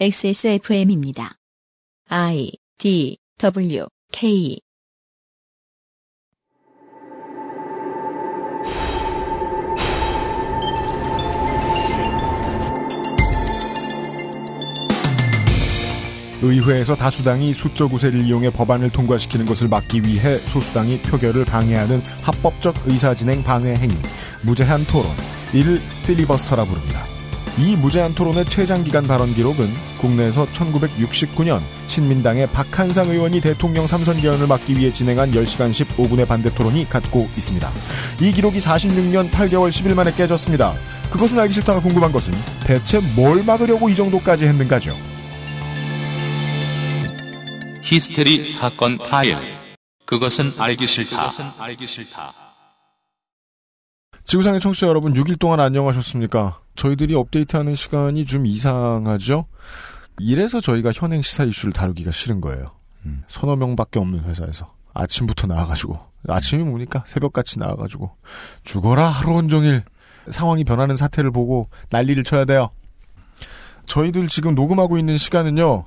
XSFM입니다. I D W K 의회에서 다수당이 수적 우세를 이용해 법안을 통과시키는 것을 막기 위해 소수당이 표결을 방해하는 합법적 의사진행 방해 행위, 무제한 토론, 이를 필리버스터라 부릅니다. 이 무제한 토론의 최장기간 발언 기록은 국내에서 1969년 신민당의 박한상 의원이 대통령 3선 개헌을 막기 위해 진행한 10시간 15분의 반대 토론이 갖고 있습니다. 이 기록이 46년 8개월 10일 만에 깨졌습니다. 그것은 알기 싫다가 궁금한 것은 대체 뭘 막으려고 이 정도까지 했는가죠? 히스테리 사건 파일. 그것은 알기 싫다. 지구상의 청취자 여러분 6일 동안 안녕하셨습니까? 저희들이 업데이트하는 시간이 좀 이상하죠? 이래서 저희가 현행 시사 이슈를 다루기가 싫은 거예요. 서너 명밖에 없는 회사에서 아침부터 나와가지고 아침이 뭡니까? 새벽같이 나와가지고 죽어라 하루 온종일 상황이 변하는 사태를 보고 난리를 쳐야 돼요. 저희들 지금 녹음하고 있는 시간은요.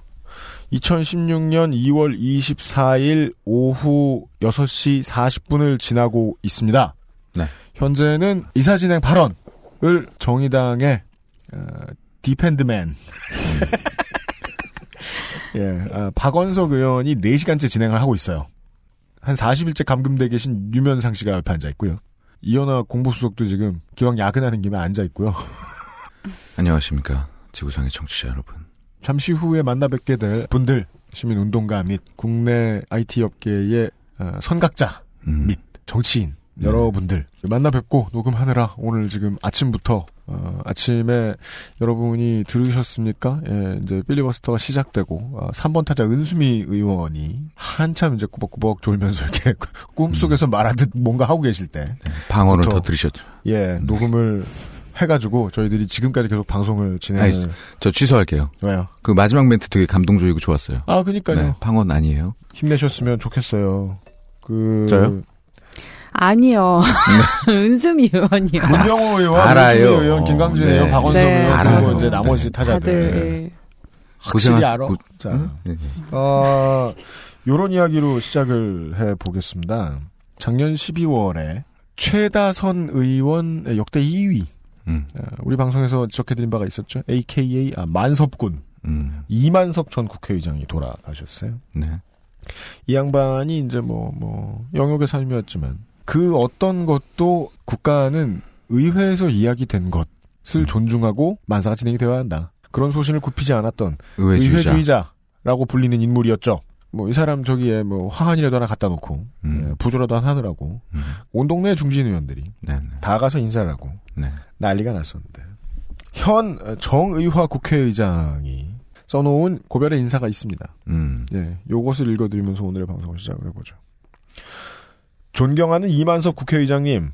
2016년 2월 24일 오후 6시 40분을 지나고 있습니다. 네. 현재는 이사진행 발언 을 정의당의 어, 디펜드맨 예, 아, 박원석 의원이 4시간째 진행을 하고 있어요. 한 40일째 감금돼 계신 유면상 씨가 옆에 앉아 있고요. 이현아 공보수석도 지금 기왕 야근하는 김에 앉아 있고요. 안녕하십니까. 지구상의 청취자 여러분. 잠시 후에 만나 뵙게 될 분들, 시민운동가 및 국내 IT 업계의 어, 선각자 음. 및 정치인 여러분들 만나 뵙고 녹음하느라 오늘 지금 아침부터 어, 아침에 여러분이 들으셨습니까? 예, 이제 필리버스터가 시작되고 어, 3번 타자 은수미 의원이 한참 이제 꾸벅꾸벅 졸면서 이렇게 꿈속에서 말하듯 뭔가 하고 계실 때 방어를 부터- 더 들으셨죠. 예, 녹음을 해가지고 저희들이 지금까지 계속 방송을 진행을 아니, 저 취소할게요. 왜요? 그 마지막 멘트 되게 감동적이고 좋았어요. 아, 그니까요. 네, 방언 아니에요. 힘내셨으면 좋겠어요. 그 저요? 아니요. 은수미 의원이요. 문명호 의원, 알아요. 윤수미 의원, 김강진 네. 의원, 박원석 네. 의원 알아요. 그리고 이제 나머지 네. 타자들 다들 확실히 고생하- 알아. 고- 자, 응? 네, 네. 어, 요런 이야기로 시작을 해 보겠습니다. 작년 12월에 최다선 의원 역대 2위. 음, 우리 방송에서 지적해드린 바가 있었죠. AKA 아, 만섭군 음, 이만섭 전 국회의장이 돌아가셨어요. 네. 이 양반이 이제 뭐, 뭐, 영역의 삶이었지만, 그 어떤 것도 국가는 의회에서 이야기된 것을 존중하고 만사가 진행이 되어야 한다. 그런 소신을 굽히지 않았던 의회주의자. 의회주의자 라고 불리는 인물이었죠. 뭐, 이 사람 저기에 뭐, 화환이라도 하나 갖다 놓고, 음. 예, 부조라도 하나 하느라고, 음, 온 동네 중진 의원들이 네, 네. 다 가서 인사를 하고, 네. 난리가 났었는데. 현 정의화 국회의장이 써놓은 고별의 인사가 있습니다. 음, 예, 요것을 읽어드리면서 오늘의 방송을 시작을 해보죠. 존경하는 이만석 국회의장님,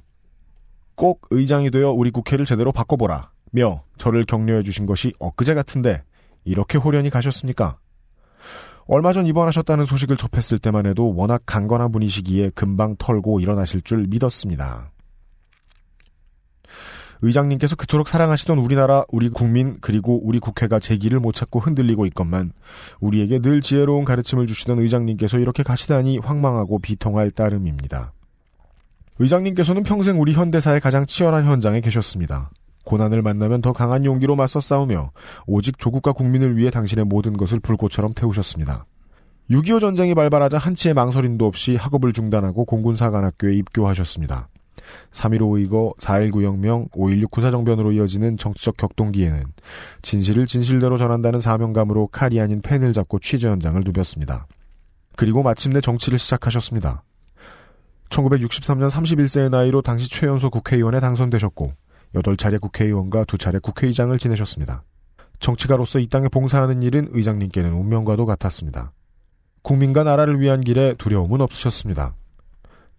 꼭 의장이 되어 우리 국회를 제대로 바꿔보라. 며 저를 격려해 주신 것이 엊그제 같은데 이렇게 호련히 가셨습니까? 얼마 전 입원하셨다는 소식을 접했을 때만 해도 워낙 강건한 분이시기에 금방 털고 일어나실 줄 믿었습니다. 의장님께서 그토록 사랑하시던 우리나라, 우리 국민, 그리고 우리 국회가 제 길을 못 찾고 흔들리고 있건만 우리에게 늘 지혜로운 가르침을 주시던 의장님께서 이렇게 가시다니 황망하고 비통할 따름입니다. 의장님께서는 평생 우리 현대사의 가장 치열한 현장에 계셨습니다. 고난을 만나면 더 강한 용기로 맞서 싸우며 오직 조국과 국민을 위해 당신의 모든 것을 불꽃처럼 태우셨습니다. 6.25 전쟁이 발발하자 한치의 망설임도 없이 학업을 중단하고 공군사관학교에 입교하셨습니다. 3.15 의거, 4.19 혁명, 5.16 구사정변으로 이어지는 정치적 격동기에는 진실을 진실대로 전한다는 사명감으로 칼이 아닌 펜을 잡고 취재 현장을 누볐습니다. 그리고 마침내 정치를 시작하셨습니다. 1963년 31세의 나이로 당시 최연소 국회의원에 당선되셨고 8차례 국회의원과 2차례 국회의장을 지내셨습니다. 정치가로서 이 땅에 봉사하는 일은 의장님께는 운명과도 같았습니다. 국민과 나라를 위한 길에 두려움은 없으셨습니다.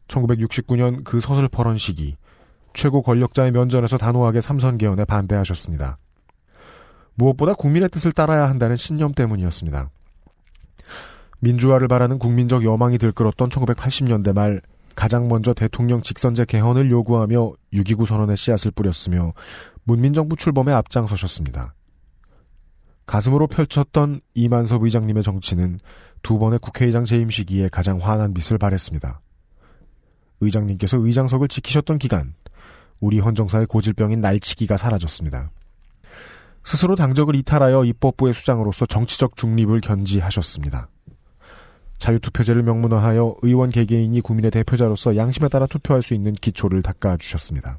1969년 그 서슬퍼런 시기 최고 권력자의 면전에서 단호하게 삼선 개헌에 반대하셨습니다. 무엇보다 국민의 뜻을 따라야 한다는 신념 때문이었습니다. 민주화를 바라는 국민적 여망이 들끓었던 1980년대 말 가장 먼저 대통령 직선제 개헌을 요구하며 6.29 선언의 씨앗을 뿌렸으며 문민정부 출범에 앞장서셨습니다. 가슴으로 펼쳤던 이만섭 의장님의 정치는 두 번의 국회의장 재임 시기에 가장 환한 빛을 발했습니다. 의장님께서 의장석을 지키셨던 기간, 우리 헌정사의 고질병인 날치기가 사라졌습니다. 스스로 당적을 이탈하여 입법부의 수장으로서 정치적 중립을 견지하셨습니다. 자유투표제를 명문화하여 의원 개개인이 국민의 대표자로서 양심에 따라 투표할 수 있는 기초를 닦아주셨습니다.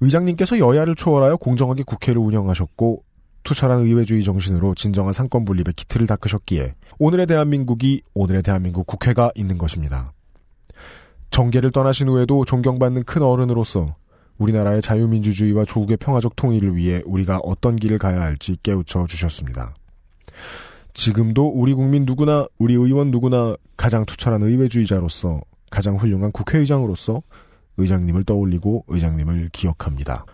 의장님께서 여야를 초월하여 공정하게 국회를 운영하셨고 투철한 의회주의 정신으로 진정한 상권 분립의 기틀을 닦으셨기에 오늘의 대한민국이 오늘의 대한민국 국회가 있는 것입니다. 정계를 떠나신 후에도 존경받는 큰 어른으로서 우리나라의 자유민주주의와 조국의 평화적 통일을 위해 우리가 어떤 길을 가야 할지 깨우쳐 주셨습니다. 지금도 우리 국민 누구나 우리 의원 누구나 가장 투철한 의회주의자로서 가장 훌륭한 국회의장으로서 의장님을 떠올리고 의장님을 기억합니다.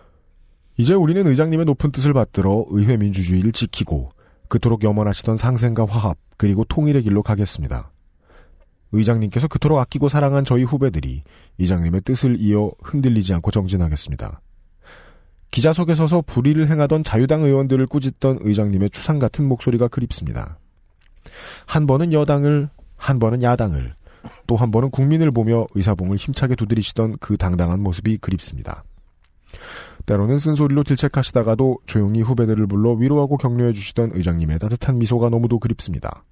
이제 우리는 의장님의 높은 뜻을 받들어 의회 민주주의를 지키고 그토록 염원하시던 상생과 화합 그리고 통일의 길로 가겠습니다. 의장님께서 그토록 아끼고 사랑한 저희 후배들이 의장님의 뜻을 이어 흔들리지 않고 정진하겠습니다. 기자석에 서서 불의를 행하던 자유당 의원들을 꾸짖던 의장님의 추상 같은 목소리가 그립습니다. 한 번은 여당을, 한 번은 야당을, 또 한 번은 국민을 보며 의사봉을 힘차게 두드리시던 그 당당한 모습이 그립습니다. 때로는 쓴소리로 질책하시다가도 조용히 후배들을 불러 위로하고 격려해 주시던 의장님의 따뜻한 미소가 너무도 그립습니다.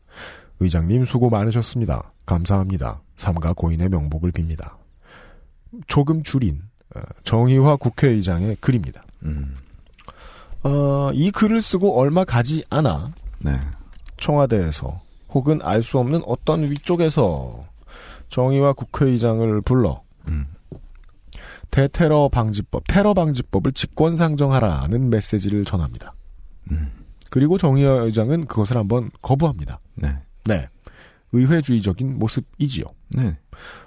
의장님 수고 많으셨습니다. 감사합니다. 삼가 고인의 명복을 빕니다. 조금 줄인 어, 정의화 국회의장의 글입니다. 음, 어, 이 글을 쓰고 얼마 가지 않아 네. 청와대에서 혹은 알 수 없는 어떤 위쪽에서 정의화 국회의장을 불러 음, 대테러 방지법, 테러 방지법을 직권 상정하라는 메시지를 전합니다. 음, 그리고 정의화 의장은 그것을 한번 거부합니다. 네. 네. 의회주의적인 모습이지요. 네.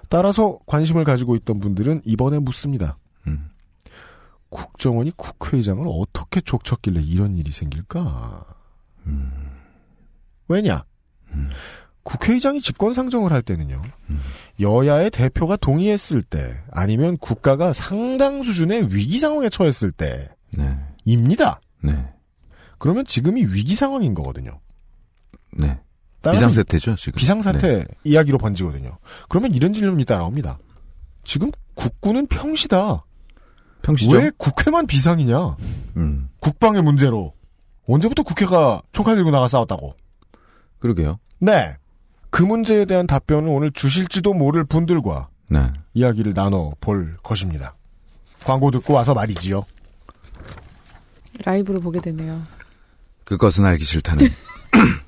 따라서 관심을 가지고 있던 분들은 이번에 묻습니다. 음, 국정원이 국회의장을 어떻게 족쳤길래 이런 일이 생길까? 왜냐? 음. 국회의장이 직권상정을 할 때는요, 음. 여야의 대표가 동의했을 때, 아니면 국가가 상당 수준의 위기 상황에 처했을 네. 때입니다. 네. 그러면 지금이 위기 상황인 거거든요. 네. 비상사태죠, 지금. 비상사태 네. 이야기로 번지거든요. 그러면 이런 질문이 따라옵니다. 지금 국군은 평시다. 평시죠? 왜 국회만 비상이냐? 음, 국방의 문제로. 언제부터 국회가 총칼 들고 나가 싸웠다고? 그러게요. 네. 그 문제에 대한 답변을 오늘 주실지도 모를 분들과 네. 이야기를 나눠 볼 것입니다. 광고 듣고 와서 말이지요. 라이브로 보게 되네요. 그것은 알기 싫다는.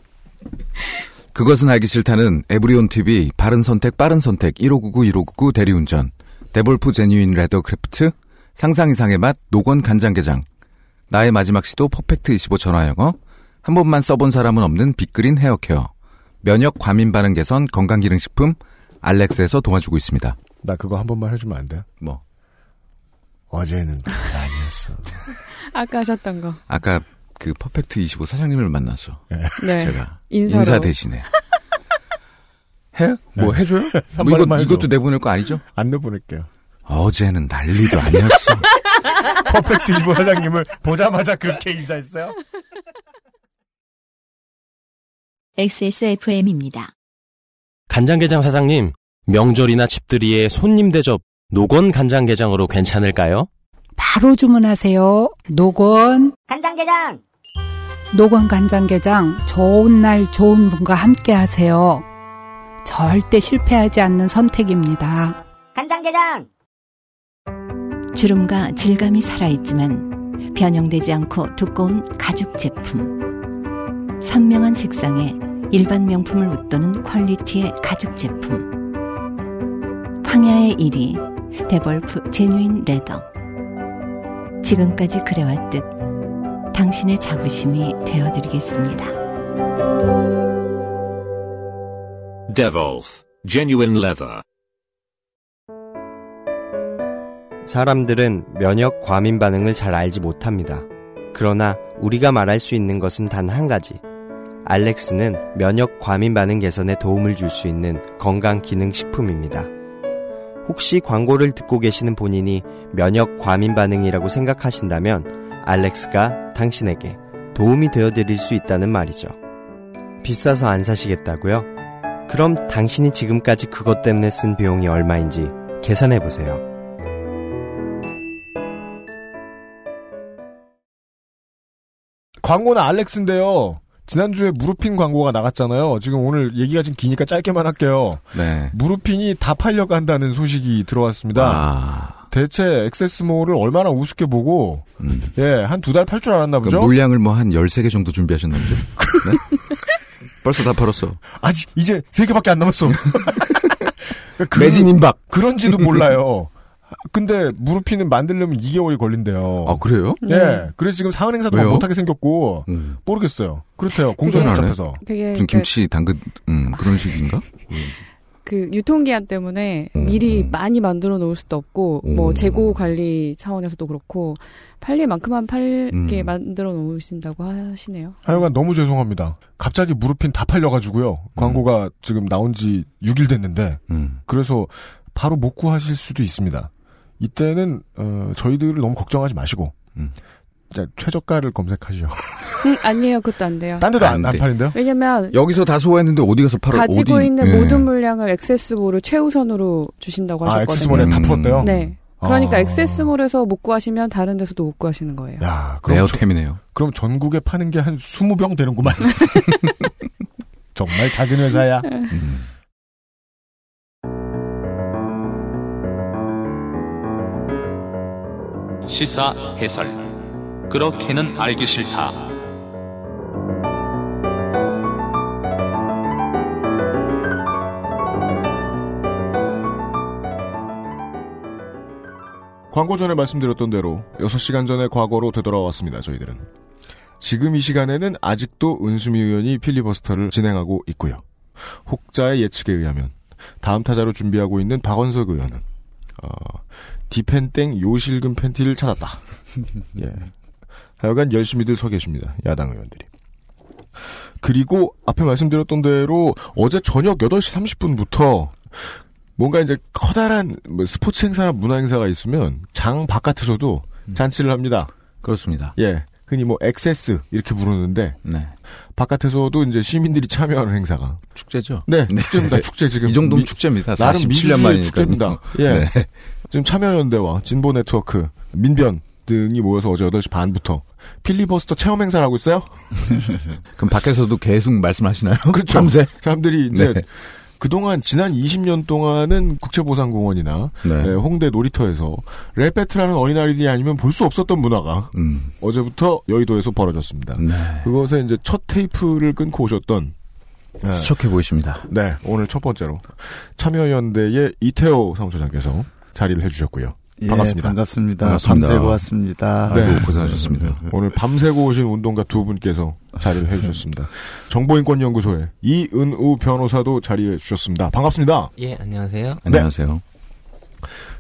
그것은 알기 싫다는 에브리온 TV 바른 선택 빠른 선택 1599 1599 대리운전 데볼프 genuine leather craft 상상 이상의 맛 노건 간장게장 나의 마지막 시도 퍼펙트 25 전화영어 한 번만 써본 사람은 없는 빅그린 헤어케어 면역 과민 반응 개선 건강기능식품 알렉스에서 도와주고 있습니다. 나 그거 한 번만 해주면 안 돼? 뭐 어제는 아니었어. 아까 하셨던 거. 아까 그 퍼펙트 25 사장님을 만났어. 네. 제가 인사로. 인사 대신에 해? 뭐 해줘요? 한뭐 이거, 해줘. 이것도 내보낼 거 아니죠? 안 내보낼게요. 어제는 난리도 아니었어. 퍼펙트 이보 사장님을 보자마자 그렇게 인사했어요? XSFM입니다. 간장게장 사장님, 명절이나 집들이에 손님 대접 노건 간장게장으로 괜찮을까요? 바로 주문하세요. 노건, 간장게장 노건 간장게장 좋은 날 좋은 분과 함께 하세요. 절대 실패하지 않는 선택입니다. 간장게장 주름과 질감이 살아있지만 변형되지 않고 두꺼운 가죽 제품. 선명한 색상에 일반 명품을 웃도는 quality의 가죽 제품. 황야의 1위 데볼프 genuine leather. 지금까지 그래왔듯 당신의 자부심이 되어드리겠습니다. Devolf Genuine Leather. 사람들은 면역 과민 반응을 잘 알지 못합니다. 그러나 우리가 말할 수 있는 것은 단 한 가지. 알렉스는 면역 과민 반응 개선에 도움을 줄 수 있는 건강 기능 식품입니다. 혹시 광고를 듣고 계시는 본인이 면역 과민 반응이라고 생각하신다면 알렉스가 당신에게 도움이 되어 드릴 수 있다는 말이죠. 비싸서 안 사시겠다고요? 그럼 당신이 지금까지 그것 때문에 쓴 비용이 얼마인지 계산해 보세요. 광고는 알렉스인데요. 지난주에 무르핀 광고가 나갔잖아요. 지금 오늘 얘기가 좀 기니까 짧게만 할게요. 네. 무르핀이 다 팔려간다는 소식이 들어왔습니다. 아, 대체 액세스몰을 얼마나 우습게 보고 음. 예, 한 두 달 팔 줄 알았나 그 보죠? 물량을 뭐 한 13개 정도 준비하셨나 보죠? 네? 벌써 다 팔았어. 아직 이제 세 개밖에 안 남았어. 그러니까 그- 매진 임박. 그런지도 몰라요. 근데 무르핀은 만들려면 2개월이 걸린대요. 아, 그래요? 예. 그래서 지금 사은 행사도 왜요? 못하게 생겼고 음. 모르겠어요. 그렇대요. 공정이. 복잡해서. 되게 무슨 그, 김치, 당근, 음, 그런 식인가? 그 유통기한 때문에 음, 미리 음. 많이 만들어 놓을 수도 없고 뭐 음. 재고 관리 차원에서도 그렇고 팔릴 만큼만 팔게 음. 만들어 놓으신다고 하시네요. 하여간 너무 죄송합니다. 갑자기 무르핀 다 팔려가지고요. 광고가 지금 나온 지 6일 됐는데 음. 그래서 바로 못 구하실 수도 있습니다. 이때는 어, 저희들을 너무 걱정하지 마시고 음. 최저가를 검색하시오. 음, 아니에요, 그것도 안 돼요. 딴 데도 안, 안안 돼. 팔린대요? 왜냐면 여기서 다 소화했는데 어디 가서 팔아? 가지고 어디, 있는 예. 모든 물량을 액세스몰을 최우선으로 주신다고 아, 하셨거든요. 액세스몰에 다 음. 풀었대요? 네. 그러니까 아. 액세스몰에서 못 구하시면 다른 데서도 못 구하시는 거예요. 야, 그럼, 레어템이네요. 그럼 전국에 파는 게 한 20병 되는구만. 정말 작은 회사야. 음. 시사 해설. 그렇게는 알기 싫다. 광고 전에 말씀드렸던 대로 6시간 전에 과거로 되돌아왔습니다, 저희들은. 지금 이 시간에는 아직도 은수미 의원이 필리버스터를 진행하고 있고요. 혹자의 예측에 의하면 다음 타자로 준비하고 있는 박원석 의원은 어, 디펜땡 요실금 팬티를 찾았다. 예. 하여간 열심히들 서 계십니다. 야당 의원들이. 그리고 앞에 말씀드렸던 대로 어제 저녁 8시 30분부터 뭔가 이제 커다란 뭐 스포츠 행사나 문화 행사가 있으면 장 바깥에서도 잔치를 합니다. 그렇습니다. 예. 흔히 뭐 access 이렇게 부르는데 네. 바깥에서도 이제 시민들이 참여하는 행사가 축제죠. 네, 네. 축제입니다. 축제 지금 이 정도면 미- 축제입니다. 나름 47년 민주주의 만이니까. 축제입니다. 예. 네. 지금 참여연대와 진보 네트워크, 민변 등이 모여서 어제 8시 반부터 필리버스터 체험 행사를 하고 있어요. 그럼 밖에서도 계속 말씀하시나요? 그렇죠. 밤새? 사람들이 이제 네. 그동안 지난 20년 동안은 국채보상공원이나 네. 예, 홍대 놀이터에서 랩 배틀하는 어린아이들이 아니면 볼 수 없었던 문화가 음. 어제부터 여의도에서 벌어졌습니다. 네. 그것에 이제 첫 테이프를 끊고 오셨던 예, 수척해 보이십니다. 네, 오늘 첫 번째로 참여연대의 이태호 사무처장께서 자리를 해주셨고요. 예, 반갑습니다. 반갑습니다. 반갑습니다. 밤새고 왔습니다. 네. 아이고, 고생하셨습니다. 오늘 밤새고 오신 운동가 두 분께서 자리를 해주셨습니다. 정보인권연구소의 이은우 변호사도 자리해 주셨습니다. 반갑습니다. 예, 안녕하세요. 안녕하세요.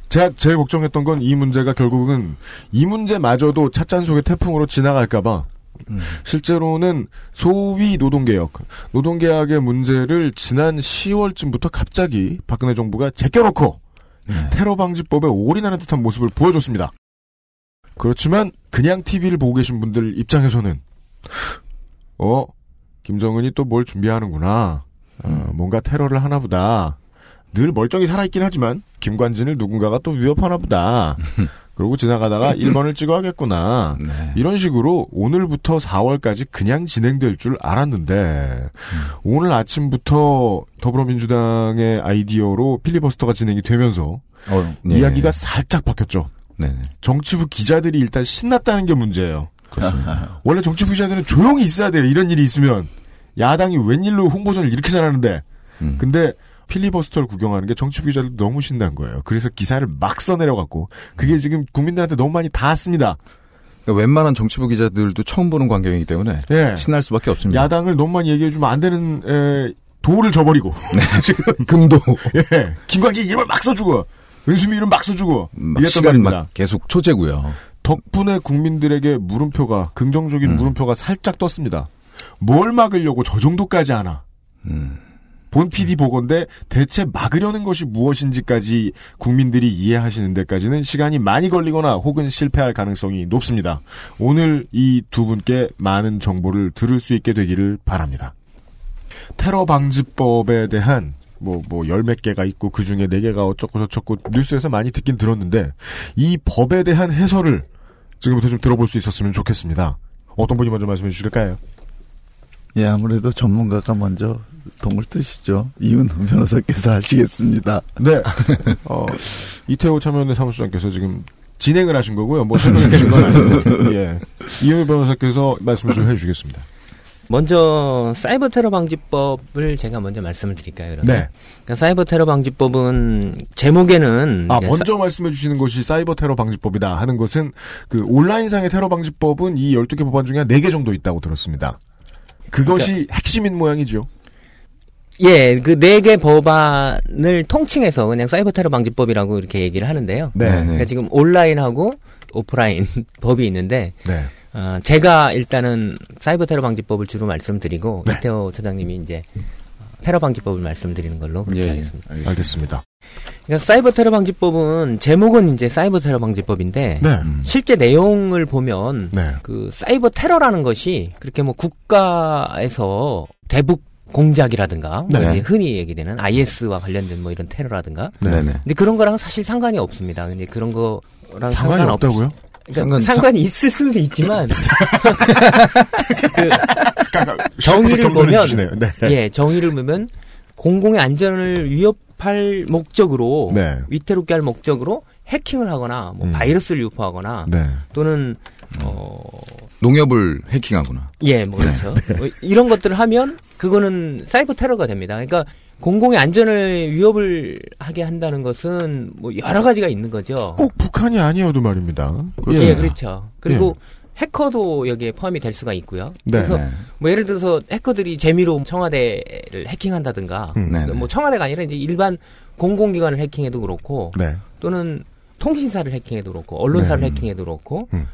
제가 제일 걱정했던 건 이 문제가 결국은 이 문제마저도 찻잔 속의 태풍으로 지나갈까봐 음. 실제로는 소위 노동개혁, 노동계약의 문제를 지난 10월쯤부터 갑자기 박근혜 정부가 제껴놓고 네. 테러 방지법에 올인하는 듯한 모습을 보여줬습니다. 그렇지만 그냥 TV를 보고 계신 분들 입장에서는 어 김정은이 또 뭘 준비하는구나. 어, 뭔가 테러를 하나보다. 늘 멀쩡히 살아있긴 하지만 김관진을 누군가가 또 위협하나 보다. 그러고 지나가다가 1번을 찍어야겠구나. 네. 이런 식으로 오늘부터 4월까지 그냥 진행될 줄 알았는데 오늘 아침부터 더불어민주당의 아이디어로 필리버스터가 진행이 되면서 어, 네. 이야기가 살짝 바뀌었죠. 네. 정치부 기자들이 일단 신났다는 게 문제예요. 그렇습니다. 원래 정치부 기자들은 조용히 있어야 돼요. 이런 일이 있으면 야당이 웬일로 홍보전을 이렇게 잘하는데 음. 근데 필리버스터를 구경하는 게 정치부 기자들도 너무 신난 거예요. 그래서 기사를 막 써내려갖고 그게 지금 국민들한테 너무 많이 닿았습니다. 그러니까 웬만한 정치부 기자들도 처음 보는 광경이기 때문에 예. 신날 수밖에 없습니다. 야당을 너무 많이 얘기해주면 안 되는 에, 도를 저버리고 지금 금도 예 김광진 이름을 막 써주고 은수미 이름 막 써주고 막 이랬단 시간 말입니다. 막 계속 초재고요. 덕분에 국민들에게 물음표가 긍정적인 음. 물음표가 살짝 떴습니다. 뭘 막으려고 저 정도까지 하나? 음. 본 PD 보건데 대체 막으려는 것이 무엇인지까지 국민들이 이해하시는 데까지는 시간이 많이 걸리거나 혹은 실패할 가능성이 높습니다. 오늘 이 두 분께 많은 정보를 들을 수 있게 되기를 바랍니다. 테러 방지법에 대한 뭐, 뭐, 열 몇 개가 있고, 그 중에 네 개가 어쩌고 저쩌고, 뉴스에서 많이 듣긴 들었는데, 이 법에 대한 해설을 지금부터 좀 들어볼 수 있었으면 좋겠습니다. 어떤 분이 먼저 말씀해 주실까요? 예, 아무래도 전문가가 먼저 동을 뜨시죠. 이윤호 변호사께서 하시겠습니다. 네. 어, 이태호 참여연대 사무소장께서 지금 진행을 하신 거고요. 뭐 설명해 주신 건 아니고, 예. 이윤호 변호사께서 말씀을 좀 해주시겠습니다. 먼저 사이버 테러 방지법을 제가 먼저 말씀을 드릴까요? 그러면? 네. 그러니까 사이버 테러 방지법은 제목에는 아, 먼저 말씀해 주시는 것이 사이버 테러 방지법이다 하는 것은 그 온라인상의 테러 방지법은 이 12개 법안 중에 한 4개 정도 있다고 들었습니다. 그것이 그러니까 핵심인 모양이죠. 예, 그 네 개 법안을 통칭해서 그냥 사이버 테러 방지법이라고 이렇게 얘기를 하는데요. 네. 그러니까 지금 온라인하고 오프라인 법이 있는데 네. 어, 제가 일단은 사이버 테러 방지법을 주로 말씀드리고 네. 이태호 처장님이 이제 어, 테러 방지법을 말씀드리는 걸로 그렇게 예, 예. 하겠습니다. 알겠습니다. 그러니까 사이버 테러 방지법은 제목은 이제 사이버 테러 방지법인데 네. 실제 내용을 보면 네. 그 사이버 테러라는 것이 그렇게 뭐 국가에서 대북 공작이라든가 뭐 네. 흔히 얘기되는 IS와 관련된 뭐 이런 테러라든가 네. 네. 근데 그런 거랑 사실 상관이 없습니다. 근데 그런 거랑 상관이 상관없- 없다고요? 그러니까 상관- 상관이 있을 수도 있지만 깜깜- 정의를 좀 보면. 네. 예 정의를 보면 공공의 안전을 위협할 목적으로 네. 위태롭게 할 목적으로 해킹을 하거나 뭐 음. 바이러스를 유포하거나 네. 또는 어 농협을 해킹하거나. 예, 뭐 그렇죠. 뭐 이런 것들을 하면 그거는 사이버 테러가 됩니다. 그러니까 공공의 안전을 위협을 하게 한다는 것은 뭐 여러 가지가 있는 거죠. 꼭 북한이 아니어도 말입니다. 예, 그렇죠. 그리고 해커도 여기에 포함이 될 수가 있고요. 네. 그래서 네. 뭐 예를 들어서 해커들이 재미로 청와대를 해킹한다든가 음. 네, 네. 뭐 청와대가 아니라 이제 일반 공공기관을 해킹해도 그렇고 네. 또는 통신사를 해킹해도 그렇고 언론사를 네. 해킹해도 그렇고 음.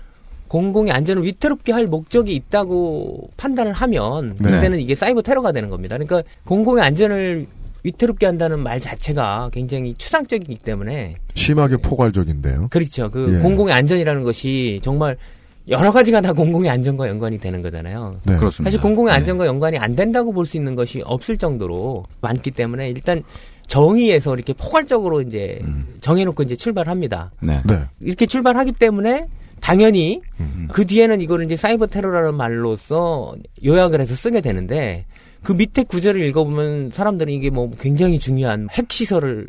공공의 안전을 위태롭게 할 목적이 있다고 판단을 하면 네. 그때는 이게 사이버 테러가 되는 겁니다. 그러니까 공공의 안전을 위태롭게 한다는 말 자체가 굉장히 추상적이기 때문에 심하게 포괄적인데요. 그렇죠. 그 예. 공공의 안전이라는 것이 정말 여러 가지가 다 공공의 안전과 연관이 되는 거잖아요. 네. 그렇습니다. 사실 공공의 네. 안전과 연관이 안 된다고 볼 수 있는 것이 없을 정도로 많기 때문에 일단 정의에서 이렇게 포괄적으로 이제 음. 정해놓고 이제 출발합니다. 네. 네. 이렇게 출발하기 때문에 당연히 음. 그 뒤에는 이거를 이제 사이버 테러라는 말로써 요약을 해서 쓰게 되는데 그 밑에 구절을 읽어보면 사람들은 이게 뭐 굉장히 중요한 핵 시설을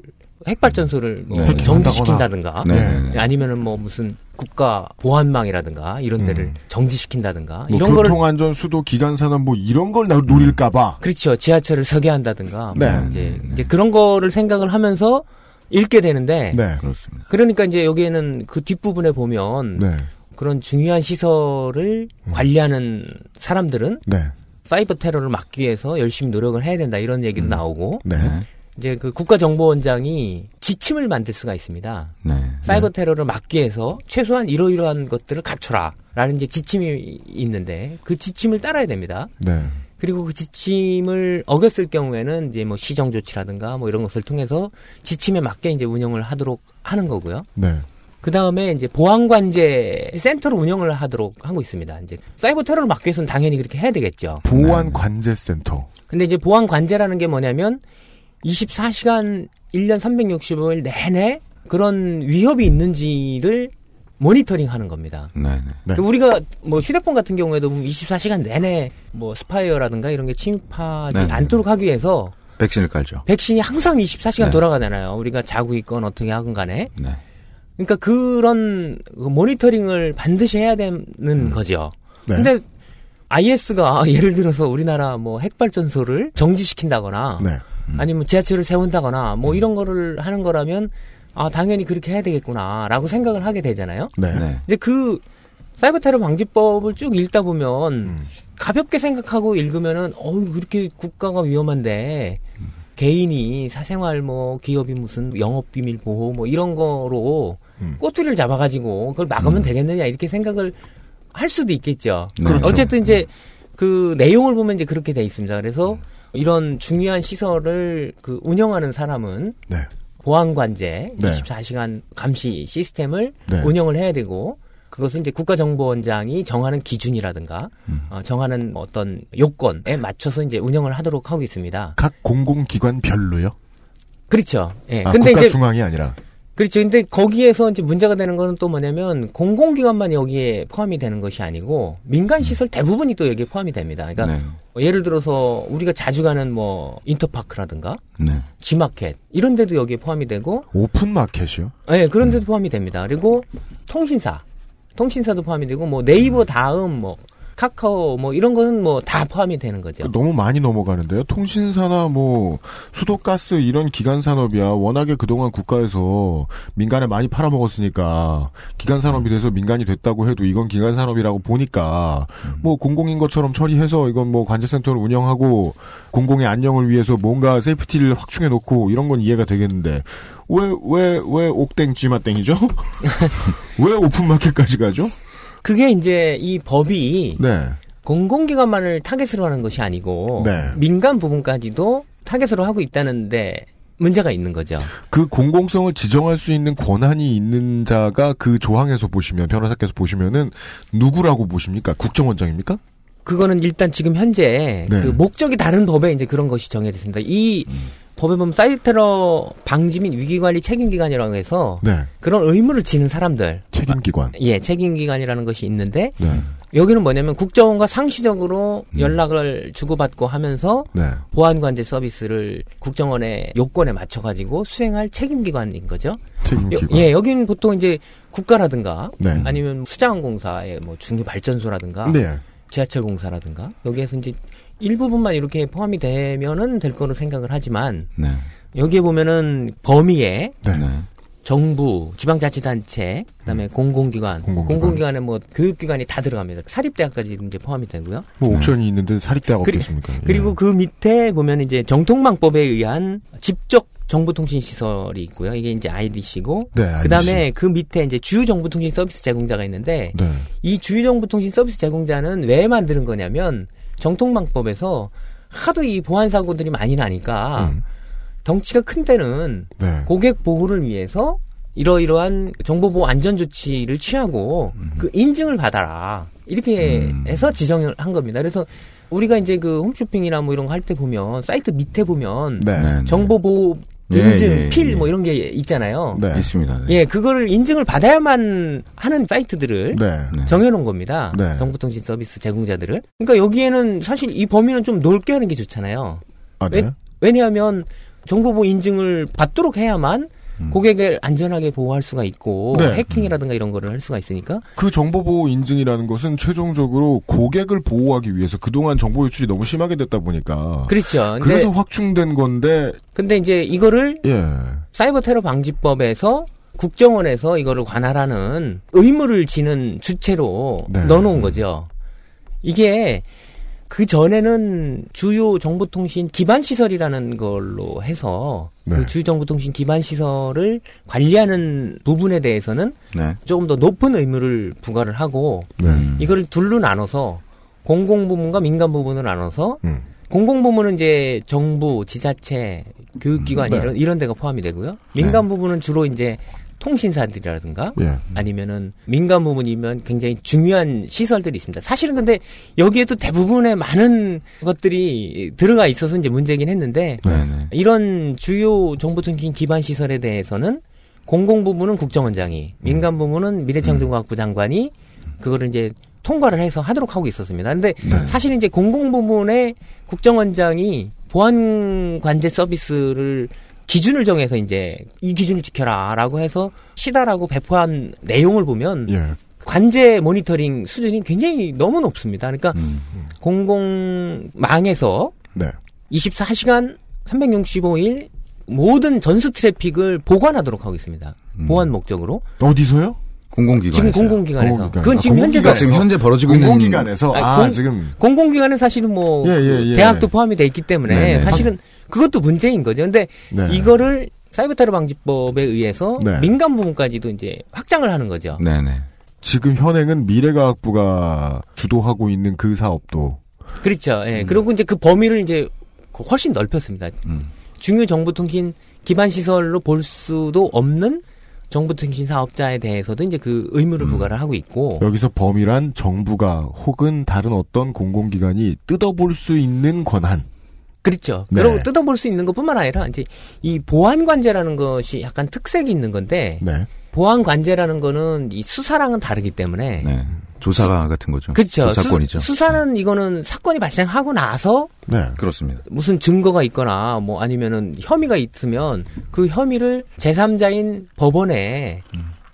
핵 발전소를 뭐 네. 정지시킨다든가 네. 네. 네. 아니면은 뭐 무슨 국가 보안망이라든가 이런 데를 음. 정지시킨다든가 뭐 이런 거를 교통안전, 수도, 기간산업 뭐 이런 걸 나- 노릴까봐. 그렇죠 지하철을 서게 한다든가 네. 뭐 이제, 이제 그런 거를 생각을 하면서 읽게 되는데 네. 그렇습니다. 그러니까 이제 여기에는 그 뒷부분에 보면 네. 그런 중요한 시설을 음. 관리하는 사람들은 네. 사이버 테러를 막기 위해서 열심히 노력을 해야 된다 이런 얘기도 음. 나오고 네. 네. 이제 그 국가정보원장이 지침을 만들 수가 있습니다. 네. 사이버 테러를 막기 위해서 최소한 이러이러한 것들을 갖춰라라는 이제 지침이 있는데 그 지침을 따라야 됩니다. 네. 그리고 그 지침을 어겼을 경우에는 이제 뭐 시정 조치라든가 뭐 이런 것을 통해서 지침에 맞게 이제 운영을 하도록 하는 거고요. 네. 그 다음에 이제 보안관제 센터를 운영을 하도록 하고 있습니다. 이제 사이버 테러를 막기 위해서는 당연히 그렇게 해야 되겠죠. 보안 관제 센터. 근데 이제 보안관제라는 게 뭐냐면 24시간 1년 365일 내내 그런 위협이 있는지를 모니터링 하는 겁니다. 네. 네. 네. 그러니까 우리가 뭐 휴대폰 같은 경우에도 보면 24시간 내내 뭐 spyware라든가 이런 게 침입하지 네, 네. 않도록 하기 위해서 백신을 깔죠. 백신이 항상 24시간 네. 돌아가잖아요. 우리가 자고 있건 어떻게 하건 간에. 네. 그러니까 그런 그 모니터링을 반드시 해야 되는 음. 거죠. 네. 근데 IS가 예를 들어서 우리나라 뭐 핵발전소를 정지시킨다거나 네. 음. 아니면 지하철을 세운다거나 뭐 이런 거를 하는 거라면 아 당연히 그렇게 해야 되겠구나라고 생각을 하게 되잖아요. 네. 네. 근데 그 사이버 테러 방지법을 쭉 읽다 보면 음. 가볍게 생각하고 읽으면은 어우 그렇게 국가가 위험한데 개인이 사생활 뭐 기업이 무슨 영업 비밀 보호 뭐 이런 거로 음. 꼬투리를 잡아가지고 그걸 막으면 음. 되겠느냐 이렇게 생각을 할 수도 있겠죠. 네. 어쨌든 이제 그 내용을 보면 이제 그렇게 돼 있습니다. 그래서 이런 중요한 시설을 그 운영하는 사람은 네. 보안관제 네. 24시간 감시 시스템을 네. 운영을 해야 되고 그것은 이제 국가정보원장이 정하는 기준이라든가 음. 어, 정하는 어떤 요건에 맞춰서 이제 운영을 하도록 하고 있습니다. 각 공공기관별로요? 그렇죠. 예. 아, 근데 국가 이제 중앙이 아니라. 그렇죠. 근데 거기에서 이제 문제가 되는 거는 또 뭐냐면 공공기관만 여기에 포함이 되는 것이 아니고 민간 시설 대부분이 또 여기에 포함이 됩니다. 그러니까 네. 뭐 예를 들어서 우리가 자주 가는 뭐 인터파크라든가 네. G마켓 이런 데도 여기에 포함이 되고 오픈 마켓이요? 네, 그런 데도 포함이 됩니다. 그리고 통신사 통신사도 포함이 되고 뭐 네이버 다음 뭐 카카오 뭐 이런 거는 뭐 다 포함이 되는 거죠. 너무 많이 넘어가는데요. 통신사나 뭐 수도가스 이런 기간 산업이야 워낙에 그동안 국가에서 민간에 많이 팔아먹었으니까 기간 산업이 돼서 민간이 됐다고 해도 이건 기간 산업이라고 보니까 뭐 공공인 것처럼 처리해서 이건 뭐 관제센터를 운영하고 공공의 안녕을 위해서 뭔가 safety를 확충해 놓고 이런 건 이해가 되겠는데 왜 왜 왜 옥땡 찌마땡이죠? 왜 open market까지 가죠? 그게 이제 이 법이 네. 공공기관만을 타겟으로 하는 것이 아니고 네. 민간 부분까지도 타겟으로 하고 있다는데 문제가 있는 거죠. 그 공공성을 지정할 수 있는 권한이 있는 자가 그 조항에서 보시면 변호사께서 보시면은 누구라고 보십니까? 국정원장입니까? 그거는 일단 지금 현재 네. 그 목적이 다른 법에 이제 그런 것이 정해져 있습니다. 이 법에 보면 사이버 테러 방지 및 위기관리 책임기관이라고 해서 네. 그런 의무를 지는 사람들 책임기관. 예, 책임기관이라는 것이 있는데 네. 여기는 뭐냐면 국정원과 상시적으로 연락을 주고받고 하면서 네. 보안관제 서비스를 국정원의 요건에 맞춰가지고 수행할 책임기관인 거죠. 책임기관. 여, 예, 여기는 보통 이제 국가라든가 네. 아니면 수자원공사의 뭐 중유 발전소라든가 네. 지하철 공사라든가 여기에서 이제 일부분만 이렇게 포함이 되면은 될 거로 생각을 하지만 네. 여기에 보면은 범위에 네. 정부, 지방자치단체, 그다음에 음. 공공기관, 공공기관. 공공기관 에 뭐 교육기관이 다 들어갑니다. 사립대학까지 이제 포함이 되고요. 뭐 옵션이 있는데 사립대학 그리- 없겠습니까? 예. 그리고 그 밑에 보면 이제 정통망법에 의한 집적 정보통신 시설이 있고요. 이게 이제 IDC고, 네, IDC. 그다음에 그 밑에 이제 주요정보통신 서비스 제공자가 있는데 네. 이 주요정보통신 서비스 제공자는 왜 만드는 거냐면 정통망법에서 하도 이 보안 사고들이 많이 나니까 음. 덩치가 큰 데는 네. 고객 보호를 위해서 이러이러한 정보보호 안전 조치를 취하고 그 인증을 받아라 이렇게 음. 해서 지정을 한 겁니다. 그래서 우리가 이제 그 홈쇼핑이나 뭐 이런 거 할 때 보면 사이트 밑에 보면 네. 네, 네. 정보보호 예, 인증 예, 필 예. 뭐 이런 게 있잖아요. 네. 있습니다. 네. 예, 그거를 인증을 받아야만 하는 사이트들을 네. 네. 정해놓은 겁니다. 네. 정보통신 서비스 제공자들을. 그러니까 여기에는 사실 이 범위는 좀 넓게 하는 게 좋잖아요. 아, 네. 왜, 왜냐하면 정보보호 인증을 받도록 해야만 고객을 안전하게 보호할 수가 있고 네. 해킹이라든가 이런 거를 할 수가 있으니까 그 정보 보호 인증이라는 것은 최종적으로 고객을 보호하기 위해서 그동안 정보 유출이 너무 심하게 됐다 보니까 그렇죠. 그래서 확충된 건데 근데 이제 이거를 예. 사이버 테러 방지법에서 국정원에서 이거를 관할하는 의무를 지는 주체로 네. 넣어놓은 거죠. 이게 그 전에는 주요 정보통신 기반 시설이라는 걸로 해서 네. 그 주요 정보통신 기반 시설을 관리하는 부분에 대해서는 네. 조금 더 높은 의무를 부과를 하고 네. 음. 이거를 둘로 나눠서 공공 부문과 민간 부문을 나눠서 음. 공공 부문은 이제 정부, 지자체, 교육기관 네. 이런 이런 데가 포함이 되고요. 민간 부문은 주로 이제 통신사들이라든가 예. 아니면은 민간 부문이면 굉장히 중요한 시설들이 있습니다. 사실은 근데 여기에도 대부분의 많은 것들이 들어가 있어서 이제 문제긴 했는데 네. 네. 이런 주요 정보통신 기반 시설에 대해서는 공공 부문은 국정원장이, 민간 부문은 미래창조과학부 장관이 그거를 이제 통과를 해서 하도록 하고 있었습니다. 근데 네. 사실 이제 공공 부문의 국정원장이 보안 관제 서비스를 기준을 정해서 이제 이 기준을 지켜라라고 해서 시다라고 배포한 내용을 보면 예. 관제 모니터링 수준이 굉장히 너무 높습니다. 그러니까 음. 공공망에서 네. 24시간 365일 모든 전수 트래픽을 보관하도록 하고 있습니다. 음. 보안 목적으로. 어디서요? 공공기관. 지금 공공기관에서. 공공기관. 그건 지금 아, 현재도 지금 현재 벌어지고 있는 공공기관에서 아 공- 지금 공공기관은 사실은 뭐 예, 예, 예. 대학도 포함이 돼 있기 때문에 네네. 사실은 그것도 문제인 거죠. 근데 네. 이거를 사이버 테러 방지법에 의해서 네. 민간 부문까지도 이제 확장을 하는 거죠. 네네. 지금 현행은 미래과학부가 주도하고 있는 그 사업도 그렇죠. 예. 음. 그리고 이제 그 범위를 이제 그 훨씬 넓혔습니다. 음. 중요 정보 통신 기반 시설로 볼 수도 없는 정보통신 사업자에 대해서도 이제 그 의무를 음. 부과를 하고 있고 여기서 범위란 정부가 혹은 다른 어떤 공공기관이 뜯어볼 수 있는 권한. 그렇죠. 네. 그리고 뜯어볼 수 있는 것뿐만 아니라 이제 이 보안 관제라는 것이 약간 특색이 있는 건데 네. 보안 관제라는 거는 이 수사랑은 다르기 때문에 네. 조사 같은 거죠. 그렇죠. 조사권이죠. 수, 사는 이거는 사건이 발생하고 나서 네. 그렇습니다. 무슨 증거가 있거나 뭐 아니면은 혐의가 있으면 그 혐의를 제3자인 법원에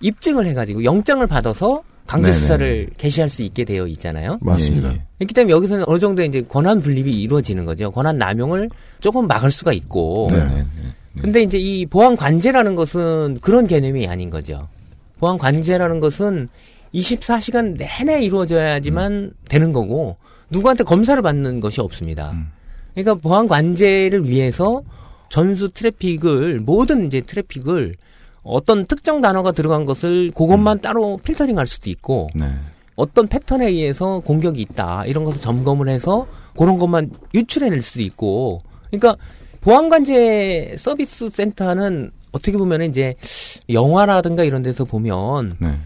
입증을 해가지고 영장을 받아서 강제 네네. 수사를 개시할 수 있게 되어 있잖아요. 맞습니다. 예, 예. 그렇기 때문에 여기서는 어느 정도 이제 권한 분립이 이루어지는 거죠. 권한 남용을 조금 막을 수가 있고. 네. 네. 네. 근데 이제 이 보안 관제라는 것은 그런 개념이 아닌 거죠. 보안 관제라는 것은 24시간 내내 이루어져야지만 되는 거고 누구한테 검사를 받는 것이 없습니다. 음. 그러니까 보안 관제를 위해서 전수 트래픽을 모든 이제 트래픽을 어떤 특정 단어가 들어간 것을 그것만 따로 필터링할 수도 있고 네. 어떤 패턴에 의해서 공격이 있다 이런 것을 점검을 해서 그런 것만 유출해낼 수도 있고 그러니까 보안관제 서비스 센터는 어떻게 보면 이제 영화라든가 이런 데서 보면 네.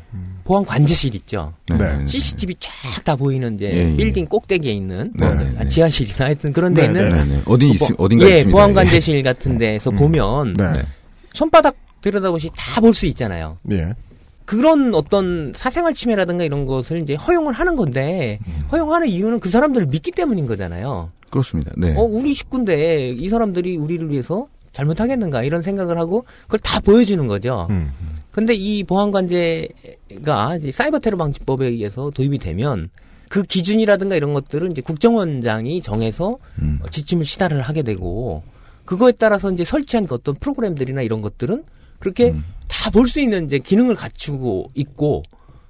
보안 관제실 있죠. 네. 네. 네. CCTV 쫙 다 보이는 이제 예, 예. 빌딩 꼭대기에 있는 네, 뭐 네, 아, 네. 지하실이나 하여튼 그런 데 네, 있는 네. 네. 어디 있, 뭐, 어딘가 예, 있습니다. 보안 관제실 같은 데서 보면 네. 네. 손바닥 들여다보시 다 볼 수 있잖아요. 예. 그런 어떤 사생활 침해라든가 이런 것을 이제 허용을 하는 건데 음. 허용하는 이유는 그 사람들을 믿기 때문인 거잖아요. 그렇습니다. 네. 어 우리 식구인데 이 사람들이 우리를 위해서 잘못하겠는가 이런 생각을 하고 그걸 다 보여주는 거죠. 음. 근데 이 보안관제가 사이버 테러 방지법에 의해서 도입이 되면 그 기준이라든가 이런 것들을 이제 국정원장이 정해서 음. 어, 지침을 시달을 하게 되고 그거에 따라서 이제 설치한 그 어떤 프로그램들이나 이런 것들은 그렇게 음. 다볼 수 있는 이제 기능을 갖추고 있고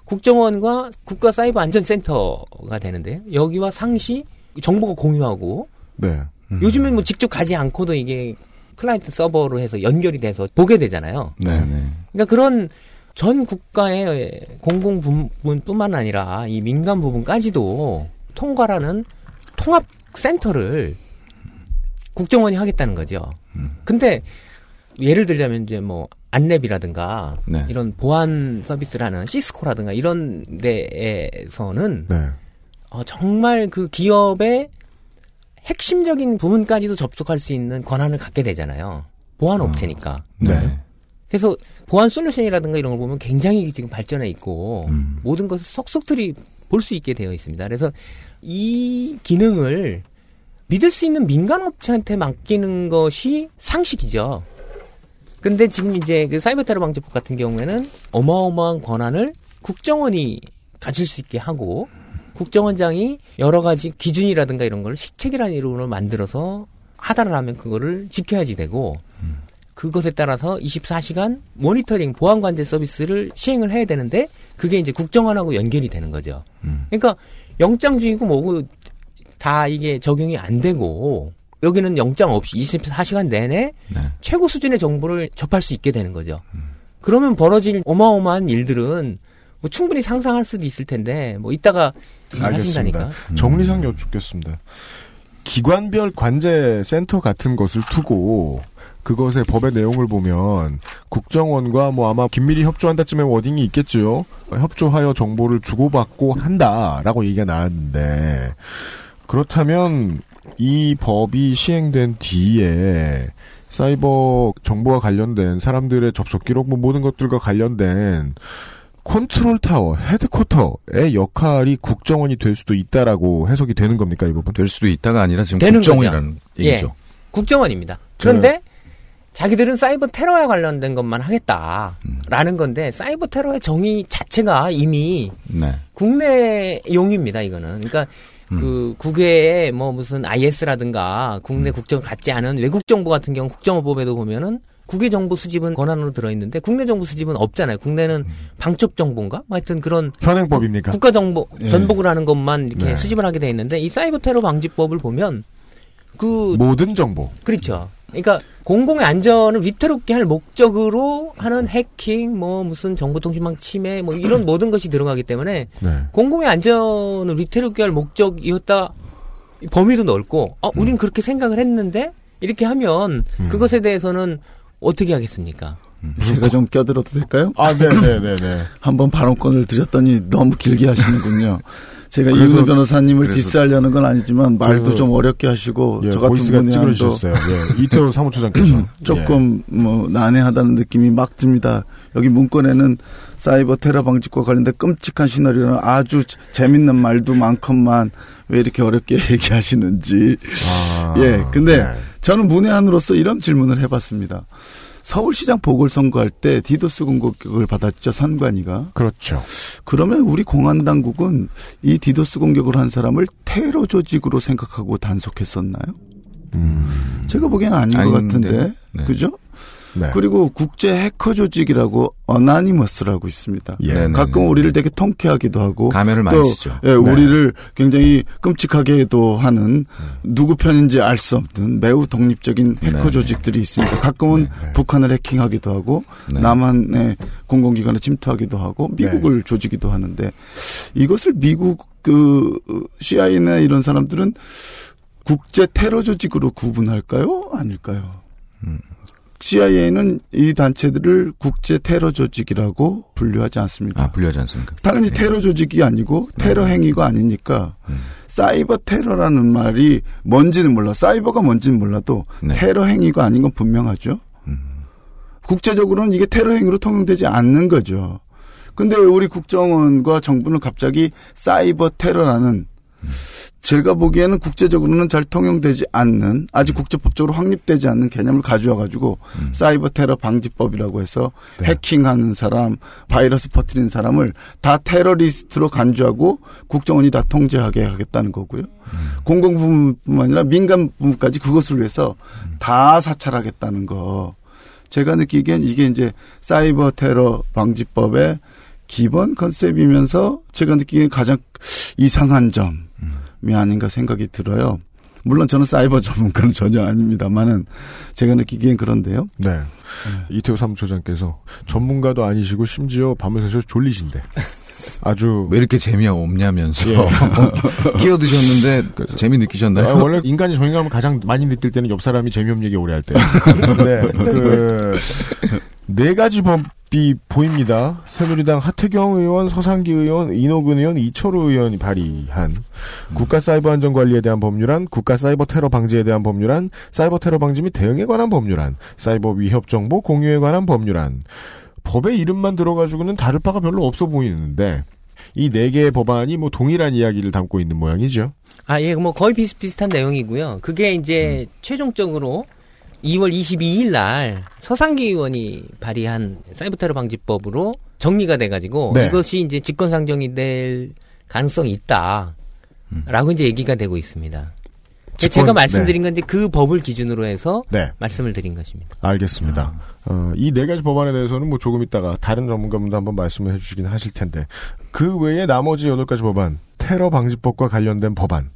국정원과 국가 사이버 안전센터가 되는데요. 여기와 상시 정보가 공유하고 네. 음. 요즘엔 뭐 직접 가지 않고도 이게 client server로 해서 연결이 돼서 보게 되잖아요. 네. 네. 그러니까 그런 전 국가의 공공 부분뿐만 아니라 이 민간 부분까지도 통괄하는 통합 센터를 국정원이 하겠다는 거죠. 근데 예를 들자면 이제 뭐 안랩이라든가 네. 이런 보안 서비스하는 시스코라든가 이런 데에서는 네. 어, 정말 그 기업의 핵심적인 부분까지도 접속할 수 있는 권한을 갖게 되잖아요. 보안 업체니까. 네. 그래서 보안 솔루션이라든가 이런 걸 보면 굉장히 지금 발전해 있고 음. 모든 것을 속속들이 볼 수 있게 되어 있습니다. 그래서 이 기능을 믿을 수 있는 민간 업체한테 맡기는 것이 상식이죠. 근데 지금 이제 그 사이버 테러 방지법 같은 경우에는 어마어마한 권한을 국정원이 가질 수 있게 하고 국정원장이 여러 가지 기준이라든가 이런 걸 시책이라는 이름으로 만들어서 하달을 하면 그거를 지켜야지 되고 그것에 따라서 24시간 모니터링 보안 관제 서비스를 시행을 해야 되는데 그게 이제 국정원하고 연결이 되는 거죠. 음. 그러니까 영장주의고 뭐고 다 이게 적용이 안 되고 여기는 영장 없이 24시간 내내 네. 최고 수준의 정보를 접할 수 있게 되는 거죠. 그러면 벌어질 어마어마한 일들은 뭐 충분히 상상할 수도 있을 텐데 뭐 이따가 알겠습니다. 하신다니까. 정리상 여쭙겠습니다. 기관별 관제 센터 같은 것을 두고 그것의 법의 내용을 보면 국정원과 뭐 아마 긴밀히 협조한다쯤에 워딩이 있겠죠. 협조하여 정보를 주고받고 한다라고 얘기가 나왔는데 그렇다면 이 법이 시행된 뒤에 사이버 정보와 관련된 사람들의 접속 기록 뭐 모든 것들과 관련된 컨트롤 타워, headquarter의 역할이 국정원이 될 수도 있다라고 해석이 되는 겁니까, 이 부분? 될 수도 있다가 아니라 지금 되는 국정원이라는 예. 얘기죠. 국정원입니다. 그런데 자기들은 사이버 테러에 관련된 것만 하겠다라는 건데 사이버 테러의 정의 자체가 이미 네. 국내용입니다. 이거는 그러니까 그 국외에 뭐 무슨 IS라든가 국내 국정을 갖지 않은 외국 정보 같은 경우 국정원법에도 보면은 국외 정보 수집은 권한으로 들어있는데 국내 정보 수집은 없잖아요. 국내는 방첩 정보인가? 뭐 하여튼 그런 현행법입니까? 국가 정보 예. 전복을 하는 것만 이렇게 네. 수집을 하게 돼 있는데 이 사이버 테러 방지법을 보면 그 모든 정보. 그렇죠. 그러니까 공공의 안전을 위태롭게 할 목적으로 하는 해킹, 뭐 무슨 정보통신망 침해, 뭐 이런 모든 것이 들어가기 때문에 네. 공공의 안전을 위태롭게 할 목적이었다 범위도 넓고 어 우린 그렇게 생각을 했는데 이렇게 하면 음. 그것에 대해서는 어떻게 하겠습니까? 제가 좀 껴들어도 될까요? 아, 네네네네. 한번 발언권을 드렸더니 너무 길게 하시는군요. 제가 이훈우 변호사님을 그래서- 디스하려는 건 아니지만 말도 그래서- 좀 어렵게 하시고 예, 저 같은 분이 찌그러지셨어요. 예, 이태원 사무처장께서. 조금 뭐 난해하다는 느낌이 막 듭니다. 여기 문건에는 사이버 테러 방지과 관련된 끔찍한 시나리오는 아주 재밌는 말도 많건만 왜 이렇게 어렵게 얘기하시는지. 아, 예, 근데 네. 저는 문외한으로서 이런 질문을 해봤습니다. 서울시장 보궐선거할 때 디도스 공격을 받았죠, 선관위가. 그렇죠. 그러면 우리 공안 당국은 이 디도스 공격을 한 사람을 테러 조직으로 생각하고 단속했었나요? 음. 제가 보기에는 아닌 것 아닌데. 같은데. 네. 그죠? 네. 그리고 국제 해커 조직이라고 어나니머스라고 있습니다. 예. 네네네. 가끔 우리를 되게 통쾌하기도 하고 가면을 많이 또 쓰죠. 예, 우리를 굉장히 끔찍하게도 하는 누구 편인지 알 수 없는 매우 독립적인 해커 네. 조직들이 있습니다. 가끔은 네, 네. 북한을 해킹하기도 하고 네. 남한의 공공기관을 침투하기도 하고 미국을 조지기도 하는데 이것을 미국 그 CIA나 이런 사람들은 국제 테러 조직으로 구분할까요? 아닐까요? 음. CIA는 이 단체들을 국제 테러 조직이라고 분류하지 않습니다. 아, 분류하지 않습니까? 당연히 네. 테러 조직이 아니고 테러 행위가 아니니까 음. 사이버 테러라는 말이 뭔지는 몰라. 사이버가 뭔지는 몰라도 네. 테러 행위가 아닌 건 분명하죠. 음. 국제적으로는 이게 테러 행위로 통용되지 않는 거죠. 근데 왜 우리 국정원과 정부는 갑자기 사이버 테러라는 제가 보기에는 국제적으로는 잘 통용되지 않는 아직 국제법적으로 확립되지 않는 개념을 가져와 가지고 음. 사이버 테러 방지법이라고 해서 네. 해킹하는 사람, 바이러스 퍼뜨리는 사람을 다 테러리스트로 간주하고 국정원이 다 통제하게 하겠다는 거고요. 공공 부문뿐만 아니라 민간 부문까지 그것을 위해서 다 사찰하겠다는 거. 제가 느끼기엔 이게 이제 사이버 테러 방지법의 기본 컨셉이면서 제가 느끼기엔 가장 이상한 점이 아닌가 생각이 들어요. 물론 저는 사이버 전문가는 전혀 아닙니다만은 제가 느끼기엔 그런데요. 네. 이태호 사무처장께서 전문가도 아니시고 심지어 밤을 새서 졸리신데. 아주. 왜 이렇게 재미없냐면서 예. 끼어드셨는데 재미 느끼셨나요? 아, 원래 인간이 정의감을 가장 많이 느낄 때는 옆 사람이 재미없는 얘기 오래 할 때. 근데 그, 네 가지 법이 보입니다. 새누리당 하태경 의원, 서상기 의원, 이노근 의원, 이철우 의원이 발의한 국가 사이버 안전 관리에 대한 법률안, 국가 사이버 테러 방지에 대한 법률안, 사이버 테러 방지 및 대응에 관한 법률안, 사이버 위협 정보 공유에 관한 법률안. 법의 이름만 들어가지고는 다를 바가 별로 없어 보이는데 이 네 개의 법안이 뭐 동일한 이야기를 담고 있는 모양이죠. 아, 예, 뭐 거의 비슷비슷한 내용이고요. 그게 이제 음. 최종적으로 2월 22일 날 서상기 의원이 발의한 사이버 테러 방지법으로 정리가 돼 가지고 네. 이것이 이제 직권 상정이 될 가능성이 있다. 라고 이제 얘기가 되고 있습니다. 직권- 제가 말씀드린 건 이제 그 법을 기준으로 해서 네. 말씀을 드린 것입니다. 알겠습니다. 어, 이 네 가지 법안에 대해서는 뭐 조금 있다가 다른 전문가분도 한번 말씀을 해주시긴 하실 텐데 그 외에 나머지 여덟 가지 법안, 테러 방지법과 관련된 법안.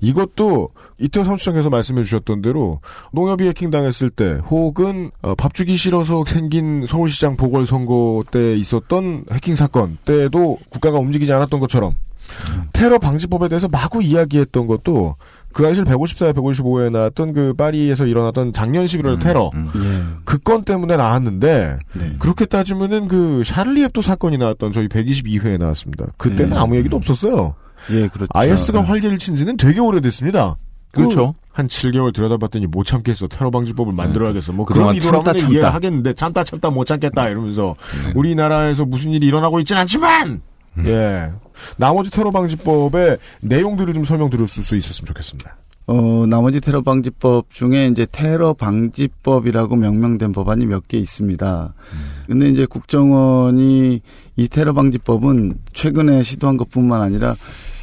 이것도 이태원 사무처장께서 말씀해 주셨던 대로 농협이 해킹당했을 때 혹은 어, 밥 주기 싫어서 생긴 서울시장 보궐선거 때 있었던 해킹 사건 때도 국가가 움직이지 않았던 것처럼 테러 방지법에 대해서 마구 이야기했던 것도 그 사실 154에 155에 나왔던 그 파리에서 일어났던 작년 11월 테러 음. 예. 그건 때문에 나왔는데 네. 그렇게 따지면은 그 샤를리 heb도 사건이 나왔던 저희 122회에 나왔습니다. 그때는 네. 아무 얘기도 없었어요. 예, 그렇죠. IS가 네. 활개를 친 지는 되게 오래됐습니다. 그렇죠. 한 7개월 들여다봤더니 못 참겠어. 테러 방지법을 만들어야겠어. 뭐 그런 이도라면 참다, 참다. 하겠는데 참다 참다 못 참겠다 이러면서 네. 우리나라에서 무슨 일이 일어나고 있진 않지만 예. 나머지 테러 방지법의 내용들을 좀 설명 드릴 수 있었으면 좋겠습니다. 어, 나머지 테러 방지법 중에 이제 테러 방지법이라고 명명된 법안이 몇 개 있습니다. 근데 이제 국정원이 이 테러 방지법은 최근에 시도한 것뿐만 아니라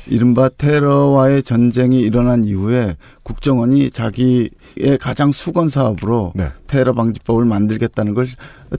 이른바 테러와의 전쟁이 일어난 이후에 국정원이 자기의 가장 수건 사업으로 네. 테러 방지법을 만들겠다는 걸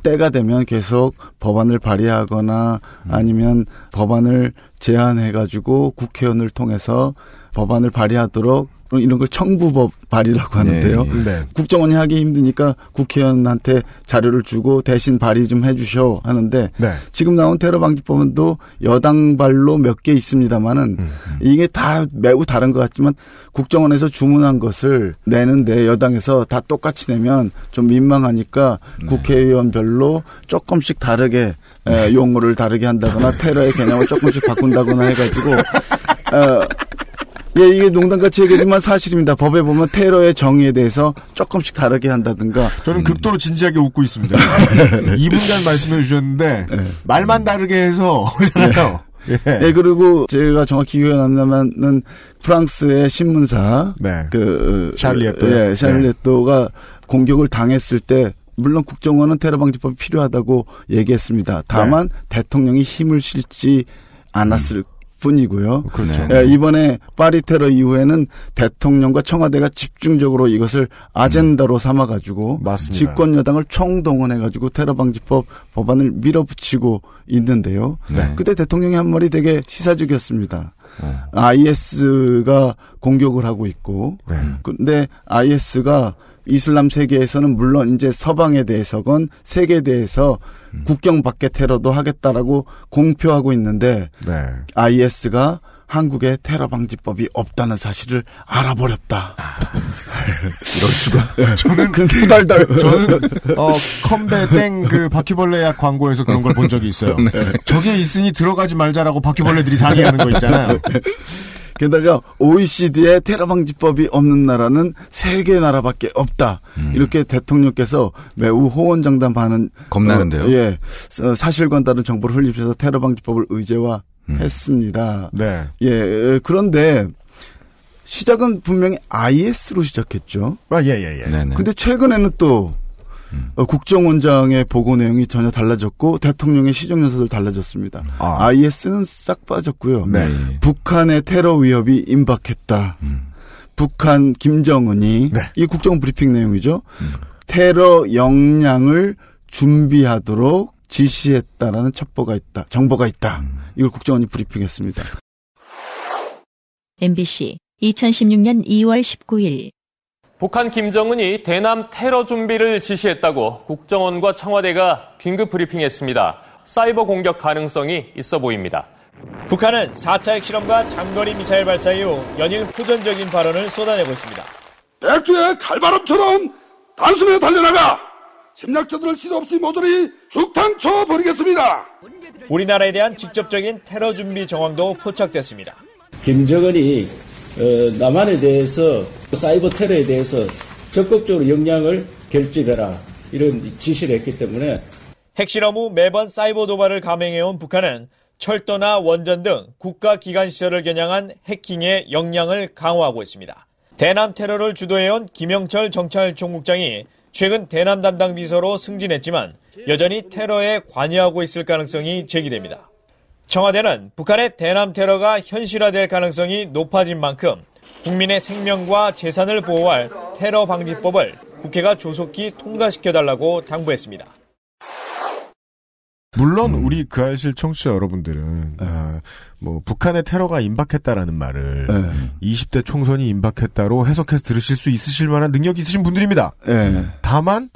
때가 되면 계속 법안을 발의하거나 아니면 법안을 제안해 가지고 국회의원을 통해서 법안을 발의하도록 이런 걸 청부법 발의라고 하는데요. 네, 네. 국정원이 하기 힘드니까 국회의원한테 자료를 주고 대신 발의 좀 해주셔 하는데 네. 지금 나온 테러 방지법은도 여당 발로 몇 개 있습니다만은 음, 이게 다 매우 다른 것 같지만 국정원에서 주문한 것을 내는데 여당에서 다 똑같이 내면 좀 민망하니까 네. 국회의원별로 조금씩 다르게 에, 용어를 다르게 한다거나 테러의 개념을 조금씩 바꾼다거나 해가지고 어, 예, 이게 농담같이 얘기하지만 사실입니다. 법에 보면 테러의 정의에 대해서 조금씩 다르게 한다든가. 저는 극도로 진지하게 웃고 있습니다. 2분간 말씀해 주셨는데 말만 다르게 해서 잖아요. 예. 예, 그리고 제가 정확히 기억이 안 나면은 프랑스의 신문사 네. 그 heb도요? 예, 샤를리 heb도가 공격을 당했을 때 물론 국정원은 테러 방지법이 필요하다고 얘기했습니다. 다만 네. 대통령이 힘을 실지 않았을 뿐이고요. 그렇죠. 예, 이번에 파리 테러 이후에는 대통령과 청와대가 집중적으로 이것을 아젠다로 삼아 가지고 음. 맞습니다. 집권 여당을 총동원해 가지고 테러 방지법 법안을 밀어붙이고 있는데요. 네. 그때 대통령이 한 말이 되게 시사적이었습니다. 어. IS가 공격을 하고 있고, 네. 근데 IS가 이슬람 세계에서는 물론 이제 서방에 대해서건 세계에 대해서 음. 국경 밖의 테러도 하겠다라고 공표하고 있는데 네. IS가 한국에 테러 방지법이 없다는 사실을 알아버렸다. 이럴 수가. 저는 근데 달달. 저는 어 컴배 땡그 바퀴벌레 약 광고에서 그런 걸 본 적이 있어요. 저게 있으니 들어가지 말자라고 바퀴벌레들이 상의하는 거 있잖아요. 게다가 OECD에 테러 방지법이 없는 나라는 세 개 나라밖에 없다. 이렇게 대통령께서 매우 호언장담하는 겁나는데요? 어, 예. 어, 사실과 다른 정보를 흘립해서 테러 방지법을 의제화했습니다. 네. 예. 그런데 시작은 분명히 IS로 시작했죠. 아, 예, 예, 예. 네네. 근데 최근에는 또 어, 국정원장의 보고 내용이 전혀 달라졌고 대통령의 시정연설도 달라졌습니다. 아. IS는 싹 빠졌고요. 네. 북한의 테러 위협이 임박했다. 북한 김정은이 네. 이 국정 브리핑 내용이죠. 테러 역량을 준비하도록 지시했다라는 첩보가 있다. 정보가 있다. 이걸 국정원이 브리핑했습니다. MBC 2016년 2월 19일 북한 김정은이 대남 테러 준비를 지시했다고 국정원과 청와대가 긴급 브리핑했습니다. 사이버 공격 가능성이 있어 보입니다. 북한은 4차 핵실험과 장거리 미사일 발사 이후 연일 호전적인 발언을 쏟아내고 있습니다. 백두의 칼바람처럼 단숨에 달려나가 침략자들을 시도 없이 모조리 죽탕 쳐 버리겠습니다. 우리나라에 대한 직접적인 테러 준비 정황도 포착됐습니다. 김정은이 어, 남한에 대해서 사이버 테러에 대해서 적극적으로 역량을 결집해라 이런 지시를 했기 때문에 핵실험 후 매번 사이버 도발을 감행해온 북한은 철도나 원전 등 국가 기관 시설을 겨냥한 해킹의 역량을 강화하고 있습니다. 대남 테러를 주도해온 김영철 정찰총국장이 최근 대남 담당 비서로 승진했지만 여전히 테러에 관여하고 있을 가능성이 제기됩니다. 청와대는 북한의 대남 테러가 현실화될 가능성이 높아진 만큼 국민의 생명과 재산을 보호할 테러 방지법을 국회가 조속히 통과시켜달라고 당부했습니다. 물론 우리 그 알실 청취자 여러분들은 아, 뭐 북한의 테러가 임박했다라는 말을 20대 총선이 임박했다로 해석해서 들으실 수 있으실 만한 능력이 있으신 분들입니다. 네. 다만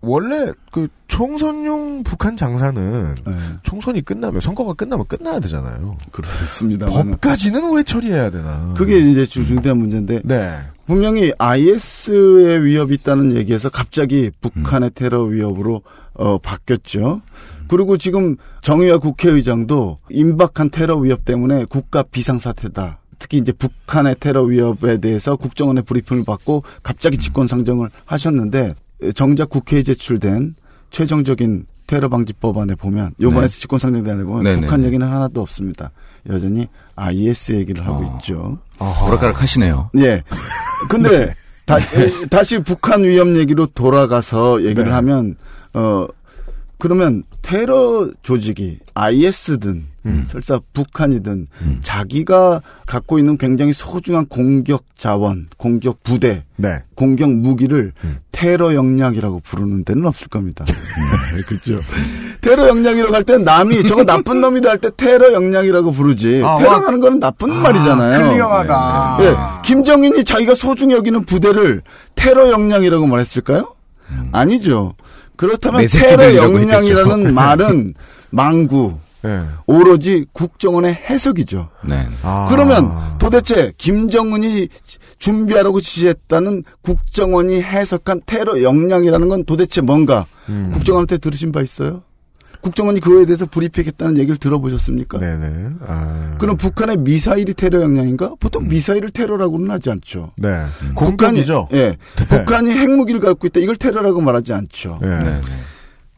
원래 그 총선용 북한 장사는 네. 총선이 끝나면 선거가 끝나면 끝나야 되잖아요. 그렇습니다. 법까지는 왜 처리해야 되나? 그게 이제 주- 중대한 문제인데 네. 분명히 IS의 위협이 있다는 얘기에서 갑자기 북한의 테러 위협으로 어, 바뀌었죠. 그리고 지금 정의와 국회의장도 임박한 테러 위협 때문에 국가 비상사태다. 특히 이제 북한의 테러 위협에 대해서 국정원의 브리핑을 받고 갑자기 직권 상정을 하셨는데 정작 국회에 제출된 최종적인 테러 방지 법안에 보면 요번에 네. 직권 상정단에 보면 네네. 북한 얘기는 하나도 없습니다. 여전히 IS 얘기를 하고 있죠. 오락가락 하시네요. 예. 근데 다, 다시 북한 위협 얘기로 돌아가서 얘기를 네. 하면 어 그러면 테러 조직이 IS든 음. 설사 북한이든 자기가 갖고 있는 굉장히 소중한 공격 자원, 공격 부대, 네. 공격 무기를 테러 역량이라고 부르는 데는 없을 겁니다. 네, 그렇죠. 테러 역량이라고 할 때 남이 저거 나쁜 놈이다 할 때 테러 역량이라고 부르지. 아, 테러라는 거는 나쁜 말이잖아요. 클리어하다. 예, 김정인이 자기가 소중히 여기는 부대를 테러 역량이라고 말했을까요? 아니죠. 그렇다면 내 테러 역량이라는. 말은 망구. 예. 오로지 국정원의 해석이죠. 네. 아. 그러면 도대체 김정은이 준비하라고 지시했다는 국정원이 해석한 테러 역량이라는 건 도대체 뭔가 음. 국정원한테 들으신 바 있어요? 국정원이 그거에 대해서 브리핑했다는 얘기를 들어보셨습니까? 네네. 아. 그럼 북한의 미사일이 테러 역량인가? 보통 미사일을 테러라고는 하지 않죠. 네. 북한이 공격이죠. 예, 네. 북한이 핵무기를 갖고 있다 이걸 테러라고 말하지 않죠. 네. 네.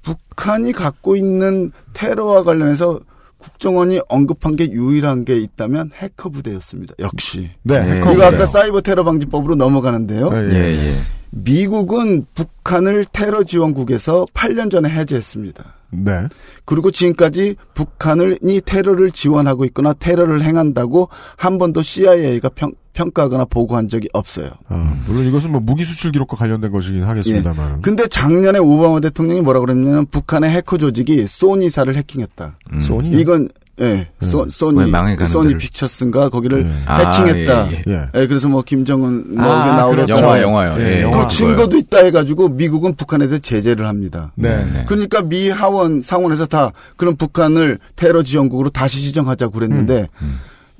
북한이 갖고 있는 테러와 관련해서 국정원이 언급한 게 유일한 게 있다면 해커 부대였습니다. 역시. 네. 네. 해커 이거 아까. 사이버 테러 방지법으로 넘어가는데요. 예, 예, 예. 미국은 북한을 테러 지원국에서 8년 전에 해제했습니다. 네. 그리고 지금까지 북한이 테러를 지원하고 있거나 테러를 행한다고 한 번도 CIA가 평, 평가하거나 보고한 적이 없어요. 아, 물론 이것은 뭐 무기 수출 기록과 관련된 것이긴 하겠습니다만. 근데 작년에 오바마 대통령이 뭐라 그랬냐면 북한의 해커 조직이 소니사를 해킹했다. 음. 소니? 이건 예, 소, 왜 소니 망해가는 소니. 픽처스인가 거기를 네. 아, 해킹했다. 예, 예. 예, 그래서 뭐 김정은 뭐 아, 나오겠죠. 그렇죠. 영화, 영화요. 예, 예, 영화. 그 증거도 있다 해가지고 미국은 북한에 대해 제재를 합니다. 네. 네. 그러니까 미 하원 상원에서 다 그럼 북한을 테러 지원국으로 다시 지정하자고 그랬는데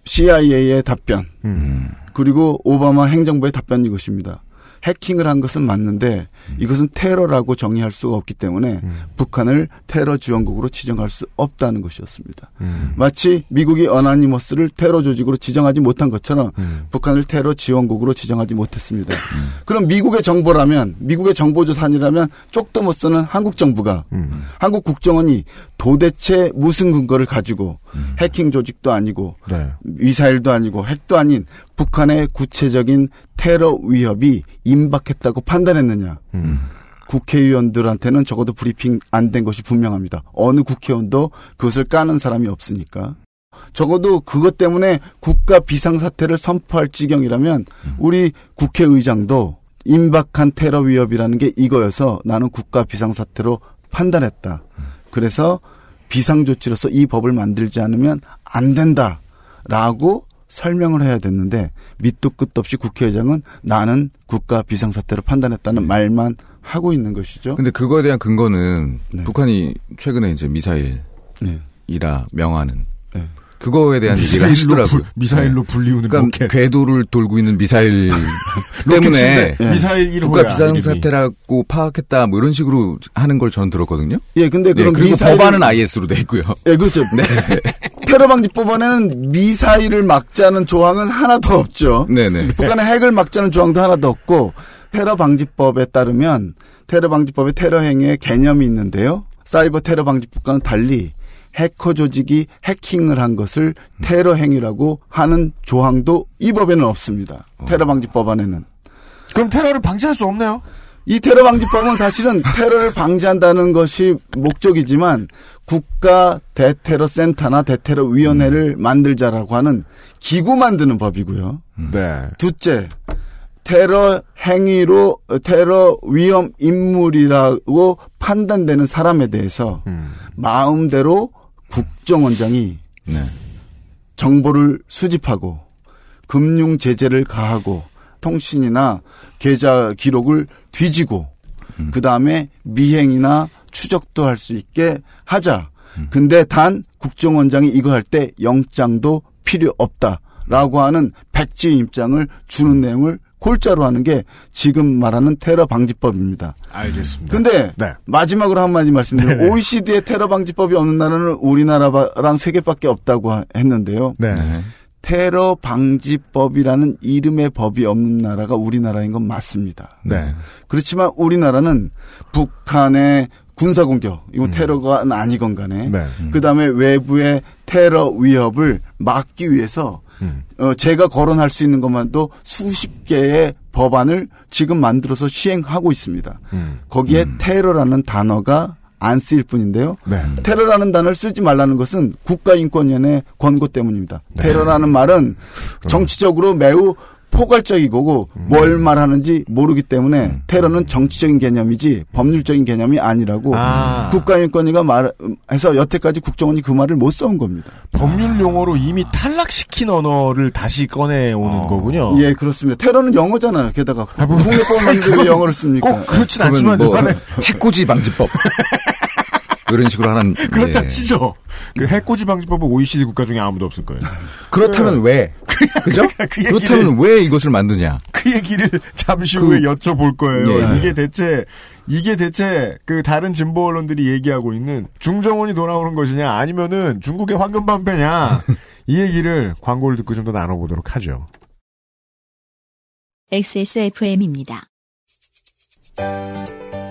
CIA의 답변 음. 그리고 오바마 행정부의 답변이 이것입니다. 해킹을 한 것은 맞는데 이것은 테러라고 정의할 수가 없기 때문에 음. 북한을 테러 지원국으로 지정할 수 없다는 것이었습니다. 음. 마치 미국이 어나니머스를 테러 조직으로 지정하지 못한 것처럼 음. 북한을 테러 지원국으로 지정하지 못했습니다. 그럼 미국의 정보라면 미국의 정보조사관이라면 쪽도 못 쓰는 한국 정부가 음. 한국 국정원이 도대체 무슨 근거를 가지고 해킹 조직도 아니고 네. 미사일도 아니고 핵도 아닌 북한의 구체적인 테러 위협이 임박했다고 판단했느냐. 음. 국회의원들한테는 적어도 브리핑 안 된 것이 분명합니다. 어느 국회의원도 그것을 까는 사람이 없으니까. 적어도 그것 때문에 국가 비상사태를 선포할 지경이라면 우리 국회의장도 임박한 테러 위협이라는 게 이거여서 나는 국가 비상사태로 판단했다. 그래서 비상조치로서 이 법을 만들지 않으면 안 된다라고 설명을 해야 됐는데 밑도 끝도 없이 국회의장은 나는 국가 비상사태로 판단했다는 말만 하고 있는 것이죠. 근데 그거에 대한 근거는 네. 북한이 최근에 이제 미사일이라 네. 명하는 네. 그거에 대한 얘기를 하시더라고요. 불, 미사일로 불리우는 그러니까 로켓. 궤도를 돌고 있는 미사일 때문에 미사일 1호야. 국가 비상사태라고 파악했다 뭐 이런 식으로 하는 걸 저는 들었거든요. 예, 근데 예, 그럼 그리고 미사일 법안은 IS로 돼 있고요. 예, 그렇죠. 네. 테러 방지 법안에는 미사일을 막자는 조항은 하나도 없죠. 네네. 북한의 핵을 막자는 조항도 하나도 없고 테러 방지법에 따르면 테러 방지법에 테러 행위의 개념이 있는데요. 사이버 테러 방지법과는 달리 해커 조직이 해킹을 한 것을 테러 행위라고 하는 조항도 이 법에는 없습니다. 테러 방지법 안에는. 그럼 테러를 방지할 수 없네요. 이 테러 방지법은 사실은 테러를 방지한다는 것이 목적이지만 국가 대테러 센터나 대테러 위원회를 만들자라고 하는 기구 만드는 법이고요. 네. 둘째, 테러 행위로 테러 위험 인물이라고 판단되는 사람에 대해서 음. 마음대로 국정원장이 네. 정보를 수집하고 금융 제재를 가하고 통신이나 계좌 기록을 뒤지고 그 다음에 미행이나 추적도 할 수 있게 하자. 근데 단 국정원장이 이거 할 때 영장도 필요 없다라고 하는 백지 입장을 주는 내용을 골자로 하는 게 지금 말하는 테러 방지법입니다. 알겠습니다. 근데 네. 마지막으로 한마디 말씀드리면 네네. OECD에 테러 방지법이 없는 나라는 우리나라랑 세 개밖에 없다고 하- 했는데요. 네. 테러 방지법이라는 이름의 법이 없는 나라가 우리나라인 건 맞습니다. 네. 그렇지만 우리나라는 북한의 군사 공격, 이거 테러가 아니건 간에, 네. 그 다음에 외부의 테러 위협을 막기 위해서, 음. 어, 제가 거론할 수 있는 것만도 수십 개의 법안을 지금 만들어서 시행하고 있습니다. 음. 거기에 테러라는 단어가 안 쓰일 뿐인데요. 네. 테러라는 단어를 쓰지 말라는 것은 국가인권위원회 권고 때문입니다. 네. 테러라는 말은 정치적으로 매우 포괄적이고 뭘 말하는지 모르기 때문에 테러는 정치적인 개념이지 법률적인 개념이 아니라고 아. 국가인권위가 말해서 여태까지 국정원이 그 말을 못 써온 겁니다. 법률 용어로 이미 탈락시킨 언어를 다시 꺼내오는 거군요. 예, 그렇습니다. 테러는 영어잖아요. 게다가 국내법 만들고 왜 영어를 씁니까? 꼭 그렇진 않지만 뭐 해코지 방지법 이런 식으로 하는 그렇다 예. 치죠. 그 해코지 방지법은 OECD 국가 중에 아무도 없을 거예요. 그렇다면 왜 그죠? 그 얘기를- 그렇다면 왜 이것을 만드냐? 그 얘기를 잠시 그- 후에 여쭤볼 거예요. 예. 이게 대체 이게 대체 그 다른 진보 언론들이 얘기하고 있는 중정원이 돌아오는 것이냐 아니면은 중국의 황금 반패냐 이 얘기를 광고를 듣고 좀 더 나눠보도록 하죠. XSFM입니다.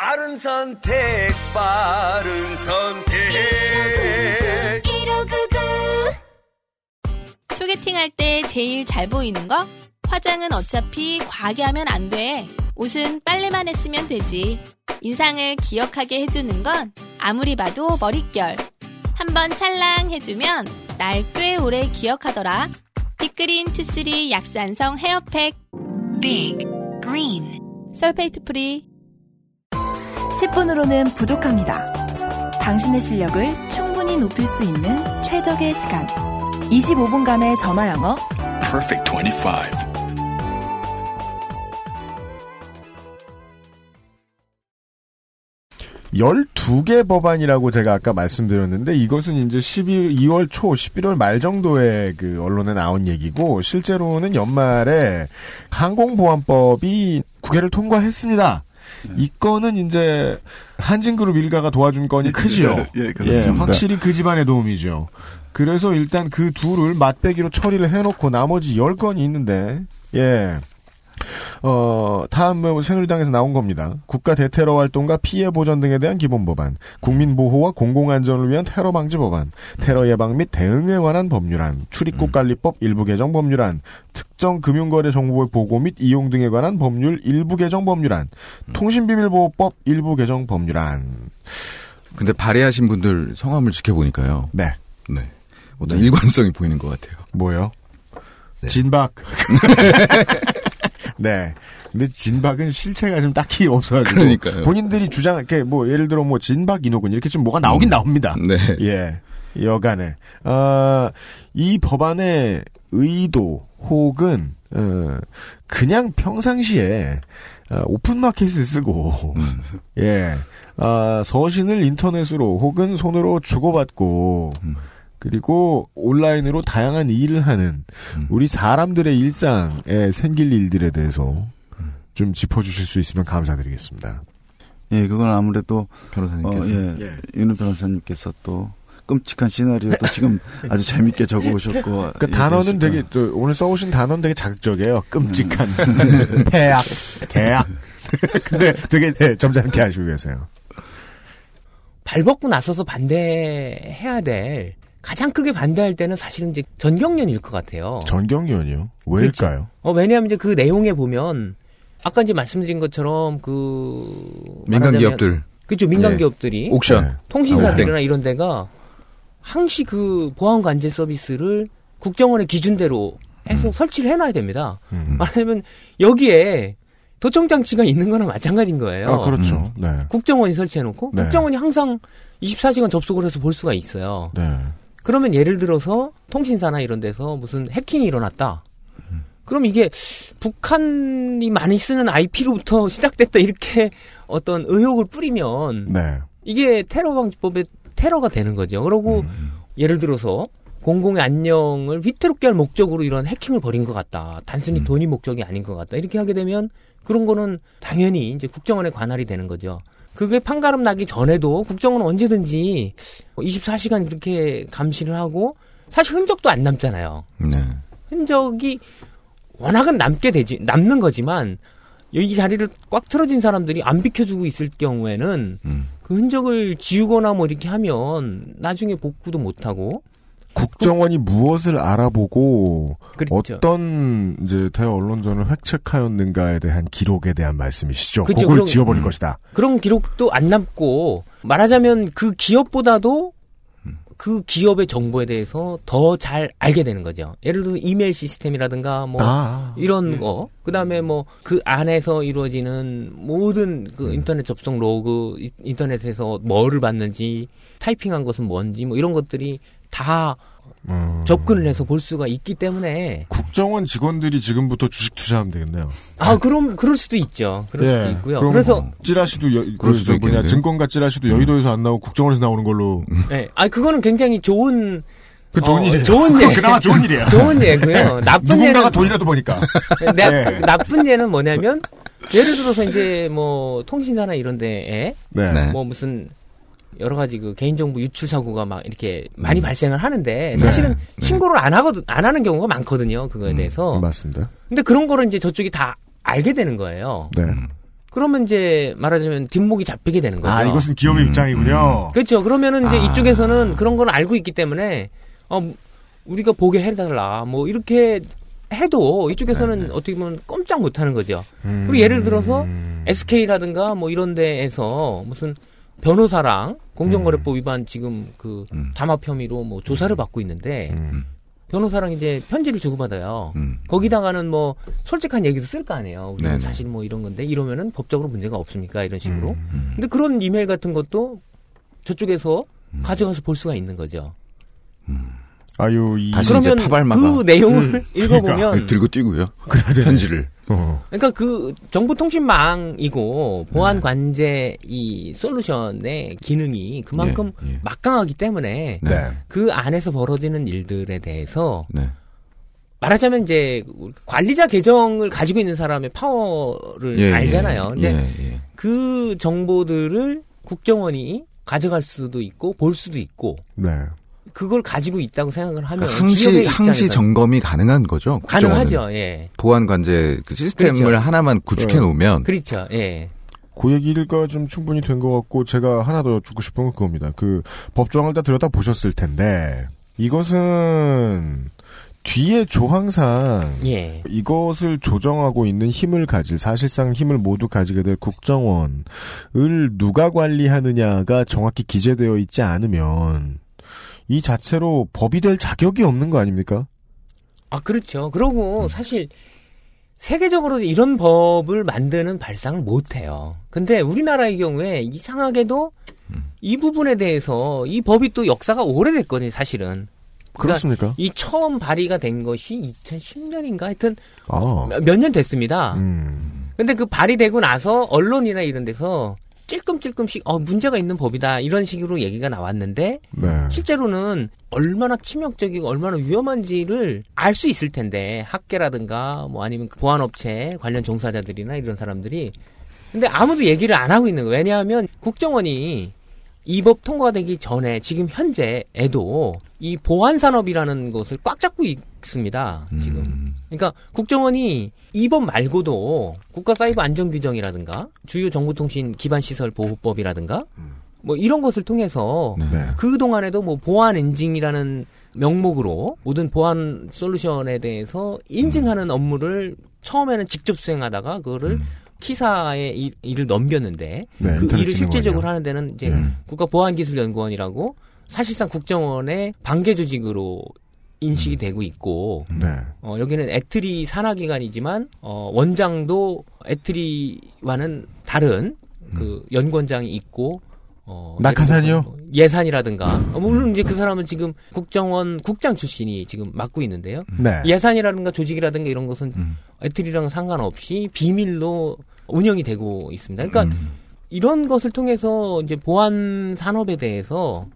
바른 선택, 바른 선택. 소개팅할 때 제일 잘 보이는 거? 화장은 어차피 과하게 하면 안 돼. 옷은 빨래만 했으면 되지. 인상을 기억하게 해주는 건 아무리 봐도 머릿결. 한번 찰랑 해주면 날 꽤 오래 기억하더라. 빅그린 two three 약산성 헤어팩. 빅 그린 sulfate free 10분으로는 부족합니다. 당신의 실력을 충분히 높일 수 있는 최적의 시간. 25분간의 전화 영어. Perfect 25. 열두 개 법안이라고 제가 아까 말씀드렸는데 이것은 이제 12, 2월 초, 11월 말 정도에 그 언론에 나온 얘기고 실제로는 연말에 항공보안법이 국회를 통과했습니다. 이 건은 이제 한진그룹 일가가 도와준 건이 크지요. 예, 그렇습니다. 확실히 그 집안의 도움이죠. 그래서 일단 그 둘을 맛배기로 처리를 해놓고 나머지 10건이 있는데, 예. 어, 다음 뭐 새누리당에서 나온 겁니다. 국가 대테러 활동과 피해 보전 등에 대한 기본 법안, 국민 보호와 공공 안전을 위한 테러 방지 법안, 테러 예방 및 대응에 관한 법률안, 출입국 관리법 일부 개정 법률안, 특정 금융거래 정보의 보고 및 이용 등에 관한 법률 일부 개정 법률안, 통신비밀보호법 일부 개정 법률안. 근데 발의하신 분들 성함을 지켜보니까요. 네. 네. 어떤 일관성이 보이는 것 같아요. 뭐요? 진박. 네. 근데 진박은 실체가 좀 딱히 없어가지고. 그러니까요. 본인들이 주장, 이렇게 뭐, 예를 들어 뭐, 진박, 인호군, 이렇게 좀 뭐가 나오긴 음. 나옵니다. 네. 예. 여간에. 아, 이 법안의 의도, 혹은, 어, 그냥 평상시에, 어, 오픈마켓을 쓰고, 음. 예. 아, 서신을 인터넷으로 혹은 손으로 주고받고, 음. 그리고 온라인으로 다양한 일을 하는 음. 우리 사람들의 일상에 생길 일들에 대해서 좀 짚어주실 수 있으면 감사드리겠습니다. 예, 그건 아무래도 변호사님께서. 어, 예, 윤우 변호사님께서 또 끔찍한 시나리오도 지금 아주 재밌게 적어오셨고. 그 단어는 되게 저, 오늘 써오신 단어는 되게 자극적이에요. 끔찍한 폐악, 계약. 근데 되게 네, 점잖게 하시고 계세요. 발벗고 나서서 반대해야 될 가장 크게 반대할 때는 사실은 이제 전경련일 것 같아요. 전경련이요? 왜일까요? 어, 왜냐하면 이제 그 내용에 보면 아까 이제 말씀드린 것처럼 그 민간 기업들. 그렇죠 민간 예. 기업들이 옥션. 네. 통신사들이나 이런 데가 항시 그 보안 관제 서비스를 국정원의 기준대로 해서 설치를 해놔야 됩니다. 말하자면 여기에 도청 장치가 있는 거나 마찬가지인 거예요. 아, 그렇죠. 네. 국정원이 설치해놓고 네. 국정원이 항상 24시간 접속을 해서 볼 수가 있어요. 네. 그러면 예를 들어서 통신사나 이런 데서 무슨 해킹이 일어났다. 그럼 이게 북한이 많이 쓰는 IP로부터 시작됐다 이렇게 어떤 의혹을 뿌리면 네. 이게 테러 방지법의 테러가 되는 거죠. 그러고 예를 들어서 공공의 안녕을 위태롭게 할 목적으로 이런 해킹을 벌인 것 같다. 단순히 돈이 목적이 아닌 것 같다. 이렇게 하게 되면 그런 거는 당연히 이제 국정원의 관할이 되는 거죠. 그게 판가름 나기 전에도 국정원은 언제든지 24시간 이렇게 감시를 하고 사실 흔적도 안 남잖아요. 네. 흔적이 워낙은 남게 되지 남는 거지만 이 자리를 꽉 틀어진 사람들이 안 비켜주고 있을 경우에는 음. 그 흔적을 지우거나 뭐 이렇게 하면 나중에 복구도 못하고 국정원이 무엇을 알아보고 그렇죠. 어떤 이제 대어 언론전을 획책하였는가에 대한 기록에 대한 말씀이시죠. 그렇죠. 그걸 그런- 지워버릴 음. 것이다. 그런 기록도 안 남고 말하자면 그 기업보다도 그 기업의 정보에 대해서 더 잘 알게 되는 거죠. 예를 들어 이메일 시스템이라든가 뭐 아. 이런 거. 그다음에 뭐 그 안에서 이루어지는 모든 그 인터넷 접속 로그 이- 인터넷에서 뭐를 봤는지 타이핑한 것은 뭔지 뭐 이런 것들이 다 음. 접근을 해서 볼 수가 있기 때문에 국정원 직원들이 지금부터 주식 투자하면 되겠네요. 아 그럼 그럴 수도 있죠. 그럴 예, 수도 있고요. 그럼 그래서 찌라시도 여, 그럴 그, 수도 저 뭐냐 있겠는데요? 증권가 찌라시도 여의도에서 안 나오고 국정원에서 나오는 걸로. 네. 아, 그거는 굉장히 좋은. 그 좋은 일이에요. 좋은 예. 그나마 좋은 일이에요. 좋은 예고요. 네. 나쁜 누군가가 예는. 돈이라도 버니까. 나, 네. 나쁜 예는 뭐냐면, 예를 들어서 이제 뭐, 통신사나 이런 데에. 네. 네. 뭐 무슨, 여러 가지 그 개인정보 유출 사고가 막 이렇게 많이 음. 발생을 하는데, 네. 사실은 신고를 안 하거든, 안 하는 경우가 많거든요. 그거에 대해서. 음, 맞습니다. 근데 그런 거를 이제 저쪽이 다 알게 되는 거예요. 네. 그러면 이제 말하자면 뒷목이 잡히게 되는 거죠. 아 이것은 기업의 입장이군요. 그렇죠. 그러면은 이제 아. 이쪽에서는 그런 걸 알고 있기 때문에 어 우리가 보게 해달라 뭐 이렇게 해도 이쪽에서는 어떻게 보면 꼼짝 못하는 거죠. 음. 그리고 예를 들어서 SK라든가 뭐 이런 데에서 무슨 변호사랑 공정거래법 위반 지금 그 담합 혐의로 뭐 조사를 받고 있는데 변호사랑 이제 편지를 주고받아요. 거기다가는 뭐 솔직한 얘기도 쓸 거 아니에요. 우리는. 사실 뭐 이런 건데 이러면은 법적으로 문제가 없습니까? 이런 식으로. 근데 그런 이메일 같은 것도 저쪽에서 가져가서 볼 수가 있는 거죠. 아유 이 다시 이제 그러면 파발마가 그 내용을 읽어보면 들고 뛰고요. 편지를. 어. 그러니까 그 정보통신망이고 보안 관제 이 솔루션의 기능이 그만큼 막강하기 때문에 네. 그 안에서 벌어지는 일들에 대해서 네. 말하자면 이제 관리자 계정을 가지고 있는 사람의 파워를 예, 알잖아요. 예, 근데 예, 예. 그 정보들을 국정원이 가져갈 수도 있고 볼 수도 있고 네. 그걸 가지고 있다고 생각을 하면 그러니까 항시 항시 점검이 가능한 거죠. 국정원은. 가능하죠. 예. 보안 관제 그 시스템을 그렇죠. 하나만 구축해 놓으면 그렇죠. 예. 그 얘기가 좀 충분히 된 것 같고 제가 하나 더 여쭙고 싶은 건 그겁니다. 그 법조항을 다 들여다 보셨을 텐데 이것은 뒤에 조항상 예. 이것을 조정하고 있는 힘을 가질 사실상 힘을 모두 가지게 될 국정원을 누가 관리하느냐가 정확히 기재되어 있지 않으면 이 자체로 법이 될 자격이 없는 거 아닙니까? 아, 그렇죠. 그러고 사실 세계적으로 이런 법을 만드는 발상을 못 해요. 근데 우리나라의 경우에 이상하게도 이 부분에 대해서 이 법이 또 역사가 오래됐거든요, 사실은. 그러니까 그렇습니까? 이 처음 발의가 된 것이 2010년인가 하여튼 아. 몇년 됐습니다. 음. 근데 그 발의되고 나서 언론이나 이런 데서 찔끔찔끔씩 어 문제가 있는 법이다 이런 식으로 얘기가 나왔는데 네. 실제로는 얼마나 치명적이고 얼마나 위험한지를 알 수 있을 텐데 학계라든가 뭐 아니면 그 보안업체 관련 종사자들이나 이런 사람들이 근데 아무도 얘기를 안 하고 있는 거예요. 왜냐하면 국정원이 이 법 통과되기 전에 지금 현재에도 이 보안 산업이라는 것을 꽉 잡고 있습니다. 지금. 그러니까 국정원이 이법 말고도 국가 사이버 안전 규정이라든가 주요 정보통신 기반 시설 보호법이라든가 뭐 이런 것을 통해서 네. 그 동안에도 뭐 보안 인증이라는 명목으로 모든 보안 솔루션에 대해서 인증하는 업무를 처음에는 직접 수행하다가 그거를 KISA에 일, 일을 넘겼는데 네, 그 일을. 실제적으로 하는 데는 이제 국가보안기술연구원이라고 사실상 국정원의 방계 조직으로 인식이 되고 있고 네. 어, 여기는 ETRI 산하기관이지만 어, 원장도 ETRI와는 다른 그 연구원장이 있고 어, 낙하산이요? 예산이라든가 어, 물론 이제 그 사람은 지금 국정원 국장 출신이 지금 맡고 있는데요. 네. 예산이라든가 조직이라든가 이런 것은 애트리랑 상관없이 비밀로 운영이 되고 있습니다. 그러니까 이런 것을 통해서 이제 보안 산업에 대해서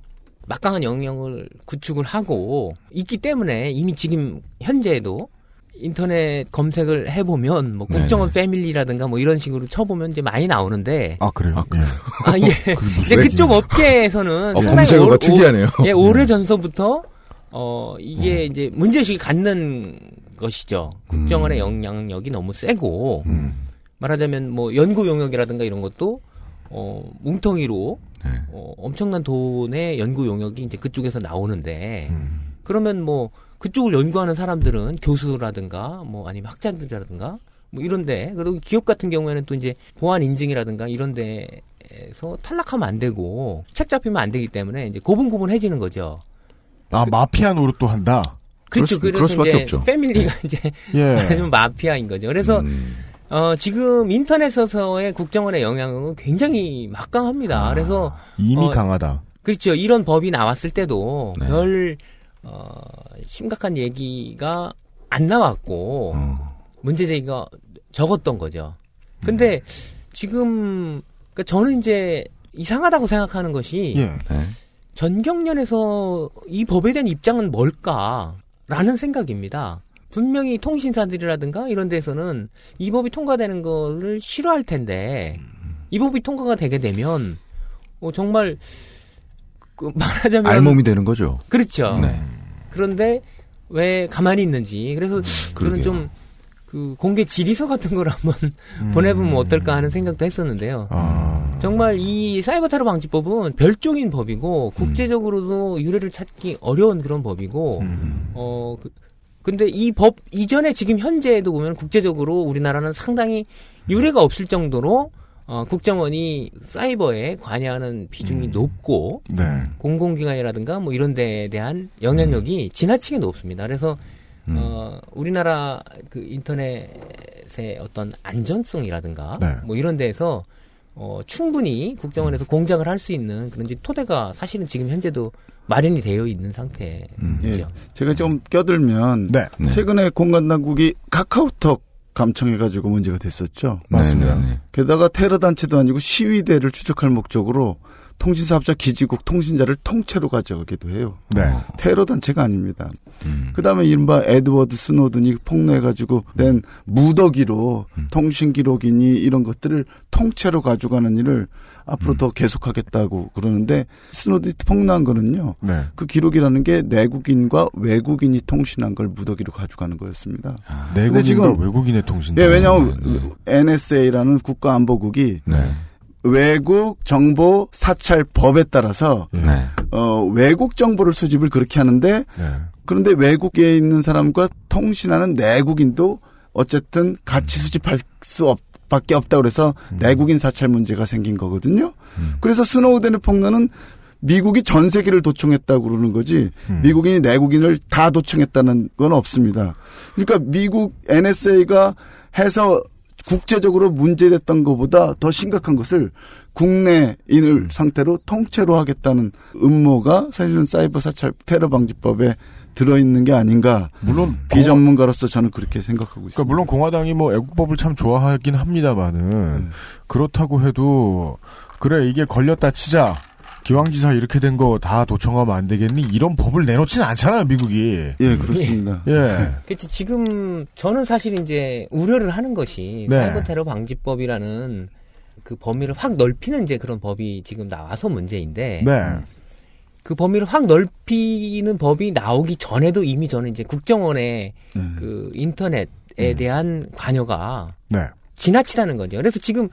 막강한 영역을 구축을 하고 있기 때문에 이미 지금 현재에도 인터넷 검색을 해보면 뭐 국정원 패밀리라든가 뭐 이런 식으로 쳐보면 이제 많이 나오는데 아 그래요? 아, 예. 이제 그쪽 업계에서는 어, 검색어가 오- 특이하네요. 오, 예, 오래 전서부터 어 이게 이제 문제의식이 갖는 것이죠. 국정원의 영향력이 너무 세고 음. 말하자면 뭐 연구 용역이라든가 이런 것도 어 뭉텅이로 네. 어, 엄청난 돈의 연구 용역이 이제 그쪽에서 나오는데 음. 그러면 뭐 그쪽을 연구하는 사람들은 교수라든가 뭐 아니면 학자들이라든가 뭐 이런데 그리고 기업 같은 경우에는 또 이제 보안 인증이라든가 이런 데에서 탈락하면 안 되고 책 잡히면 안 되기 때문에 이제 고분고분해지는 거죠. 아 마피아 노릇도 한다. 그렇죠. 수- 그럴 그래서 수밖에 이제 없죠. 패밀리가 이제 예. 좀 마피아인 거죠. 그래서 음. 어, 지금 인터넷에서의 국정원의 영향은 굉장히 막강합니다. 그래서 아, 이미 어, 강하다. 그렇죠. 이런 법이 나왔을 때도 네. 별 어, 심각한 얘기가 안 나왔고 어. 문제 제기가 적었던 거죠. 근데 음. 지금 그러니까 저는 이제 이상하다고 생각하는 것이 예. 네. 전경련에서 이 법에 대한 입장은 뭘까라는 생각입니다. 분명히 통신사들이라든가 이런 데서는 이 법이 통과되는 거를 싫어할 텐데 이 법이 통과가 되게 되면 어, 정말 그 말하자면 알몸이 되는 거죠. 그렇죠. 네. 그런데 왜 가만히 있는지 그래서 음, 그러게요. 좀그 공개 질의서 같은 걸 한번 음. 보내보면 어떨까 하는 생각도 했었는데요. 아. 정말 이 사이버 테러 방지법은 별종인 법이고 국제적으로도 유례를 찾기 어려운 그런 법이고 어 그, 근데 이 법 이전에 지금 현재에도 보면 국제적으로 우리나라는 상당히 유례가 없을 정도로 어, 국정원이 사이버에 관여하는 비중이 높고 네. 공공기관이라든가 뭐 이런 데에 대한 영향력이 지나치게 높습니다. 그래서 어, 우리나라 그 인터넷의 어떤 안전성이라든가 네. 뭐 이런 데에서 어, 충분히 국정원에서 공작을 할 수 있는 그런 이제 토대가 사실은 지금 현재도 마련이 되어 있는 상태죠. 예, 제가 좀 껴들면 네. 최근에 공간 당국이 카카오톡 감청해가지고 문제가 됐었죠. 맞습니다. 네, 네. 게다가 테러 단체도 아니고 시위대를 추적할 목적으로 통신사업자 기지국 통신자를 통째로 가져가기도 해요. 네. 테러 단체가 아닙니다. 음. 그다음에 이른바 에드워드 스노든이 폭로해가지고 낸 무더기로 음. 통신 기록이니 이런 것들을 통째로 가져가는 일을 앞으로 더 계속하겠다고 그러는데 스노든이 폭로한 거는요. 네. 그 기록이라는 게 내국인과 외국인이 통신한 걸 무더기로 가져가는 거였습니다. 근데 내국인과 지금 외국인의 통신. 예, 왜냐하면 NSA라는 국가안보국이 네. 외국 정보 사찰 법에 따라서 네. 어, 외국 정보를 수집을 그렇게 하는데 네. 그런데 외국에 있는 사람과 통신하는 내국인도 어쨌든 같이 수집할 수 없, 밖에 없다 그래서 내국인 사찰 문제가 생긴 거거든요. 그래서 스노우덴의 폭로는 미국이 전 세계를 도청했다고 그러는 거지 미국인이 내국인을 다 도청했다는 건 없습니다. 그러니까 미국 NSA가 해서 국제적으로 문제됐던 것보다 더 심각한 것을 국내인을 상태로 통째로 하겠다는 음모가 사실은 사이버 사찰 테러 방지법에 들어있는 게 아닌가. 물론 비전문가로서 저는 그렇게 생각하고 있습니다. 그러니까 물론 공화당이 뭐 애국법을 참 좋아하긴 합니다만은 그렇다고 해도 그래 이게 걸렸다 치자 기왕지사 이렇게 된 거 다 도청하면 안 되겠니 이런 법을 내놓지는 않잖아요 미국이. 예 그렇습니다. 예. 그렇지 지금 저는 사실 이제 우려를 하는 것이 네. 사이버 테러 방지법이라는 그 범위를 확 넓히는 이제 그런 법이 지금 나와서 문제인데 네. 그 범위를 확 넓히는 법이 나오기 전에도 이미 저는 이제 국정원의 그 인터넷에 대한 관여가 네. 지나치다는 거죠. 그래서 지금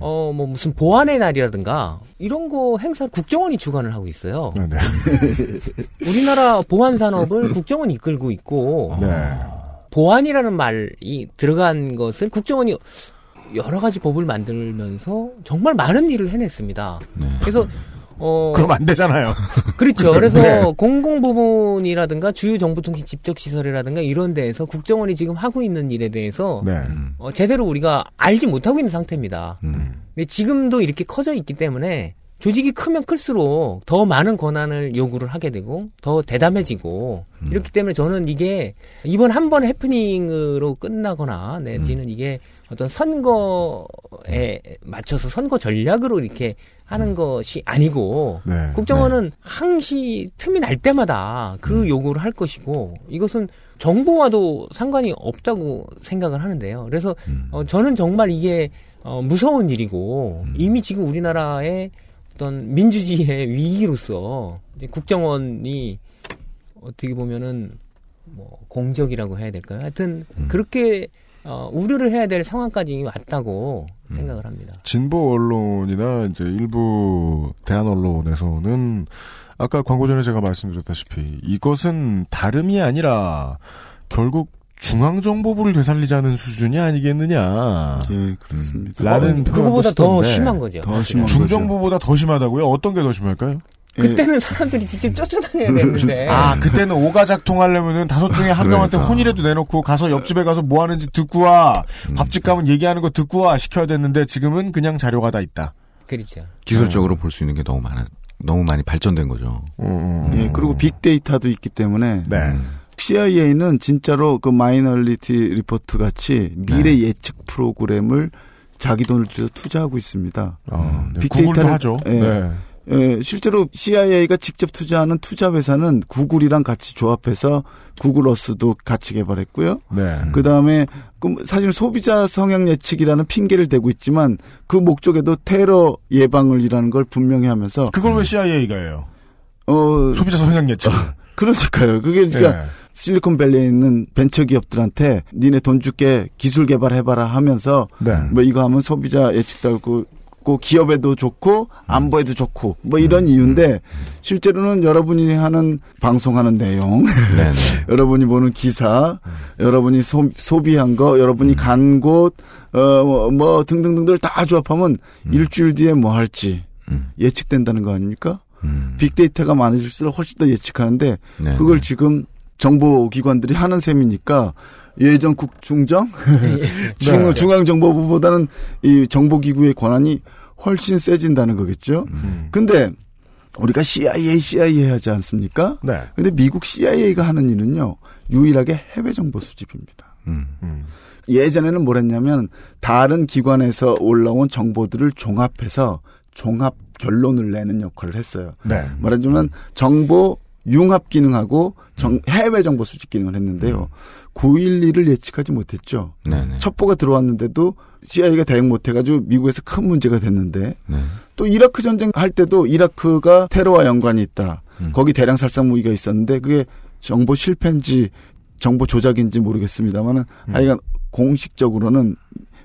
어 뭐 무슨 보안의 날이라든가 이런 거 행사 국정원이 주관을 하고 있어요. 네. 우리나라 보안 산업을 국정원이 이끌고 있고 네. 보안이라는 말이 들어간 것을 국정원이 여러 가지 법을 만들면서 정말 많은 일을 해냈습니다. 그래서 어 그럼 안 되잖아요. 그렇죠. 그래서 네. 공공 부분이라든가 주요 정부 통신 집적 시설이라든가 이런 데에서 국정원이 지금 하고 있는 일에 대해서 네. 어, 제대로 우리가 알지 못하고 있는 상태입니다. 음. 근데 지금도 이렇게 커져 있기 때문에 조직이 크면 클수록 더 많은 권한을 요구를 하게 되고 더 대담해지고 음. 이렇기 때문에 저는 이게 이번 한 번의 해프닝으로 끝나거나 내지는 이게 어떤 선거에 맞춰서 선거 전략으로 이렇게 하는 것이 아니고 음. 네. 국정원은 항시 틈이 날 때마다 그 요구를 할 것이고 이것은 정보와도 상관이 없다고 생각을 하는데요. 그래서 어, 저는 정말 이게 어, 무서운 일이고 이미 지금 우리나라의 어떤 민주주의의 위기로서 국정원이 어떻게 보면은 뭐 공적이라고 해야 될까요? 하여튼 그렇게 어, 우려를 해야 될 상황까지 왔다고 생각을 합니다. 진보 언론이나 이제 일부 대한 언론에서는 아까 광고 전에 제가 말씀드렸다시피 이것은 다름이 아니라 결국 중앙정보부를 되살리자는 수준이 아니겠느냐. 예, 그렇습니다. 라는 어, 그거보다 더 심한 거죠. 더 심한 중정부보다 더 심하다고요? 어떤 게 더 심할까요? 그때는 사람들이 직접 쫓아다녀야 되는데. 아, 그때는 오가작통 하려면은 다섯 중에 한 명한테 그러니까. 혼이라도 내놓고 가서 옆집에 가서 뭐 하는지 듣고 와. 음. 밥집 가면 얘기하는 거 듣고 와. 시켜야 됐는데 지금은 그냥 자료가 다 있다. 그렇죠. 기술적으로 볼수 있는 게 너무 많아, 너무 많이 발전된 거죠. 예, 그리고 빅데이터도 있기 때문에 네. CIA는 진짜로 그 Minority Report 같이 미래 예측 프로그램을 자기 돈을 들여 투자하고 있습니다. 어, 네, 구글도 하죠. 예, 네. 예, 실제로 CIA가 직접 투자하는 투자 회사는 구글이랑 같이 조합해서 구글 어스도 같이 개발했고요. 네. 그 다음에 사실 소비자 성향 예측이라는 핑계를 대고 있지만 그 목적에도 테러 예방을 이라는 걸 분명히 하면서 그걸 왜 CIA가 해요? 어 소비자 성향 예측. 그러니까요. 그게 그러니까 예. 실리콘밸리에 있는 벤처 기업들한테 니네 돈 줄게 기술 개발해봐라 하면서 네. 뭐 이거 하면 소비자 예측도 하고 그 기업에도 좋고 안보에도 좋고 뭐 음. 이런 이유인데 실제로는 여러분이 하는 방송하는 내용 네, 여러분이 보는 기사 여러분이 소, 소비한 거 여러분이 간곳 어 뭐 등등등들 다 조합하면 일주일 뒤에 뭐 할지 예측된다는 거 아닙니까? 빅데이터가 많아질수록 훨씬 더 예측하는데 네, 그걸 지금 정보기관들이 하는 셈이니까 예전 국중정 중, 네. 중앙정보부보다는 이 정보기구의 권한이 훨씬 세진다는 거겠죠. 근데 우리가 CIA, CIA 하지 않습니까? 네. 근데 미국 CIA가 하는 일은요, 유일하게 해외 정보 수집입니다. 음. 예전에는 뭘 했냐면, 다른 기관에서 올라온 정보들을 종합해서 종합 결론을 내는 역할을 했어요. 네. 말하자면 정보 융합 기능하고 정- 해외 정보 수집 기능을 했는데요. 9.11을 예측하지 못했죠. 네네. 첩보가 들어왔는데도 CIA가 대응 못해가지고 미국에서 큰 문제가 됐는데 네. 또 이라크 전쟁 할 때도 이라크가 테러와 연관이 있다. 음. 거기 대량 살상 무기가 있었는데 그게 정보 실패인지 정보 조작인지 모르겠습니다만은 음. 하여간 공식적으로는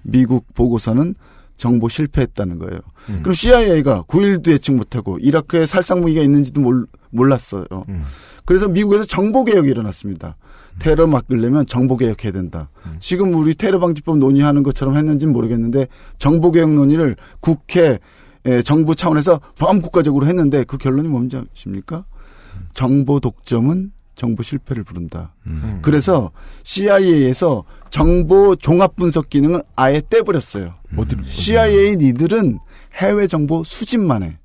미국 보고서는 정보 실패했다는 거예요. 음. 그럼 CIA가 9.11도 예측 못하고 이라크에 살상 무기가 있는지도 몰, 몰랐어요. 음. 그래서 미국에서 정보 개혁이 일어났습니다. 테러 막으려면 정보 개혁해야 된다. 지금 우리 테러 방지법 논의하는 것처럼 했는지는 모르겠는데 정보 개혁 논의를 국회 에, 정부 차원에서 범국가적으로 했는데 그 결론이 뭔지 아십니까? 정보 독점은 정보 실패를 부른다. 음. 그래서 CIA에서 정보 종합 분석 기능을 아예 떼버렸어요. 어디로? CIA 니들은 해외 정보 수집만 해.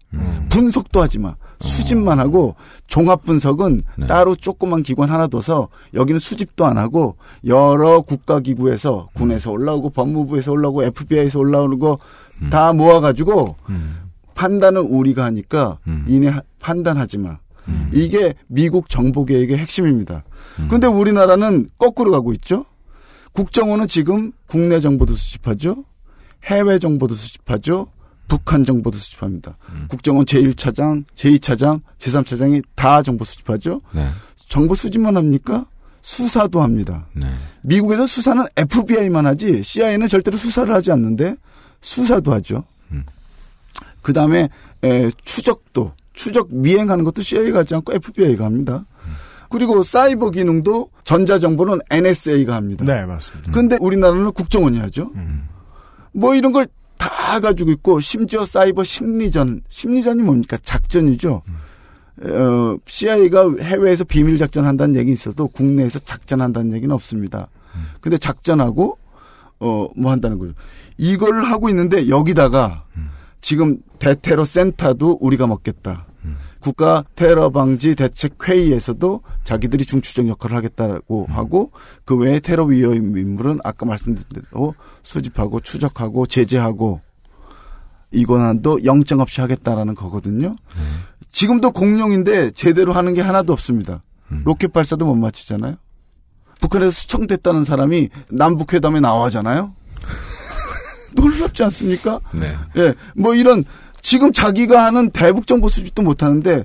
분석도 하지 마. 수집만 하고 종합 분석은 따로 조그만 기관 하나 둬서 여기는 수집도 안 하고 여러 국가 기구에서 군에서 올라오고 법무부에서 올라오고 FBI에서 올라오는 거 다 모아가지고 판단은 우리가 하니까 니네 하- 판단하지 마. 이게 미국 정보 계획의 핵심입니다. 근데 우리나라는 거꾸로 가고 있죠. 국정원은 지금 국내 정보도 수집하죠. 해외 정보도 수집하죠. 북한 정보도 수집합니다. 국정원 제1차장, 제2차장, 제3차장이 다 정보 수집하죠. 네. 정보 수집만 합니까? 수사도 합니다. 네. 미국에서 수사는 FBI만 하지 CIA는 절대로 수사를 하지 않는데 수사도 하죠. 그 다음에 추적도 추적 미행하는 것도 CIA가 하지 않고 FBI가 합니다. 그리고 사이버 기능도 전자정보는 NSA가 합니다. 네, 맞습니다. 근데 우리나라는 국정원이 하죠. 뭐 이런 걸 다 가지고 있고 심지어 사이버 심리전, 심리전이 뭡니까? 작전이죠. 어, CIA가 해외에서 비밀 작전 한다는 얘기 있어도 국내에서 작전한다는 얘기는 없습니다. 근데 작전하고 어 뭐 한다는 거죠. 이걸 하고 있는데 여기다가 지금 대테러 센터도 우리가 먹겠다. 국가 테러 방지 대책 회의에서도 자기들이 중추적 역할을 하겠다고 하고 그 외에 테러 위험 인물은 아까 말씀드린 대로 수집하고 추적하고 제재하고 이 권한도 영장 없이 하겠다라는 거거든요. 지금도 공룡인데 제대로 하는 게 하나도 없습니다. 로켓 발사도 못 맞히잖아요. 북한에서 수청됐다는 사람이 남북 회담에 나와잖아요. 놀랍지 않습니까? 네. 예, 뭐 이런 지금 자기가 하는 대북 정보 수집도 못 하는데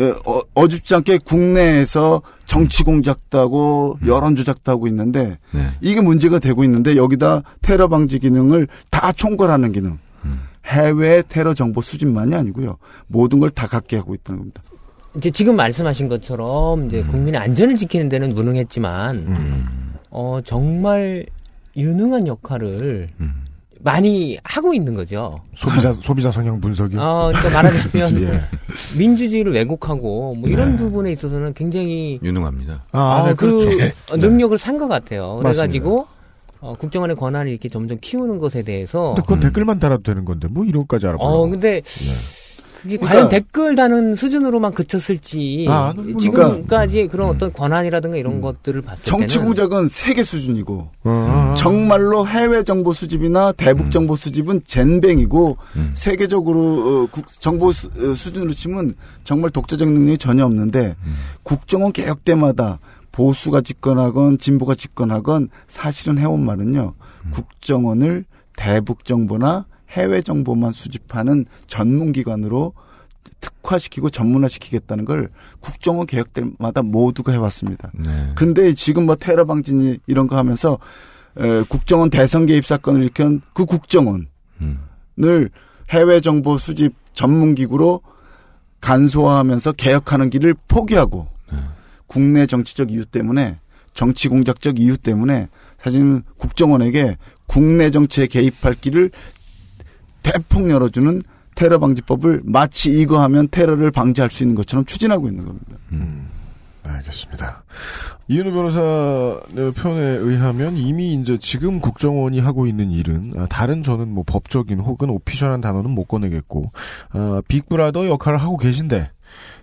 예, 어, 어줍지 않게 국내에서 정치 공작도 하고 여론 조작도 하고 있는데 네. 이게 문제가 되고 있는데 여기다 테러 방지 기능을 다 총괄하는 기능. 해외 테러 정보 수집만이 아니고요. 모든 걸 다 갖게 하고 있다는 겁니다. 이제 지금 말씀하신 것처럼 이제 국민의 안전을 지키는 데는 무능했지만 어 정말 유능한 역할을 많이 하고 있는 거죠. 소비자 소비자 성향 분석이. 어, 그러니까 말하자면 예. 민주주의를 왜곡하고 뭐 이런 네. 부분에 있어서는 굉장히 유능합니다. 아, 어, 네, 그 그렇죠. 어, 능력을 산 것 같아요. 그래가지고 어, 국정원의 권한을 이렇게 점점 키우는 것에 대해서 근데 그건 댓글만 달아도 되는 건데 뭐 이런 것까지 알아보려고. 어 근데 그게 그러니까- 과연 댓글 다는 수준으로만 그쳤을지. 아, 물론 지금까지 그런 어떤 권한이라든가 이런 것들을 봤을 정치 때는 공작은 세계 수준이고 어. 정말로 해외 정보 수집이나 대북 정보 수집은 젠뱅이고 세계적으로 어, 국- 정보 수, 어, 수준으로 치면 정말 독자적 능력이 전혀 없는데 국정원 개혁 때마다 보수가 집권하건 진보가 집권하건 사실은 해온 말은요 국정원을 대북 정보나 해외 정보만 수집하는 전문 기관으로 특화시키고 전문화시키겠다는 걸 국정원 개혁 때마다 모두가 해왔습니다. 네. 근데 지금 뭐 테러 방지 이런 거 하면서 에, 국정원 대선 개입 사건을 일으킨 그 국정원을 해외 정보 수집 전문 기구로 간소화하면서 개혁하는 길을 포기하고 국내 정치적 이유 때문에 정치 공작적 이유 때문에 사실은 국정원에게 국내 정치에 개입할 길을 대폭 열어주는 테러 방지법을 마치 이거 하면 테러를 방지할 수 있는 것처럼 추진하고 있는 겁니다. 알겠습니다. 이은우 변호사의 표현에 의하면 이미 이제 지금 국정원이 하고 있는 일은 아, 다른 저는 뭐 법적인 혹은 오피셜한 단어는 못 꺼내겠고 아, 빅브라더 역할을 하고 계신데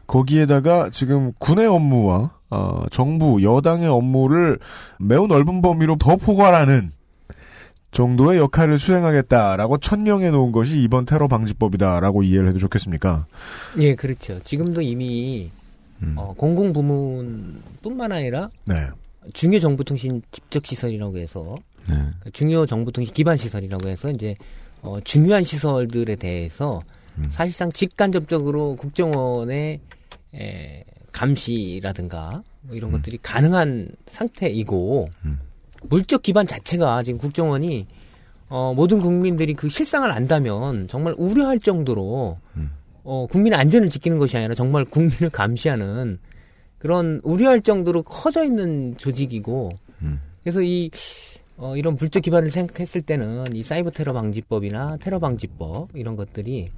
거기에다가 지금 군의 업무와 어, 정부 여당의 업무를 매우 넓은 범위로 더 포괄하는 정도의 역할을 수행하겠다라고 천명해 놓은 것이 이번 테러 방지법이다라고 이해를 해도 좋겠습니까? 예 그렇죠. 지금도 이미 어, 공공 부문뿐만 아니라 네. 중요 정보통신 집적 시설이라고 해서 네. 그러니까 중요 정보통신 기반 시설이라고 해서 이제 어, 중요한 시설들에 대해서 사실상 직간접적으로 국정원의 에, 감시라든가 뭐 이런 것들이 가능한 상태이고 물적 기반 자체가 지금 국정원이 어, 모든 국민들이 그 실상을 안다면 정말 우려할 정도로 어, 국민의 안전을 지키는 것이 아니라 정말 국민을 감시하는 그런 우려할 정도로 커져 있는 조직이고 그래서 이 어, 이런 물적 기반을 생각했을 때는 이 사이버 테러 방지법이나 테러 방지법 이런 것들이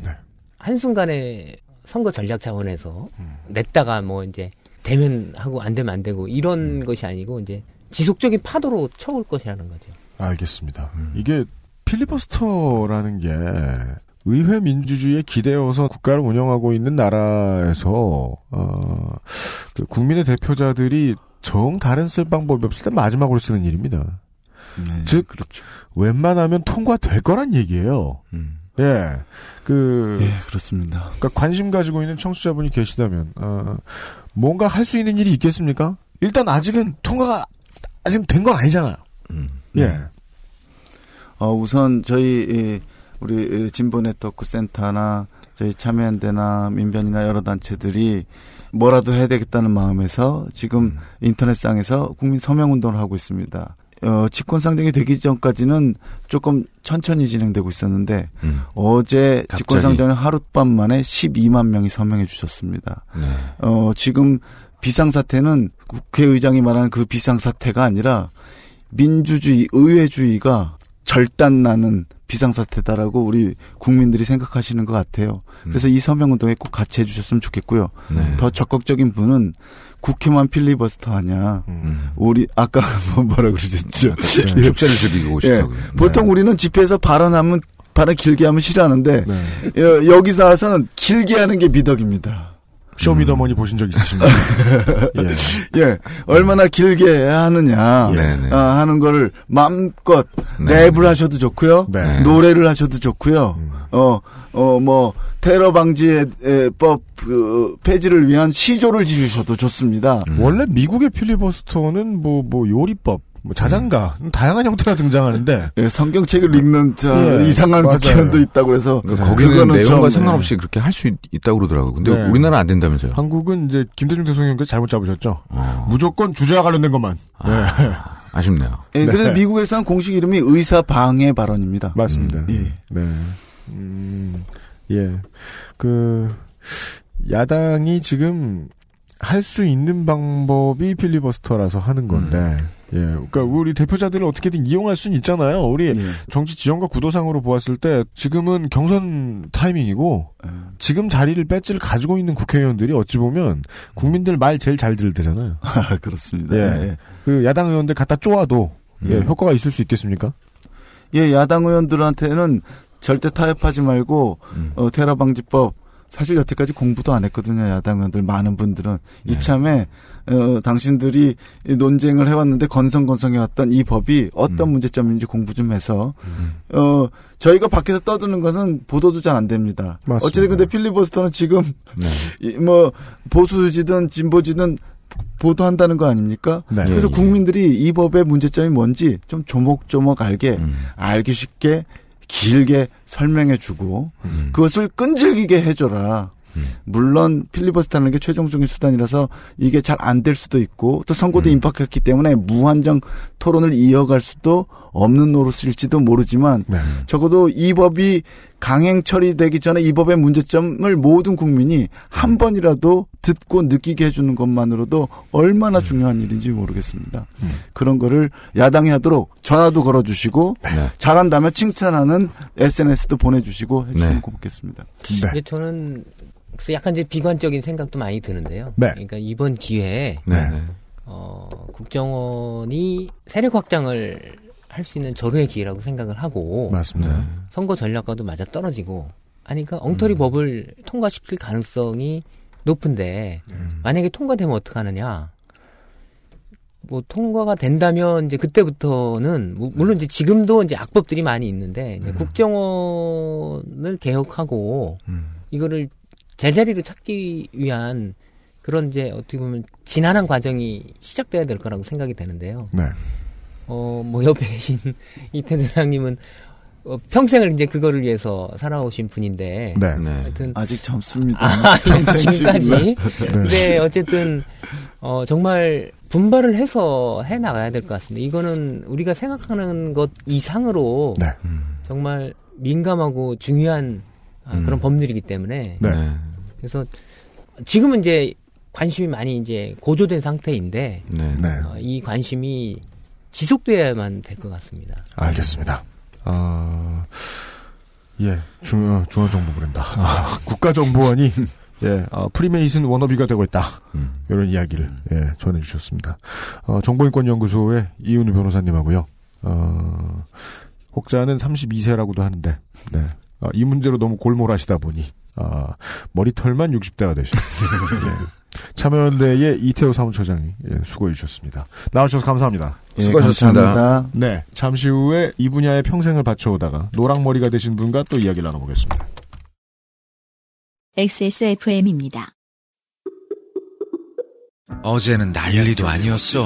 한순간에 선거 전략 차원에서 냈다가 뭐 이제 되면 하고 안 되면 안 되고 이런 것이 아니고 이제 지속적인 파도로 쳐올 것이라는 거죠. 알겠습니다. 이게 필리버스터라는 게 의회 민주주의에 기대어서 국가를 운영하고 있는 나라에서 어, 그 국민의 대표자들이 정 다른 쓸 방법이 없을 때 마지막으로 쓰는 일입니다. 즉 웬만하면 통과될 거란 얘기예요. 예, 그 예, 그렇습니다. 그러니까 관심 가지고 있는 청취자분이 계시다면 어, 뭔가 할 수 있는 일이 있겠습니까? 일단 아직은 통과가 아직 된 건 아니잖아요. 예. 어, 우선 저희 이, 우리 이 진보 네트워크 센터나 저희 참여연대나 민변이나 여러 단체들이 뭐라도 해야 되겠다는 마음에서 지금 인터넷상에서 국민 서명 운동을 하고 있습니다. 어, 집권 상정이 되기 전까지는 조금 천천히 진행되고 있었는데 어제 집권 상정은 하룻밤 만에 12만 명이 서명해 주셨습니다. 어, 지금 비상사태는 국회의장이 말하는 그 비상사태가 아니라 민주주의, 의회주의가 절단나는 비상사태다라고 우리 국민들이 생각하시는 것 같아요. 그래서 이 서명운동에 꼭 같이 해주셨으면 좋겠고요. 네. 더 적극적인 분은 국회만 필리버스터 하냐. 우리, 아까 뭐 뭐라 그러셨죠? 네, 축제를 즐기고 싶다고. 네. 보통 우리는 집회에서 발언하면, 발언 길게 하면 싫어하는데, 여- 여기서 와서는 길게 하는 게 미덕입니다. 쇼미더머니 보신 적 있으신가요? 예. 예, 얼마나 길게 하느냐 네, 네. 아, 하는 거를 마음껏 네, 랩을 하셔도 좋고요, 네. 노래를 하셔도 좋고요, 어, 어, 뭐 테러 방지법 그, 폐지를 위한 시조를 지으셔도 좋습니다. 원래 미국의 필리버스터는 뭐, 뭐, 요리법, 뭐 자장가 다양한 형태가 등장하는데 예, 성경책을 읽는 저 예, 이상한. 국회의원도 있다고 해서 그러니까 거기는 내용과 좀, 상관없이 그렇게 할 수 있다고 그러더라고요. 근데 네. 우리나라는 안 된다면서요. 한국은 이제 김대중 대통령께서 잘못 잡으셨죠. 어. 무조건 주제와 관련된 것만. 네. 아쉽네요. 예, 그래서 네. 미국에서는 공식 이름이 의사 방해 발언입니다. 맞습니다. 예. 네. 음, 예. 그, 야당이 지금 할 수 있는 방법이 필리버스터라서 하는 건데, 예. 그러니까 우리 대표자들을 어떻게든 이용할 수는 있잖아요. 우리 정치 지형과 구도상으로 보았을 때 지금은 경선 타이밍이고 지금 자리를 배지를 가지고 있는 국회의원들이 어찌 보면 국민들 말 제일 잘 들을 때잖아요. 아, 그렇습니다. 예. 예. 그 야당 의원들 갖다 쪼아도 예, 음. 효과가 있을 수 있겠습니까? 예, 야당 의원들한테는 절대 타협하지 말고 음. 어, 테러 방지법 사실 여태까지 공부도 안 했거든요. 야당 의원들 많은 분들은 네. 이참에 어, 당신들이 이 논쟁을 해왔는데 건성건성해왔던 이 법이 어떤 음. 문제점인지 공부 좀 해서 어 저희가 밖에서 떠드는 것은 보도도 잘 안 됩니다. 맞습니다. 어쨌든 근데 필리버스터는 지금 네. 이, 뭐 보수지든 진보지든 보도한다는 거 아닙니까? 네. 그래서 예, 예. 국민들이 이 법의 문제점이 뭔지 좀 조목조목 알게 음. 알기 쉽게 길게 설명해주고 음. 그것을 끈질기게 해줘라. 물론 필리버스터라는 게 최종적인 수단이라서 이게 잘 안 될 수도 있고 또 선거도 음. 임박했기 때문에 무한정 토론을 이어갈 수도 없는 노릇일지도 모르지만 네. 적어도 이 법이 강행 처리되기 전에 이 법의 문제점을 모든 국민이 한 번이라도 듣고 느끼게 해주는 것만으로도 얼마나 중요한 일인지 모르겠습니다. 그런 거를 야당이 하도록 전화도 걸어주시고 잘한다면 칭찬하는 SNS도 보내주시고 해주시면 네. 고맙겠습니다. 근데 저는 그래서 약간 이제 비관적인 생각도 많이 드는데요. 네. 그러니까 이번 기회에 네. 어, 국정원이 세력 확장을 할 수 있는 절호의 기회라고 생각을 하고 맞습니다. 선거 전략과도 맞아 떨어지고 아니 그러니까 엉터리 법을 통과시킬 가능성이 높은데 만약에 통과되면 어떡하느냐? 뭐 통과가 된다면 이제 그때부터는 무- 물론 이제 지금도 이제 악법들이 많이 있는데 이제 국정원을 개혁하고 이거를 제자리로 찾기 위한 그런 이제 어떻게 보면 지난한 과정이 시작돼야 될 거라고 생각이 되는데요. 네. 어, 뭐 옆에 계신 이태 대장님은 어, 평생을 이제 그거를 위해서 살아오신 분인데. 네. 하여튼 아직 젊습니다. 아, 평생 지금까지. 네. 근데 어쨌든 어 정말 분발을 해서 해 나가야 될 것 같습니다. 이거는 우리가 생각하는 것 이상으로 네. 정말 민감하고 중요한 아, 그런 법률이기 때문에 네. 그래서 지금은 이제 관심이 많이 이제 고조된 상태인데 네. 네. 어, 이 관심이 지속돼야만 될 것 같습니다. 알겠습니다. 어, 예, 중요, 중앙 정보부랜다. 아, 국가정보원이, 예, 어, 프리메이슨 워너비가 되고 있다. 이런 이야기를, 예, 전해 주셨습니다. 어, 정보인권 연구소의 이은우 변호사님하고요. 어, 혹자는 32세라고도 하는데, 네. 어, 이 문제로 너무 골몰하시다 보니, 아, 머리털만 60대가 되신. 예. 참여연대의 이태호 사무처장이 예, 수고해 주셨습니다. 나와주셔서 감사합니다. 예, 수고하셨습니다. 감사합니다. 네, 잠시 후에 이 분야에 평생을 바쳐오다가 노랑머리가 되신 분과 또 이야기를 나눠보겠습니다. XSFM입니다. 어제는 난리도 아니었어.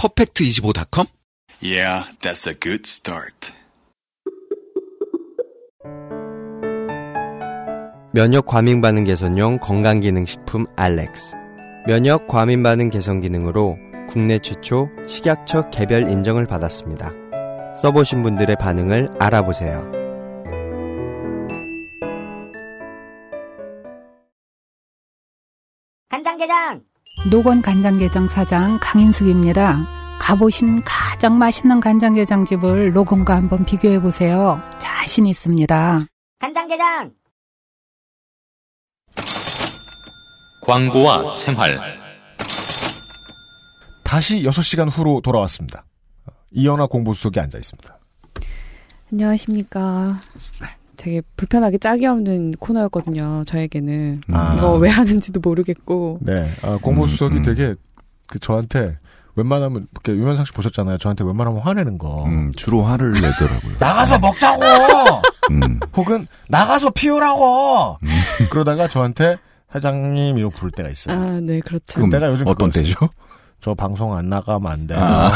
퍼펙트25.com? Yeah, that's a good start. 면역 과민 반응 개선용 건강 기능 식품 알렉스. 면역 과민 반응 개선 기능으로 국내 최초 식약처 개별 인정을 받았습니다. 써보신 분들의 반응을 알아보세요. 간장게장 노건 간장게장 사장 강인숙입니다. 가보신 가장 맛있는 간장게장 집을 노건과 한번 비교해 보세요. 자신 있습니다. 간장게장 광고와 생활 다시 6시간 후로 돌아왔습니다. 이현아 공보수석이 앉아 있습니다. 안녕하십니까. 되게 불편하게 짝이 없는 코너였거든요. 저에게는 아. 이거 왜 하는지도 모르겠고. 네, 아, 공보수석이 음, 음. 되게 그 저한테 웬만하면 이렇게 유면상 씨 보셨잖아요. 저한테 웬만하면 화내는 거. 음, 주로 화를 내더라고요. 나가서 먹자고. 음. 혹은 나가서 피우라고. 그러다가 저한테 사장님 이러고 부를 때가 있어요. 아, 네, 그렇죠. 그때가 요즘 어떤. 때죠? 저 방송 안 나가면 안 돼. 아.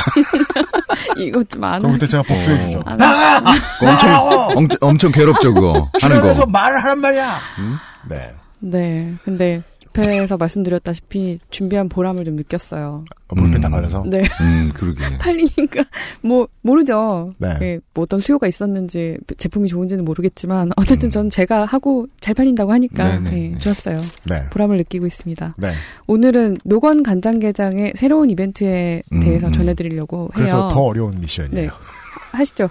이거 좀 안. 그럼 그때 제가 복수해 주죠. 안 나가! 그거 엄청, 엄청, 엄청 괴롭죠, 그거. 하는 출연해서 거. 말을 하란 말이야. 네. 네. 근데 앞에서 말씀드렸다시피 준비한 보람을 좀 느꼈어요. 어, 볼펜 다 발라서? 네. 음, 그러게. 팔리니까 뭐 모르죠. 네. 예, 뭐 어떤 수요가 있었는지 제품이 좋은지는 모르겠지만 어쨌든 전 제가 하고 잘 팔린다고 하니까. 예, 좋았어요. 네. 보람을 느끼고 있습니다. 네. 오늘은 노건 간장게장의 새로운 이벤트에 음, 대해서 음. 전해드리려고 해요. 그래서 더 어려운 미션이에요. 네. 하시죠.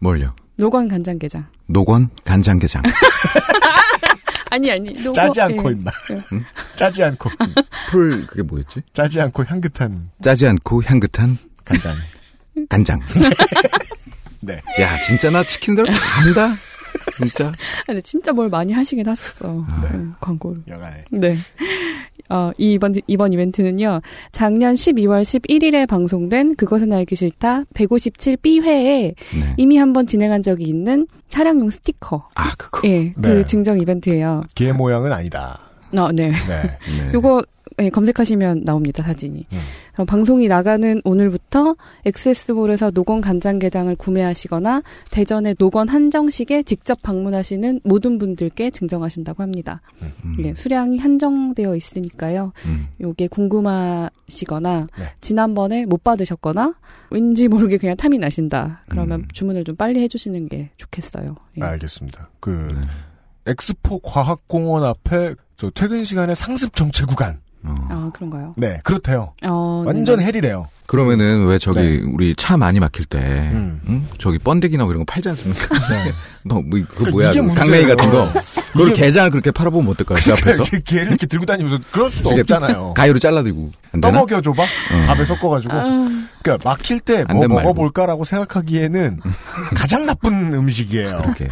뭘요? 노건 간장게장. 노건 간장게장. 아니 아니. 노건, 짜지 않고 예. 임마. 짜지 않고. 풀, 그게 뭐였지? 짜지 않고 향긋한 짜지 않고 향긋한 간장. 간장. 네. 야, 진짜 나 치킨 대로 다 한다. 진짜. 근데 진짜 뭘 많이 하시긴 하셨어. 음, 광고를. 여간에. 네. 어, 이 이번, 이번 이벤트는요, 작년 12월 11일에 방송된 그것은 알기 싫다 157B회에 네. 이미 한번 진행한 적이 있는 차량용 스티커. 아, 그거. 예, 그 네. 증정 이벤트예요 개 모양은 아니다. 어, 네. 네. 네. 요거 예, 검색하시면 나옵니다 사진이. 음. 방송이 나가는 오늘부터 엑세스몰에서 노건 간장게장을 구매하시거나 대전의 노건 한정식에 직접 방문하시는 모든 분들께 증정하신다고 합니다. 음. 네, 수량이 한정되어 있으니까요. 음. 요게 궁금하시거나 네. 지난번에 못 받으셨거나 왠지 모르게 그냥 탐이 나신다. 그러면 음. 주문을 좀 빨리 해주시는 게 좋겠어요. 예. 알겠습니다. 그 네. 엑스포 과학공원 앞에 저 퇴근 시간에 상습 정체 구간. 어. 아 그런가요? 네, 그렇대요. 어, 완전 네네. 헬이래요. 그러면은 왜 저기 네. 우리 차 많이 막힐 때, 음. 응? 저기 번데기나 뭐 이런 거 팔지 않습니까? 네. 너, 뭐, 그 그러니까 뭐야, 그 문제예요. 강냉이 같은 거. 그걸 이게- 게장을 그렇게 팔아보면 어떨까요, 그 앞에서? 이렇게 개를 이렇게 들고 다니면서 그럴 수도 없잖아요. 가위로 잘라들고. 안 되나? 떠먹여 줘봐. 어. 밥에 섞어가지고. 아, 그러니까 막힐 때안 뭐. 먹어볼까라고 생각하기에는 가장 나쁜 음식이에요. 이렇게.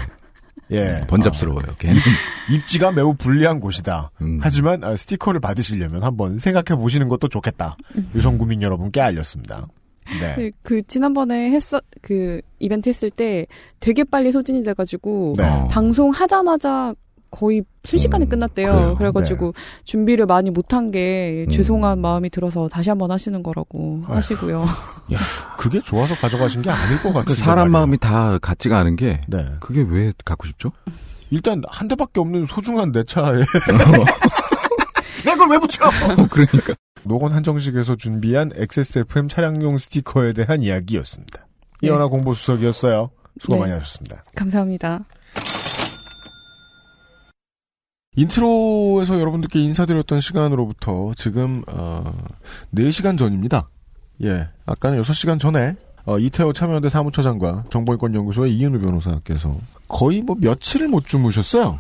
예. 번잡스러워요, 걔는. 아, 입지가 매우 불리한 곳이다. 음. 하지만 아, 스티커를 받으시려면 한번 생각해 보시는 것도 좋겠다. 유성구민 여러분께 알렸습니다. 네. 그, 그 지난번에 했었 그 이벤트 했을 때 되게 빨리 소진이 돼가지고 네. 어. 방송 하자마자 거의 순식간에 음, 끝났대요. 그래요. 그래가지고 준비를 많이 못한 게 음. 죄송한 마음이 들어서 다시 한번 하시는 거라고 아휴. 하시고요. 그게 좋아서 가져가신 게 아닐 것그 같은데. 사람. 마음이 다 같지가 않은 게, 네. 그게 왜 갖고 싶죠? 일단 한 대밖에 없는 소중한 내 차에 내걸 왜 붙여? 그러니까. 노건 한정식에서 준비한 XSFM 차량용 스티커에 대한 이야기였습니다. 네. 이현아 공보수석이었어요. 수고 네. 많이 하셨습니다. 감사합니다. 인트로에서 여러분들께 인사드렸던 시간으로부터 지금 어, 4시간 전입니다. 예, 아까는 6시간 전에 어, 이태호 참여연대 사무처장과 정보인권연구소의 이은우 변호사께서 거의 뭐 며칠을 못 주무셨어요.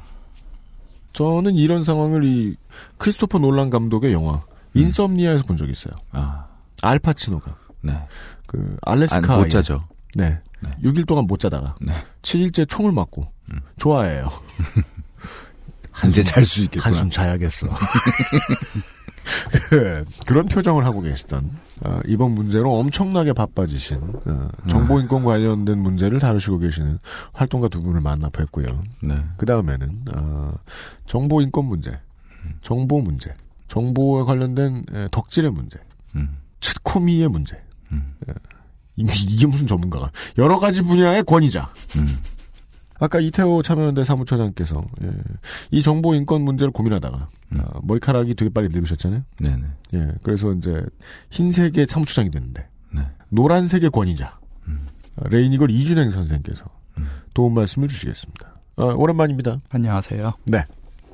저는 이런 상황을 이 크리스토퍼 놀란 감독의 영화 Insomnia에서 본 적이 있어요. 아, 알파치노가 네. 그 알래스카 안, 못. 자죠. 네. 네. 6일 동안 못 자다가 네. 7일째 총을 맞고 좋아해요. 이제 잘 수 있겠구나. 한숨 자야겠어. 그, 그런 표정을 하고 계시던 어, 이번 문제로 엄청나게 바빠지신 어, 정보인권 관련된 문제를 다루시고 계시는 활동가 두 분을 만나 뵀고요. 네. 그 다음에는 어, 정보인권 문제, 정보 문제, 정보에 관련된 에, 덕질의 문제, 음. 치코미의 문제. 음. 예. 이- 이게 무슨 전문가가 여러 가지 분야의 권위자. 음. 아까 이태호 참여연대 사무처장께서 예, 이 정보 인권 문제를 고민하다가 음. 아, 머리카락이 되게 빨리 늙으셨잖아요. 네네. 예, 그래서 이제 흰색의 사무처장이 됐는데 네. 노란색의 권위자 음. 아, 레이니걸 이준행 선생께서 음. 도움 말씀을 주시겠습니다. 아, 오랜만입니다. 안녕하세요. 네,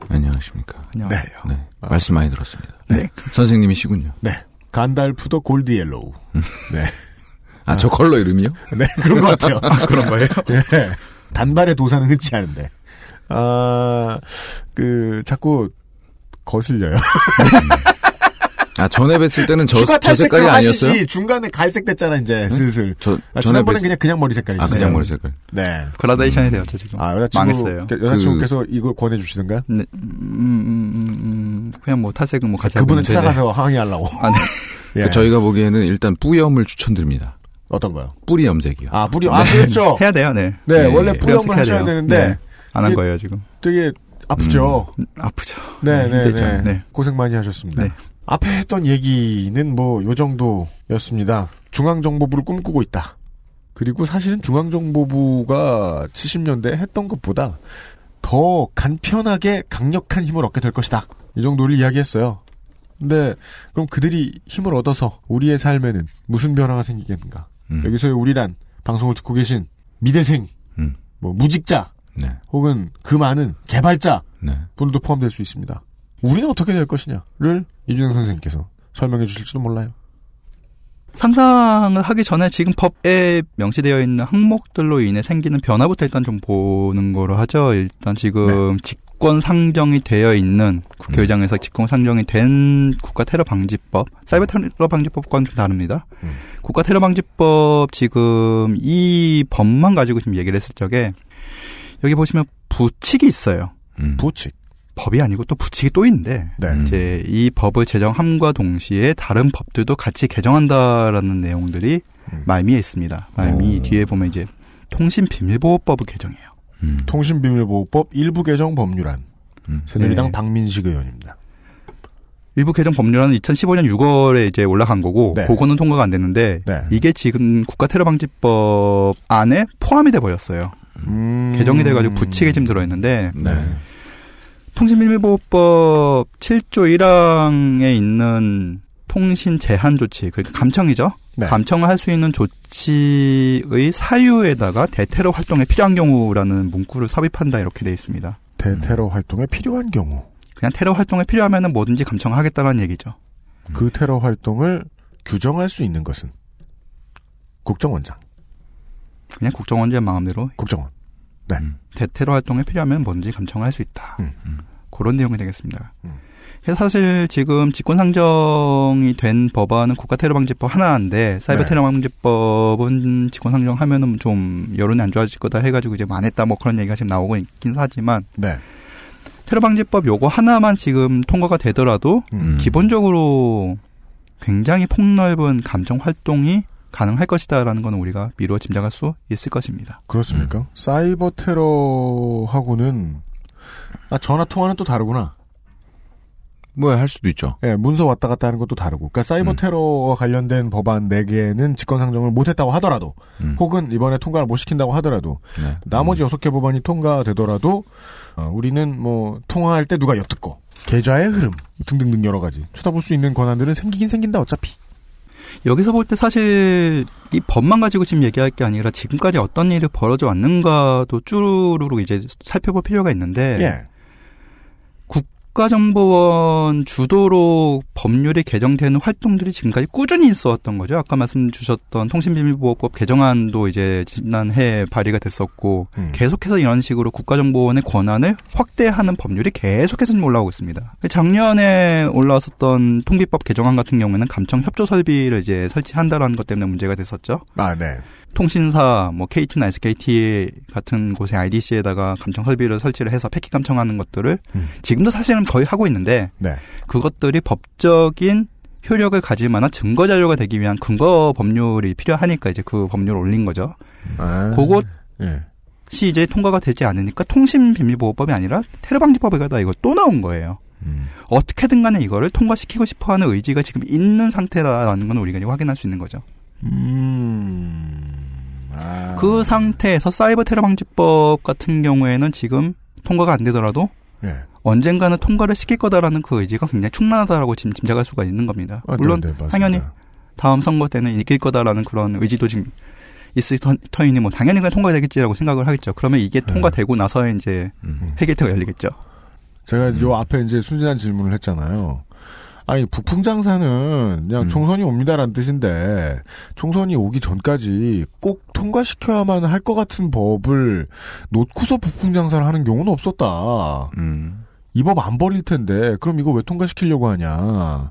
안녕하십니까. 안녕하세요. 네. 말씀 많이 들었습니다. 네. 선생님이시군요. 네. 간달프 the gold yellow. 네. 아, 저 컬러 이름이요? 네, 그런 것 같아요. 아, 그런 거예요? 예. 단발의 도사는 흔치 않은데. 아, 그, 자꾸 거슬려요. 아 전에 뵀을 때는 저, 저 색깔이 아니었어요? 하시지. 중간에 갈색 됐잖아 이제 슬슬. 저 아, 전에 뵀- 그냥 그냥 머리 색깔이죠. 아 그냥 머리 색깔. 네. 그라데이션이 되었죠 지금. 아 여자친구 망했어요. 여자친구께서 이거 권해 주시던가요? 네, 음, 음, 음, 음, 그냥 뭐 탈색은 뭐 같이 그분은. 찾아가서 항의하려고. 아, 네. 예. 저희가 보기에는 일단 뿌염을 추천드립니다. 어떤 거요? 뿌리 염색이요. 아 뿌리 아 그렇죠. 해야 돼요, 네. 네, 네, 원래 네. 뿌염을 염색해야 하셔야. 되는데 네. 안한 거예요 지금. 되게 아프죠. 음, 아프죠. 네, 네. 네. 네. 고생 많이 하셨습니다. 네. 앞에 했던 얘기는 뭐 요 정도였습니다. 중앙정보부를 꿈꾸고 있다. 그리고 사실은 중앙정보부가 70년대에 했던 것보다 더 간편하게 강력한 힘을 얻게 될 것이다. 이 정도를 이야기했어요. 근데 그럼 그들이 힘을 얻어서 우리의 삶에는 무슨 변화가 생기겠는가? 음. 여기서의 우리란 방송을 듣고 계신 미대생, 음. 뭐 무직자, 네. 혹은 그 많은 개발자 네. 분들도 포함될 수 있습니다. 우리는 어떻게 될 것이냐를 이준영 선생님께서 설명해 주실지도 몰라요. 상상을 하기 전에 지금 법에 명시되어 있는 항목들로 인해 생기는 변화부터 일단 좀 보는 거로 하죠. 일단 지금 직 권 상정이 되어 있는 국회의장에서 직권 상정이 된 국가 테러 방지법, 사이버 테러 방지법과는 좀 다릅니다. 국가 테러 방지법 지금 이 법만 가지고 지금 얘기를 했을 적에 여기 보시면 부칙이 있어요. 부칙. 법이 아니고 또 부칙이 또 있는데 네. 이제 이 법을 제정함과 동시에 다른 법들도 같이 개정한다라는 내용들이 말미에 있습니다. 말미 뒤에 보면 이제 통신 비밀보호법을 개정해요. 통신비밀보호법 일부 개정 법률안. 새누리당 네. 박민식 의원입니다. 일부 개정 법률안은 2015년 6월에 이제 올라간 거고 네. 그거는 통과가 안 됐는데 이게 지금 국가 테러 방지법 안에 포함이 돼 버렸어요. 개정이 돼 가지고 부칙에 지금 들어 있는데 통신비밀보호법 7조 1항에 있는 통신 제한 조치, 그러니까 감청이죠. 네. 감청을 할 수 있는 조치의 사유에다가 대테러 활동에 필요한 경우라는 문구를 삽입한다 이렇게 돼 있습니다. 대테러 활동에 필요한 경우. 그냥 테러 활동에 필요하면 뭐든지 감청하겠다는 얘기죠. 그 테러 활동을 규정할 수 있는 것은 국정원장. 그냥 국정원의 마음대로 국정원. 네. 대테러 활동에 필요하면 뭐든지 감청할 수 있다. 음. 그런 내용이 되겠습니다. 그래서 사실 지금 직권 상정이 된 법안은 국가 테러 방지법 하나인데 사이버 네. 테러 방지법은 직권 상정하면은 좀 여론이 안 좋아질 거다 해가지고 이제 안 했다 뭐 그런 얘기가 지금 나오고 있긴 하지만 네. 테러 방지법 요거 하나만 지금 통과가 되더라도 음. 기본적으로 굉장히 폭넓은 감정 활동이 가능할 것이다라는 거는 우리가 미루어 짐작할 수 있을 것입니다. 그렇습니까? 사이버 테러하고는 아 전화 통화는 또 다르구나. 뭐야 할 수도 있죠. 예, 문서 왔다 갔다 하는 것도 다르고. 그러니까 사이버 음. 테러와 관련된 법안 4개는 직권 상정을 못 했다고 하더라도 음. 혹은 이번에 통과를 못 시킨다고 하더라도 네. 나머지 6개 법안이 통과되더라도 어, 우리는 뭐 통화할 때 누가 엿듣고 계좌의 흐름 등등등 여러 가지 쳐다볼 수 있는 권한들은 생기긴 생긴다 어차피. 여기서 볼 때 사실 이 법만 가지고 지금 얘기할 게 아니라 지금까지 어떤 일이 벌어져 왔는가도 쭈루루 이제 살펴볼 필요가 있는데 예. 국가정보원 주도로 법률이 개정되는 활동들이 지금까지 꾸준히 있어왔던 거죠. 아까 말씀 주셨던 통신비밀보호법 개정안도 이제 지난해 발의가 됐었고 음. 계속해서 이런 식으로 국가정보원의 권한을 확대하는 법률이 계속해서 지금 올라오고 있습니다. 작년에 올라왔었던 통비법 개정안 같은 경우에는 감청 협조 설비를 이제 설치한다라는 것 때문에 문제가 됐었죠. 아, 네. 통신사, 뭐 KT나 SKT 같은 곳의 IDC에다가 감청 설비를 설치를 해서 패킷 감청하는 것들을 지금도 사실은 거의 하고 있는데 네. 그것들이 법적인 효력을 가질 만한 증거 자료가 되기 위한 근거 법률이 필요하니까 이제 그 법률을 올린 거죠. 아. 그것 예. 시 이제 통과가 되지 않으니까 통신 비밀 보호법이 아니라 테러 방지법에 가다 이거 또 나온 거예요. 어떻게든 간에 이거를 통과시키고 싶어 하는 의지가 지금 있는 상태라는 건 우리가 이제 확인할 수 있는 거죠. 아. 그 상태에서 사이버 테러 방지법 같은 경우에는 지금 통과가 안 되더라도 예. 언젠가는 통과를 시킬 거다라는 그 의지가 굉장히 충만하다라고 지금 짐작할 수가 있는 겁니다. 아, 물론 네, 네. 당연히 다음 선거 때는 이길 거다라는 그런 의지도 지금 있을 터- 터이니 뭐 당연히 그냥 통과되겠지라고 생각을 하겠죠. 그러면 이게 네. 통과되고 나서 이제 음. 해결태가 열리겠죠. 제가 요 앞에 이제 순진한 질문을 했잖아요. 아니 부풍 장사는 그냥 총선이 옵니다라는 뜻인데 총선이 오기 전까지 꼭 통과시켜야만 할 것 같은 법을 놓고서 부풍 장사를 하는 경우는 없었다. 이법 안 버릴 텐데 그럼 이거 왜 통과시키려고 하냐?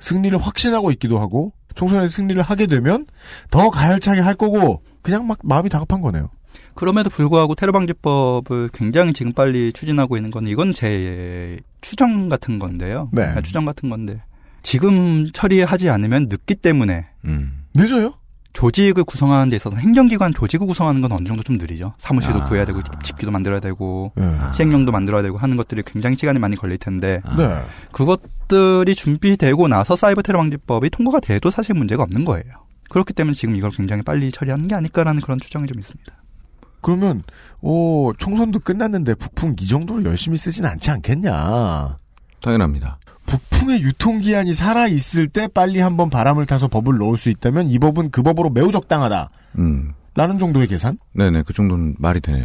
승리를 확신하고 있기도 하고 총선에서 승리를 하게 되면 더 가열차게 할 거고 그냥 막 마음이 다급한 거네요. 그럼에도 불구하고 테러 방지법을 굉장히 지금 빨리 추진하고 있는 건 이건 제 추정 같은 건데요. 네. 아, 추정 같은 건데 지금 처리하지 않으면 늦기 때문에 음. 늦어요? 조직을 구성하는 데 있어서 행정기관 조직을 구성하는 건 어느 정도 좀 느리죠. 사무실도 아. 구해야 되고 집기도 만들어야 되고 네. 시행령도 만들어야 되고 하는 것들이 굉장히 시간이 많이 걸릴 텐데 네. 그것들이 준비되고 나서 사이버 테러 방지법이 통과가 돼도 사실 문제가 없는 거예요. 그렇기 때문에 지금 이걸 굉장히 빨리 처리하는 게 아닐까라는 그런 추정이 좀 있습니다. 그러면 오 총선도 끝났는데 북풍 이 정도로 열심히 쓰진 않지 않겠냐? 당연합니다. 북풍의 유통기한이 살아 있을 때 빨리 한번 바람을 타서 법을 넣을 수 있다면 이 법은 그 법으로 매우 적당하다. 음. 라는 정도의 계산? 네네, 그 정도는 말이 되네요.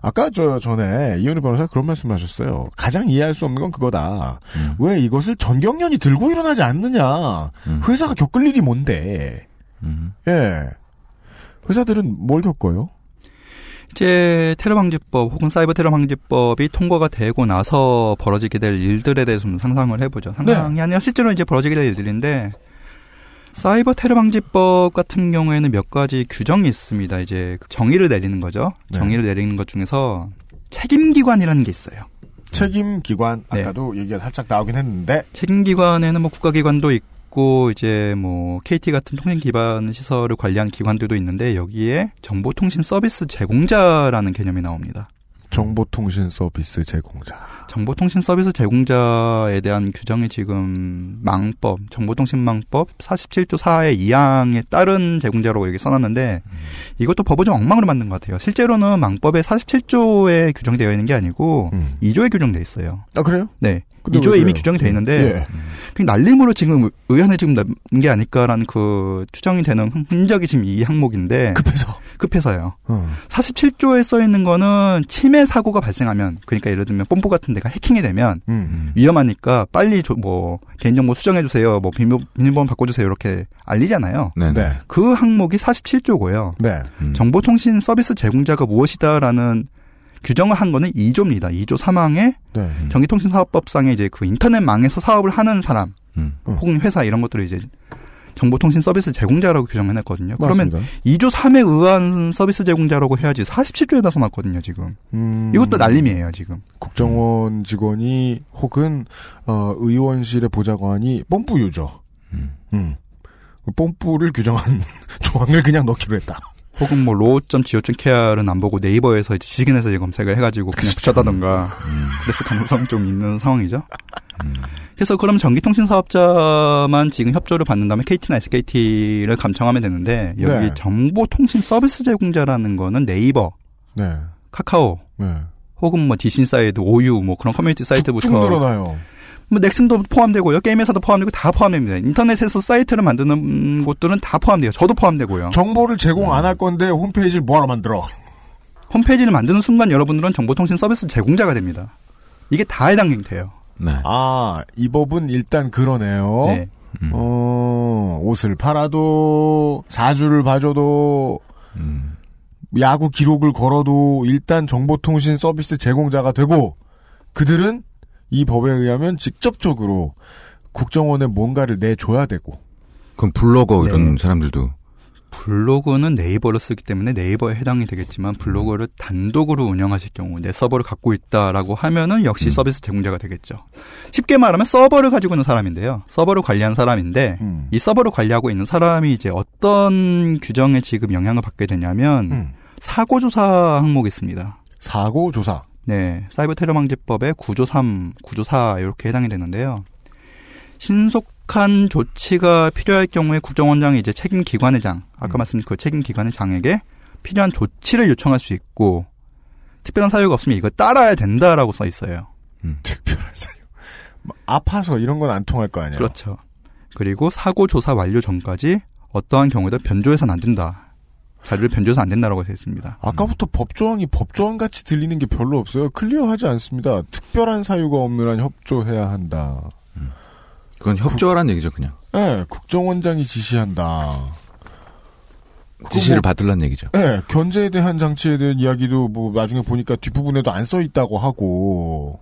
아까 저 전에 이현우 변호사 그런 말씀 하셨어요. 가장 이해할 수 없는 건 그거다. 왜 이것을 전경련이 들고 일어나지 않느냐? 회사가 겪을 일이 뭔데? 예. 회사들은 뭘 겪어요? 이제 테러 방지법 혹은 사이버 테러 방지법이 통과가 되고 나서 벌어지게 될 일들에 대해서 좀 상상을 해보죠. 상상이 아니라 실제로 이제 벌어지게 될 일들인데 사이버 테러 방지법 같은 경우에는 몇 가지 규정이 있습니다. 이제 정의를 내리는 거죠. 네. 정의를 내리는 것 중에서 책임기관이라는 게 있어요. 책임기관 네. 아까도 얘기가 살짝 나오긴 했는데 책임기관에는 뭐 국가기관도 있고 이제 뭐 KT 같은 통신 기반 시설을 관리한 기관들도 있는데 여기에 정보통신 서비스 제공자라는 개념이 나옵니다. 정보통신 서비스 제공자. 정보통신 서비스 제공자에 대한 규정이 지금 망법, 정보통신망법 47조 4의 2항에 따른 제공자라고 여기 써놨는데 이것도 법을 좀 엉망으로 만든 것 같아요. 실제로는 망법에 47조에 규정되어 있는 게 아니고 2조에 규정돼 있어요. 아 그래요? 네. 근데 2조에 왜 이미? 규정이 돼 있는데 예. 날림으로 지금 의안에 지금 넣은 게 아닐까라는 그 추정이 되는 흔- 흔적이 지금 이 항목인데 급해서 급해서요. 어. 47조에 써 있는 거는 침해 사고가 발생하면 그러니까 예를 들면 뽐뿌 같은 데가 해킹이 되면 음. 위험하니까 빨리 조- 뭐 개인정보 수정해 주세요. 뭐 비밀, 비밀번호 바꿔 주세요. 이렇게 알리잖아요. 네네. 그 항목이 47조고요. 네. 정보통신 서비스 제공자가 무엇이다라는 규정을 한 거는 2조입니다. 2조 3항에 네. 전기통신사업법상에 이제 그 인터넷망에서 사업을 하는 사람 음. 혹은 회사 이런 것들을 이제 정보통신 서비스 제공자라고 규정해놨거든요. 그러면 맞습니다. 2조 3에 의한 서비스 제공자라고 해야지 47조에다 써놨거든요. 지금 음. 이것도 날림이에요. 지금 국정원 직원이 혹은 어, 의원실의 보좌관이 뽐뿌 유저. 음. 뽐뿌를 규정한 조항을 그냥 넣기로 했다. 혹은 뭐 law.go.kr은 안 보고 네이버에서 이제 지식인에서 이제 검색을 해가지고 그냥 붙였다던가 그랬을 가능성이 좀 있는 상황이죠. 그래서 그럼 전기통신 사업자만 지금 협조를 받는 다음에 KT나 SKT를 감청하면 되는데 여기 네. 정보통신 서비스 제공자라는 거는 네이버, 네. 카카오, 네. 혹은 뭐 디시인사이드, 오유 뭐 그런 커뮤니티 사이트부터 쭉 늘어나요. 뭐 넥슨도 포함되고요. 게임 회사도 포함되고 다 포함됩니다. 인터넷에서 사이트를 만드는 곳들은 다 포함돼요. 저도 포함되고요. 정보를 제공 안 할 건데 홈페이지를 뭐하러 만들어? 홈페이지를 만드는 순간 여러분들은 정보통신 서비스 제공자가 됩니다. 이게 다 해당이 돼요. 아, 이 법은 일단 그러네요. 네. 어, 옷을 팔아도, 사주를 봐줘도, 야구 기록을 걸어도 일단 정보통신 서비스 제공자가 되고, 그들은 이 법에 의하면 직접적으로 국정원에 뭔가를 내줘야 되고. 그럼 블로거 네. 이런 사람들도 블로그는 네이버로 쓰기 때문에 네이버에 해당이 되겠지만 블로그를 단독으로 운영하실 경우 내 서버를 갖고 있다라고 하면은 역시 서비스 제공자가 되겠죠. 쉽게 말하면 서버를 가지고 있는 사람인데요. 서버를 관리하는 사람인데 이 서버를 관리하고 있는 사람이 이제 어떤 규정에 지금 영향을 받게 되냐면 사고 조사 항목이 있습니다. 사고 조사. 네, 사이버 테러 방지법의 구조 3, 구조 4 이렇게 해당이 되는데요. 신속한 조치가 필요할 경우에 국정원장이 이제 책임 기관의장, 아까 말씀드린 그 책임 기관의장에게 필요한 조치를 요청할 수 있고 특별한 사유가 없으면 이걸 따라야 된다라고 써 있어요. 특별한 사유. 뭐 아파서 이런 건 안 통할 거 아니에요. 그렇죠. 그리고 사고 조사 완료 전까지 어떠한 경우에도 변조해서는 안 된다. 자료를 변조해서 안 된다라고 되어 있습니다. 아까부터 법조항이 법조항 같이 들리는 게 별로 없어요. 클리어하지 않습니다. 특별한 사유가 없는 한 협조해야 한다. 그건 협조하란 얘기죠, 그냥. 네, 국정원장이 지시한다. 지시를 뭐- 받으란 얘기죠. 네, 견제에 대한 장치에 대한 이야기도 뭐 나중에 보니까 뒷부분에도 안 써 있다고 하고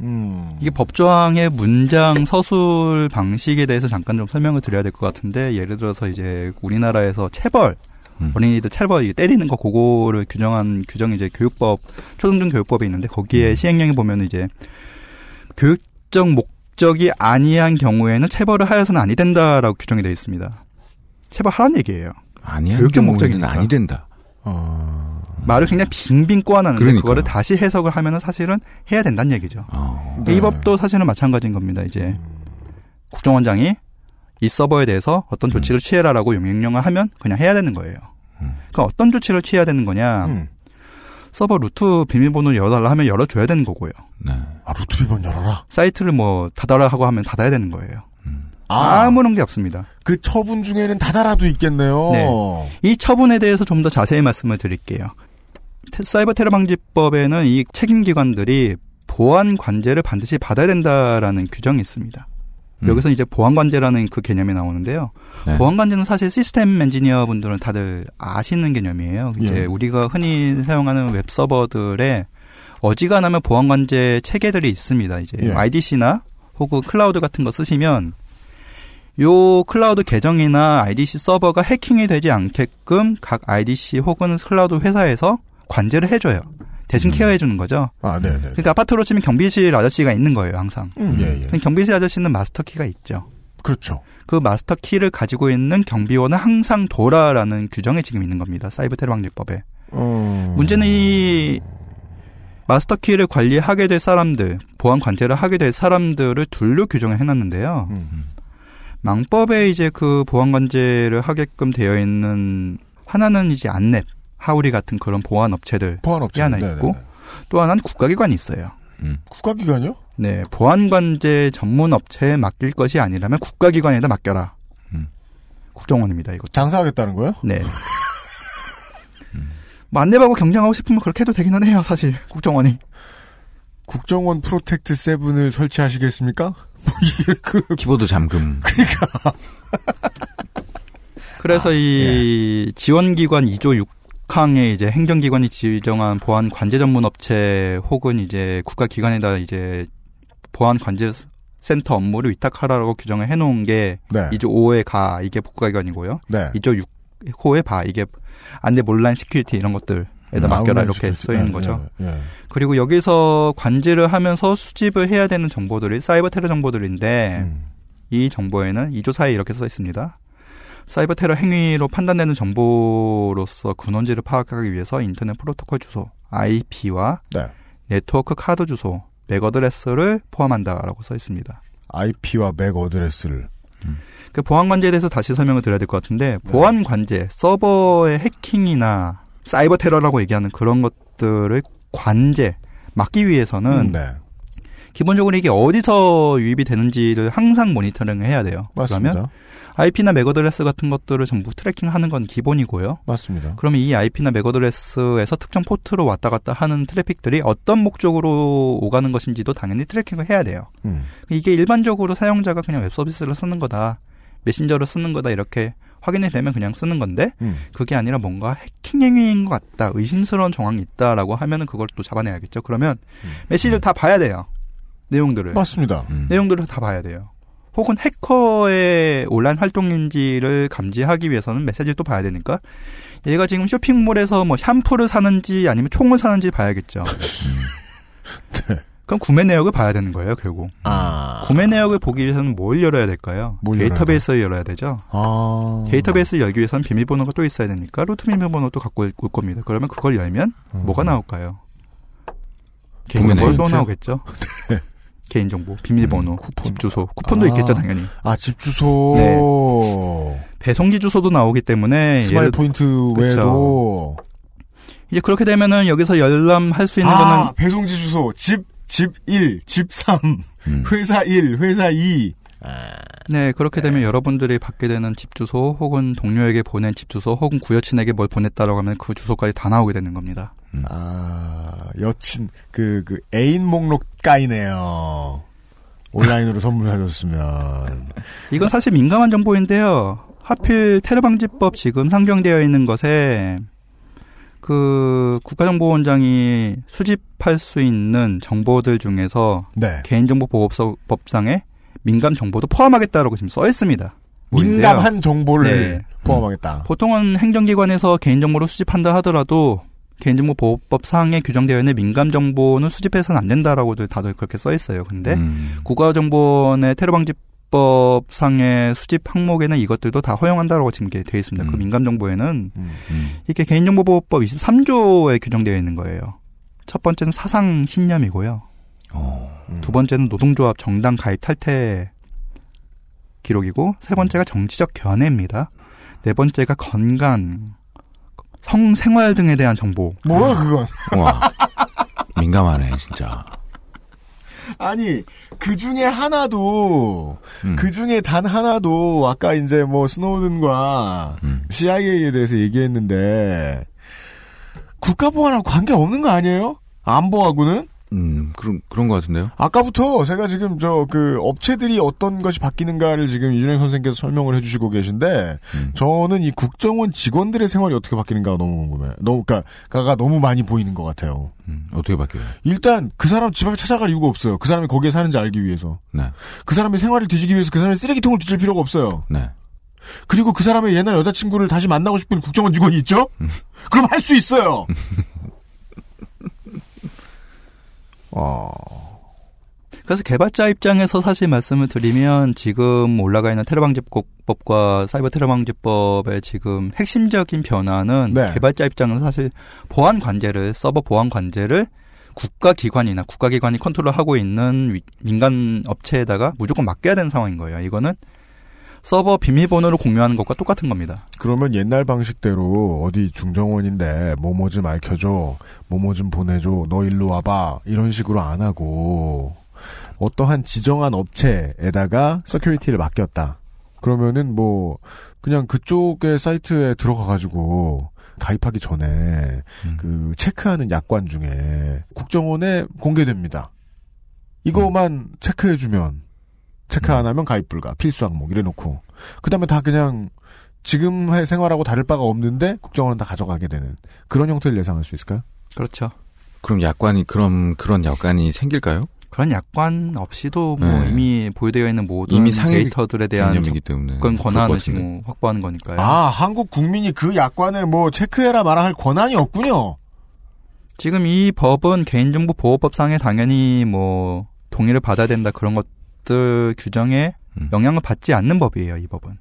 음. 이게 법조항의 문장 서술 방식에 대해서 잠깐 좀 설명을 드려야 될 것 같은데 예를 들어서 이제 우리나라에서 체벌 음. 어린이들 체벌 때리는 거 그거를 규정한 규정이 이제 교육법 초등중 교육법에 있는데 거기에 음. 시행령에 보면 이제 교육적 목적이 아니한 경우에는 체벌을 하여서는 아니 된다라고 규정이 되어 있습니다. 체벌하라는 얘기예요. 아니한 교육적 목적이니까. 아니 된다. 말을 그냥 빙빙 꼬아놨는데 그 그러니까요. 거를 다시 해석을 하면은 사실은 해야 된다는 얘기죠. 어. 이 법도 사실은 마찬가지인 겁니다. 이제 국정원장이 이 서버에 대해서 어떤 조치를 취해라라고 명령을 하면 그냥 해야 되는 거예요. 그러니까 어떤 조치를 취해야 되는 거냐? 서버 루트 비밀번호를 열어달라 하면 열어줘야 되는 거고요. 아, 루트 비밀번호 열어라? 사이트를 뭐 닫아라 하고 하면 닫아야 되는 거예요. 아. 아무런 게 없습니다. 그 처분 중에는 닫아라도 있겠네요. 네. 이 처분에 대해서 좀 더 자세히 말씀을 드릴게요. 테- 사이버 테러 방지법에는 이 책임 기관들이 보안 관제를 반드시 받아야 된다라는 규정이 있습니다. 음. 여기서 이제 보안 관제라는 그 개념이 나오는데요. 네. 보안 관제는 사실 시스템 엔지니어 분들은 다들 아시는 개념이에요. 이제 예. 우리가 흔히 사용하는 웹 서버들에 어지간하면 보안 관제 체계들이 있습니다. 이제 예. IDC나 혹은 클라우드 같은 거 쓰시면 요 클라우드 계정이나 IDC 서버가 해킹이 되지 않게끔 각 IDC 혹은 클라우드 회사에서 관제를 해줘요. 대신 케어해 주는 거죠. 아, 네 네. 그러니까 아파트로 치면 경비실 아저씨가 있는 거예요, 항상. 음, 예, 예. 경비실 아저씨는 마스터 키가 있죠. 그렇죠. 그 마스터 키를 가지고 있는 경비원은 항상 도라라는 규정이 지금 있는 겁니다. 사이버 테러 방지법에. 어. 문제는 이 마스터 키를 관리하게 될 사람들, 보안 관제를 하게 될 사람들을 둘로 규정을 해놨는데요. 음. 망법에 이제 그 보안 관제를 하게끔 되어 있는 하나는 이제 안넷, 하우리 같은 그런 보안 업체들이 보안업체. 하나 네네네. 있고 또 하나는 국가기관이 있어요. 국가기관이요? 네, 보안 관제 전문 업체에 맡길 것이 아니라면 국가기관에다 맡겨라. 국정원입니다, 이거. 장사하겠다는 거예요? 네. 뭐 안랩하고 경쟁하고 싶으면 그렇게 해도 되기는 해요, 사실 국정원이. 국정원 Protect Seven을 설치하시겠습니까? 뭐그 키보드 잠금. 그래서 이 지원기관 2조 6항에 이제 행정기관이 지정한 보안 관제 전문 업체 혹은 이제 국가기관에다 이제 보안 관제 센터 업무를 위탁하라고 규정을 해놓은 게 네. 2조 5에 가 이게 국가기관이고요. 네. 2조 6호에 바 이게 안랩 몰란 security 이런 것들 에다 음, 맡겨라 outline 이렇게. 써 있는 네, 거죠. 네, 네. 그리고 여기서 관제를 하면서 수집을 해야 되는 정보들이 사이버 테러 정보들인데 음. 이 정보에는 2조 4에 이렇게 써 있습니다. 사이버 테러 행위로 판단되는 정보로서 근원지를 파악하기 위해서 인터넷 프로토콜 주소, IP와 네. 네트워크 카드 주소, MAC address를 포함한다라고 써 있습니다. IP와 맥 어드레스를. 그 보안 관제에 대해서 다시 설명을 드려야 될 것 같은데 보안 관제, 서버의 해킹이나 사이버 테러라고 얘기하는 그런 것들을 관제 막기 위해서는 음, 네. 기본적으로 이게 어디서 유입이 되는지를 항상 모니터링을 해야 돼요. 맞습니다. 그러면 IP나 MAC address 같은 것들을 전부 tracking하는 건 기본이고요. 맞습니다. 그러면 이 IP나 맥 어드레스에서 특정 포트로 왔다 갔다 하는 트래픽들이 어떤 목적으로 오가는 것인지도 당연히 tracking을 해야 돼요. 음. 이게 일반적으로 사용자가 그냥 웹 서비스를 쓰는 거다. 메신저를 쓰는 거다 이렇게 확인이 되면 그냥 쓰는 건데 음. 그게 아니라 뭔가 해킹 행위인 것 같다 의심스러운 정황이 있다라고 하면은 그걸 또 잡아내야겠죠 그러면 메시지를 다 봐야 돼요 내용들을 음. 맞습니다. 내용들을 다 봐야 돼요 혹은 해커의 온라인 활동인지를 감지하기 위해서는 메시지를 또 봐야 되니까 얘가 지금 쇼핑몰에서 뭐 샴푸를 사는지 아니면 총을 사는지 봐야겠죠 네. 그럼 구매 내역을 봐야 되는 거예요 결국 구매 내역을 보기 위해서는 뭘 열어야 될까요? 뭘 열어야 데이터베이스를 열어야 되죠. 아. 데이터베이스를 열기 위해서는 비밀번호가 또 있어야 되니까 root 비밀번호도 갖고 올 겁니다. 그러면 그걸 열면 뭐가 나올까요? 개인정보 또 포인트? 나오겠죠. 네. 개인정보, 비밀번호, 집 주소, 쿠폰도 아. 있겠죠 당연히. 아, 집 주소. 네. 배송지 주소도 나오기 때문에 스마일 예를- 포인트 그쵸. 외에도. 이제 그렇게 되면은 여기서 열람할 수 있는 아, 거는 배송지 주소. 집, 집 1, 집 3, 음. 회사 1, 회사 2. 네, 그렇게 되면 여러분들이 받게 되는 집 주소 혹은 동료에게 보낸 집 주소 혹은 구여친에게 뭘 보냈다라고 하면 그 주소까지 다 나오게 되는 겁니다. 아, 여친, 그, 그, 애인 목록 까이네요. 온라인으로 선물해줬으면. 이건 사실 민감한 정보인데요. 하필 테러 방지법 지금 상정되어 있는 것에 그 국가정보원장이 수집할 수 있는 정보들 중에서 네. 개인정보보호법상에 민감 정보도 포함하겠다라고 지금 써 있습니다. 민감한 정보를 네. 포함하겠다. 보통은 행정기관에서 개인정보를 수집한다 하더라도 개인정보보호법상에 규정되어 있는 민감 정보는 수집해서는 안 된다라고들 다들 그렇게 써 있어요. 근데 음. 국가정보원의 테러방지법 상의 수집 항목에는 이것들도 다 허용한다라고 지금 되어 있습니다. 그 민감 정보에는 이게 개인정보보호법 23조에 규정되어 있는 거예요. 첫 번째는 사상 신념이고요. 두 번째는 노동조합 정당 가입 탈퇴 기록이고 세 번째가 정치적 견해입니다. 네 번째가 건강, 성생활 등에 대한 정보. 뭐야 그건? 와 민감하네 진짜. 아니 그 중에 하나도 그 중에 단 하나도 아까 이제 뭐 스노우든과 CIA에 대해서 얘기했는데 국가보안하고 관계 없는 거 아니에요? 안보하고는? 음 그런 그런 것 같은데요. 아까부터 제가 지금 저 그 업체들이 어떤 것이 바뀌는가를 지금 이준영 선생께서 설명을 해주시고 계신데 저는 이 국정원 직원들의 생활이 어떻게 바뀌는가가 너무 궁금해. 너무 그니까가 너무 많이 보이는 것 같아요. 음, 어떻게 바뀌어요? 일단 그 사람 집 앞에 찾아갈 이유가 없어요. 그 사람이 거기에 사는지 알기 위해서. 네. 그 사람의 생활을 뒤지기 위해서 그 사람의 쓰레기통을 뒤질 필요가 없어요. 네. 그리고 그 사람의 옛날 여자친구를 다시 만나고 싶은 국정원 직원이 있죠? 그럼 할 수 있어요! 어. 그래서 개발자 입장에서 사실 말씀을 드리면 지금 올라가 있는 테러 방지법과 사이버 테러 방지법의 지금 핵심적인 변화는 네. 개발자 입장에서 사실 보안 관제를 서버 보안 관제를 국가기관이나 국가기관이 컨트롤하고 있는 위- 민간 업체에다가 무조건 맡겨야 되는 상황인 거예요. 이거는 서버 비밀번호를 공유하는 것과 똑같은 겁니다. 그러면 옛날 방식대로 어디 중정원인데 뭐뭐 좀 알켜줘, 뭐뭐 좀 보내줘, 너 일로 와봐 이런 식으로 안 하고 어떠한 지정한 업체에다가 security를 맡겼다. 그러면은 뭐 그냥 그쪽의 사이트에 들어가 가지고 가입하기 전에 그 체크하는 약관 중에 국정원에 공개됩니다. 이거만 체크해주면 체크 안 하면 가입 불가 필수 항목 이래 놓고 그 다음에 다 그냥 지금 의 생활하고 다를 바가 없는데 국정원은 다 가져가게 되는 그런 형태를 예상할 수 있을까요? 그렇죠. 그럼 약관이 그럼 그런 약관이 생길까요? 그런 약관 없이도 뭐 네. 이미 보유되어 있는 모든 이미 데이터들에 대한 때문에 그럴 권한을 것 지금. 확보하는 거니까요. 아 한국 국민이 그 약관에 뭐 체크해라 말아 할 권한이 없군요. 지금 이 법은 개인정보보호법상에 당연히 뭐 동의를 받아야 된다 그런 것 들 규정에 음. 영향을 받지 않는 법이에요. 이 법은.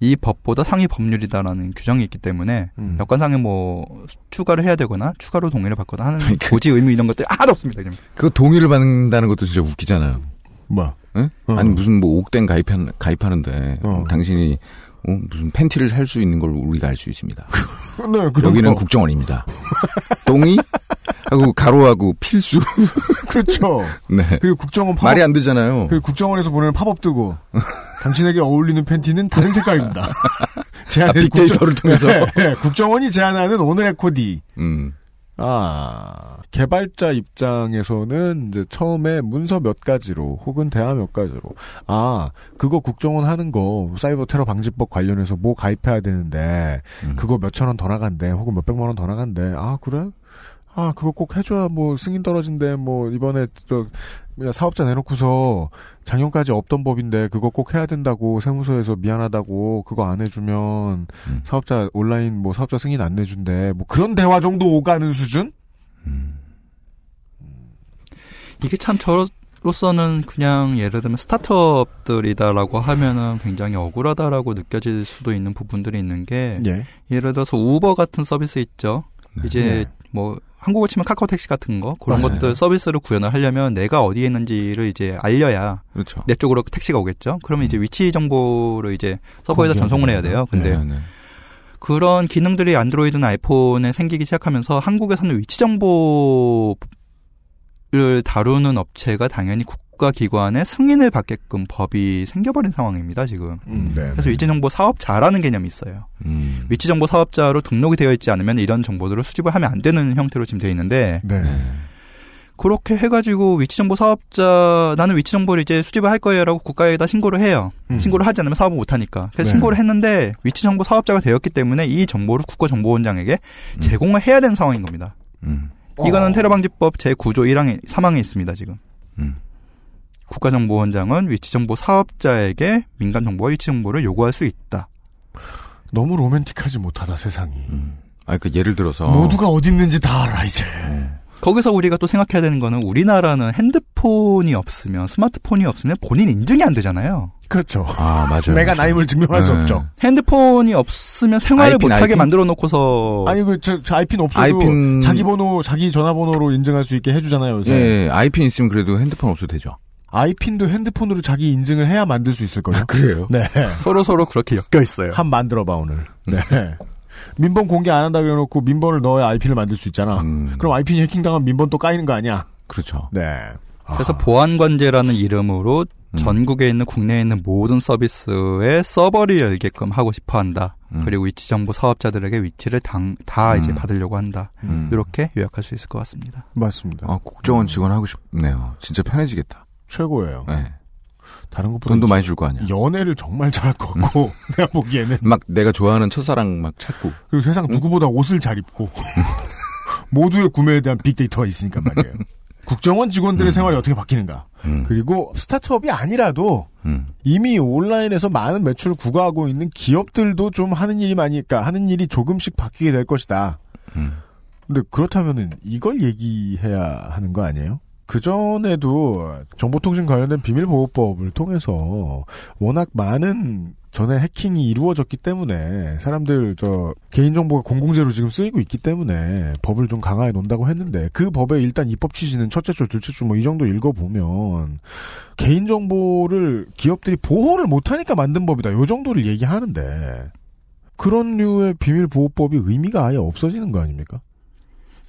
이 법보다 상위 법률이다라는 규정이 있기 때문에 음. 여건상에 뭐 추가를 해야 되거나 추가로 동의를 받거나 하는 그러니까. 고지 의무 이런 것들 하나도 없습니다. 지금. 그거 동의를 받는다는 것도 진짜 웃기잖아요. 뭐? 응? 아니 무슨 뭐 옥땡 가입한 가입하는데 당신이 어, 무슨 팬티를 살 수 있는 걸 우리가 알 수 있습니다. 네, 그런 여기는 거. 국정원입니다. 동의 하고 가로하고 필수. 그렇죠. 네. 그리고 국정원 팝업, 말이 안 되잖아요. 그리고 국정원에서 보내는 팝업 뜨고 당신에게 어울리는 팬티는 다른 색깔입니다. 제안해 아, 빅데이터를 통해서? 네, 네, 국정원이 제안하는 오늘의 코디. 음. 아, 개발자 입장에서는 이제 처음에 문서 몇 가지로 혹은 대화 몇 가지로 아, 그거 국정원 하는 거 사이버 테러 방지법 관련해서 뭐 가입해야 되는데 그거 몇천 원 더 나간대 혹은 몇백만 원 더 나간대. 아, 그래? 아, 그거 꼭 해줘야 뭐 승인 떨어진대. 뭐 이번에 저 뭐냐 사업자 내놓고서 작년까지 없던 법인데 그거 꼭 해야 된다고 세무서에서 미안하다고 그거 안 해주면 사업자 온라인 뭐 사업자 승인 안 내준대. 뭐 그런 대화 정도 오가는 수준? 이게 참 저로서는 그냥 예를 들면 스타트업들이다라고 하면은 굉장히 억울하다라고 느껴질 수도 있는 부분들이 있는 게 예. 예를 들어서 우버 같은 서비스 있죠. 이제 네. 뭐 한국어 치면 카카오 택시 같은 거 그런 맞아요. 것들 서비스를 구현을 하려면 내가 어디에 있는지를 이제 알려야 그렇죠. 내 쪽으로 택시가 오겠죠. 그러면 이제 위치 정보를 이제 서버에다 전송을 해야 돼요. 근데 네, 네. 그런 기능들이 안드로이드나 아이폰에 생기기 시작하면서 한국에서는 위치 정보를 다루는 업체가 당연히 국 가기관의 승인을 받게끔 법이 생겨버린 상황입니다, 지금. 음, 네. 그래서 위치정보 사업자라는 개념이 있어요. 음. 위치정보 사업자로 등록이 되어 있지 않으면 이런 정보들을 수집을 하면 안 되는 형태로 지금 되어 있는데, 네. 그렇게 해가지고 위치정보 사업자 나는 위치정보를 이제 수집을 할 거예요라고 국가에다 신고를 해요. 음. 신고를 하지 않으면 사업을 못 하니까. 그래서 네. 신고를 했는데 위치정보 사업자가 되었기 때문에 이 정보를 국가정보원장에게 음. 제공을 해야 되는 상황인 겁니다. 이거는 어. 테러방지법 제 9조 1항에 3항에 있습니다 지금. 음. 국가정보원장은 위치정보 사업자에게 민간 정보와 위치정보를 요구할 수 있다. 너무 로맨틱하지 못하다 세상이. 아, 그 예를 들어서 모두가 어디 있는지 다 알아 이제. 거기서 우리가 또 생각해야 되는 거는 우리나라는 핸드폰이 없으면 스마트폰이 없으면 본인 인증이 안 되잖아요. 그렇죠. 아, 맞아요. 내가 나임을 증명할 수 네. 없죠. 핸드폰이 없으면 생활을 못하게? 만들어 놓고서 아니 그저 아이핀 없어도 아이핀- 자기 번호 자기 전화번호로 인증할 수 있게 해주잖아요 요새. 예, 아이핀 있으면 그래도 핸드폰 없어도 되죠. 아이핀도 핸드폰으로 자기 인증을 해야 만들 수 있을 거예요. 그래요? 네. 서로 서로 그렇게 엮여 있어요. 한 만들어봐 오늘. 네. 민번 공개 안 한다 그래놓고 민번을 넣어야 아이핀을 만들 수 있잖아. 그럼 아이핀이 해킹당하면 민번 또 까이는 거 아니야? 그렇죠. 네. 그래서 보안관제라는 이름으로 전국에 있는 국내에 있는 모든 서비스에 서버를 열게끔 하고 싶어 한다. 그리고 위치 정보 사업자들에게 위치를 당, 다 이제 받으려고 한다. 음. 이렇게 요약할 수 있을 것 같습니다. 맞습니다. 아, 국정원 직원 하고 싶네요. 진짜 편해지겠다. 최고예요. 네. 다른 것보다 돈도 많이 줄 거 아니야. 연애를 정말 잘할 것 같고 내가 보기에는 막 내가 좋아하는 첫사랑 막 찾고. 그리고 세상 누구보다 옷을 잘 입고 모두의 구매에 대한 빅데이터가 있으니까 말이에요. 국정원 직원들의 생활이 어떻게 바뀌는가. 그리고 스타트업이 아니라도 이미 온라인에서 많은 매출을 구가하고 있는 기업들도 좀 하는 일이 많으니까 하는 일이 조금씩 바뀌게 될 것이다. 근데 그렇다면은 이걸 얘기해야 하는 거 아니에요? 그 전에도 정보통신 관련된 비밀보호법을 통해서 워낙 많은 전에 해킹이 이루어졌기 때문에 사람들 저 개인정보가 공공재로 지금 쓰이고 있기 때문에 법을 좀 강화해 놓는다고 했는데 그 법의 일단 입법 취지는 첫째 줄, 둘째 줄 뭐 이 정도 읽어보면 개인정보를 기업들이 보호를 못하니까 만든 법이다. 요 정도를 얘기하는데 그런 류의 비밀보호법이 의미가 아예 없어지는 거 아닙니까?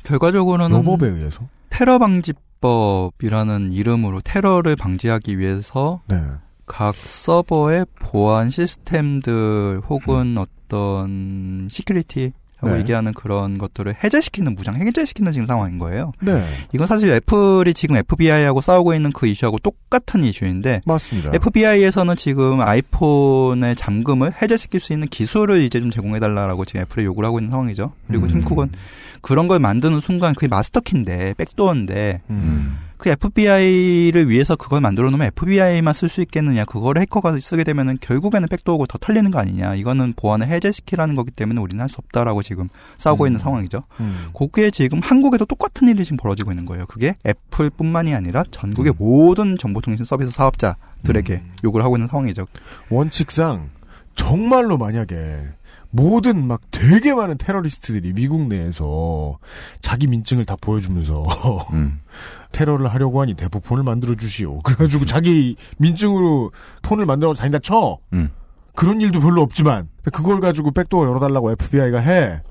결과적으로는 요 법에 의해서. 테러 방지 법이라는 이름으로 테러를 방지하기 위해서 네. 각 서버의 보안 시스템들 혹은 어떤 security 라고 네. 얘기하는 그런 것들을 해제시키는 무장 해제시키는 지금 상황인 거예요. 네. 이건 사실 애플이 지금 FBI하고 싸우고 있는 그 이슈하고 똑같은 이슈인데 맞습니다. FBI에서는 지금 아이폰의 잠금을 해제시킬 수 있는 기술을 이제 좀 제공해 달라고 지금 애플에 요구를 하고 있는 상황이죠. 그리고 음. 팀쿡은 그런 걸 만드는 순간 그게 마스터키인데 백도어인데 음. 그 FBI를 위해서 그걸 만들어 놓으면 FBI만 쓸 수 있겠느냐 그거를 해커가 쓰게 되면은 결국에는 백도어고 더 털리는 거 아니냐 이거는 보안을 해제시키라는 거기 때문에 우리는 할 수 없다라고 지금 싸우고 있는 상황이죠. 음. 거기에 지금 한국에도 똑같은 일이 지금 벌어지고 있는 거예요. 그게 애플뿐만이 아니라 전국의 모든 정보통신 서비스 사업자들에게 요구를 하고 있는 상황이죠. 원칙상 정말로 만약에 모든 막 되게 많은 테러리스트들이 미국 내에서 자기 민증을 다 보여주면서 테러를 하려고 하니 대포폰을 만들어 주시오. 그래가지고 자기 민증으로 폰을 만들어 다닌다 쳐. 그런 일도 별로 없지만 그걸 가지고 백도어 열어달라고 FBI가 해.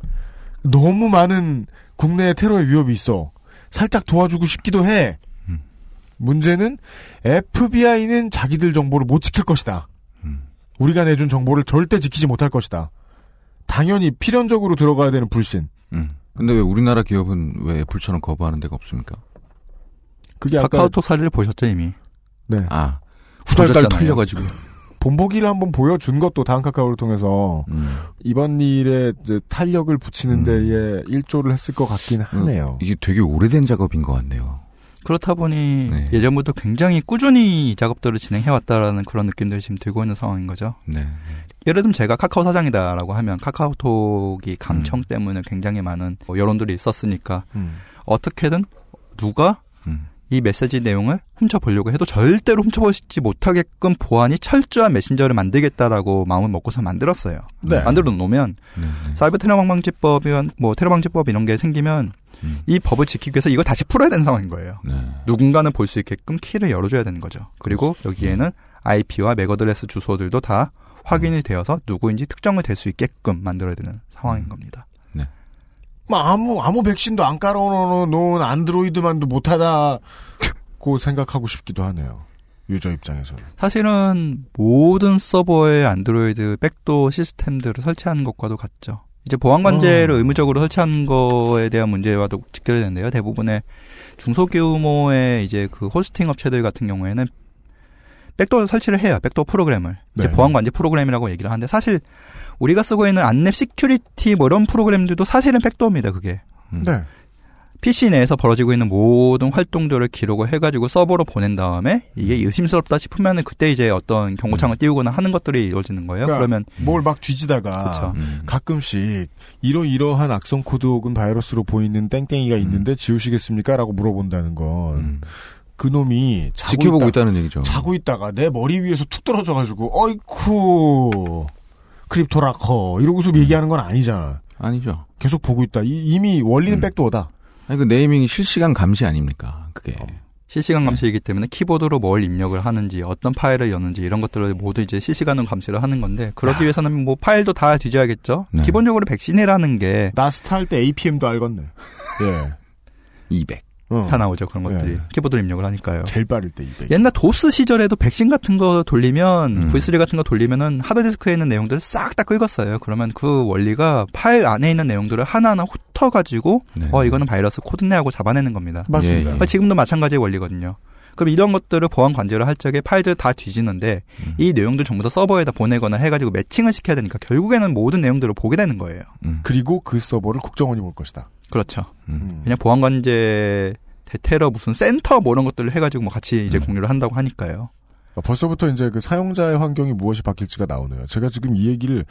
너무 많은 국내에 테러의 위협이 있어. 살짝 도와주고 싶기도 해. 문제는 FBI는 자기들 정보를 못 지킬 것이다. 우리가 내준 정보를 절대 지키지 못할 것이다. 당연히 필연적으로 들어가야 되는 불신. 음. 근데 왜 우리나라 기업은 왜 애플처럼 거부하는 데가 없습니까? 그게 카카오톡 사례를 보셨죠 이미. 네. 아 후달달. 털려가지고. 본보기를 한번 보여준 것도 다음 카카오를 통해서 이번 일에 이제 탄력을 붙이는 데에 일조를 했을 것 같긴 하네요. 이게 되게 오래된 작업인 것 같네요. 그렇다 보니 네. 예전부터 굉장히 꾸준히 이 작업들을 진행해왔다라는 그런 느낌들이 지금 들고 있는 상황인 거죠. 네. 예를 들면 제가 카카오 사장이다라고 하면 카카오톡이 음. 감청 때문에 굉장히 많은 뭐 여론들이 있었으니까 음. 어떻게든 누가 음. 이 메시지 내용을 훔쳐보려고 해도 절대로 훔쳐보지 못하게끔 보안이 철저한 메신저를 만들겠다라고 마음을 먹고서 만들었어요. 네. 만들어 놓으면 사이버 테러 방지법이면 뭐 테러 방지법 이런 게 생기면 이 법을 지키기 위해서 이걸 다시 풀어야 되는 상황인 거예요. 누군가는 볼 수 있게끔 키를 열어줘야 되는 거죠. 그리고 여기에는 IP와 MAC address 주소들도 다 확인이 되어서 누구인지 특정을 될 수 있게끔 만들어야 되는 상황인 겁니다. 뭐 아무 아무 백신도 안 깔아놓은 안드로이드만도 못하다고 생각하고 싶기도 하네요. 유저 입장에서는. 사실은 모든 서버에 안드로이드 backdoor 시스템들을 설치하는 것과도 같죠. 이제 보안 관제를 어. 의무적으로 설치한 거에 대한 문제와도 직결되는데요. 대부분의 중소규모의 이제 그 호스팅 업체들 같은 경우에는 backdoor 설치를 해요. backdoor 프로그램을. 이제 네. 보안 관제 프로그램이라고 얘기를 하는데 사실 우리가 쓰고 있는 안랩 security 뭐 이런 프로그램들도 사실은 backdoor입니다. 그게. 음. 네. PC 내에서 벌어지고 있는 모든 활동들을 기록을 해가지고 서버로 보낸 다음에 이게 음. 의심스럽다 싶으면은 그때 이제 어떤 경고창을 음. 띄우거나 하는 것들이 이루어지는 거예요. 그러니까 그러면 뭘 막 뒤지다가 음. 가끔씩 이러이러한 악성 코드 혹은 바이러스로 보이는 땡땡이가 음. 있는데 지우시겠습니까?라고 물어본다는 건. 음. 그놈이 자고 지켜보고 있다, 는 얘기죠. 자고 있다가 내 머리 위에서 툭 떨어져가지고 어이쿠 CryptoLocker 이러고서 음. 얘기하는 건 아니잖아. 아니죠. 계속 보고 있다. 이, 미 원리는 음. backdoor다. 아니 그 naming이 실시간 감시 아닙니까? 그게. 어. 실시간 감시이기 때문에 키보드로 뭘 입력을 하는지 어떤 파일을 여는지 이런 것들을 모두 이제 실시간으로 감시를 하는 건데 그러기 아. 위해서는 뭐 파일도 다 뒤져야겠죠. 네. 기본적으로 백신이라는 게 나스타 할 때 APM도 알겠네. 예. 200. 어. 다 나오죠 그런 것들이 네. 키보드 입력을 하니까요. 제일 빠를 때 200. 옛날 도스 시절에도 백신 같은 거 돌리면 음. V3 같은 거 돌리면은 하드디스크에 있는 내용들을 싹 다 긁었어요. 그러면 그 원리가 파일 안에 있는 내용들을 하나하나 훑어 가지고 네. 어 이거는 바이러스 코드네 하고 잡아내는 겁니다. 맞습니다. 예, 예. 지금도 마찬가지의 원리거든요. 그럼 이런 것들을 보안 관제를 할 적에 파일들 다 뒤지는데 음. 이 내용들 전부 다 서버에다 보내거나 해가지고 매칭을 시켜야 되니까 결국에는 모든 내용들을 보게 되는 거예요. 음. 그리고 그 서버를 국정원이 볼 것이다. 그렇죠. 음. 그냥 보안 관제 대테러 무슨 센터 뭐 이런 것들을 해가지고 뭐 같이 이제 음. 공유를 한다고 하니까요. 아, 벌써부터 이제 그 사용자의 환경이 무엇이 바뀔지가 나오네요. 제가 지금 이 얘기를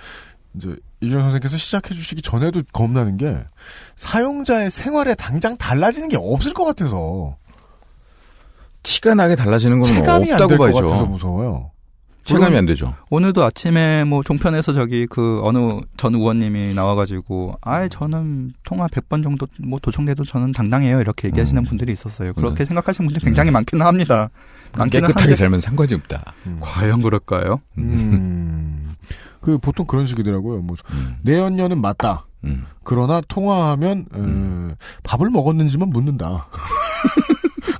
이제 이준영 선생께서 시작해 주시기 전에도 겁나는 게 사용자의 생활에 당장 달라지는 게 없을 것 같아서 티가 나게 달라지는 건 없다고 봐야죠. 무서워요. 체감이 안 되죠. 오늘도 아침에 뭐 종편에서 저기 그 어느 전 의원님이 나와가지고 아 저는 통화 100번 정도 뭐 도청돼도 저는 당당해요 이렇게 얘기하시는 음. 분들이 있었어요. 그렇게 음. 생각하시는 분들이 굉장히 음. 많기는 합니다. 많기는 깨끗하게 살면 상관이 없다. 음. 과연 그럴까요? 음. 그 보통 그런 식이더라고요. 뭐 내연녀는 맞다. 그러나 통화하면 에, 밥을 먹었는지만 묻는다.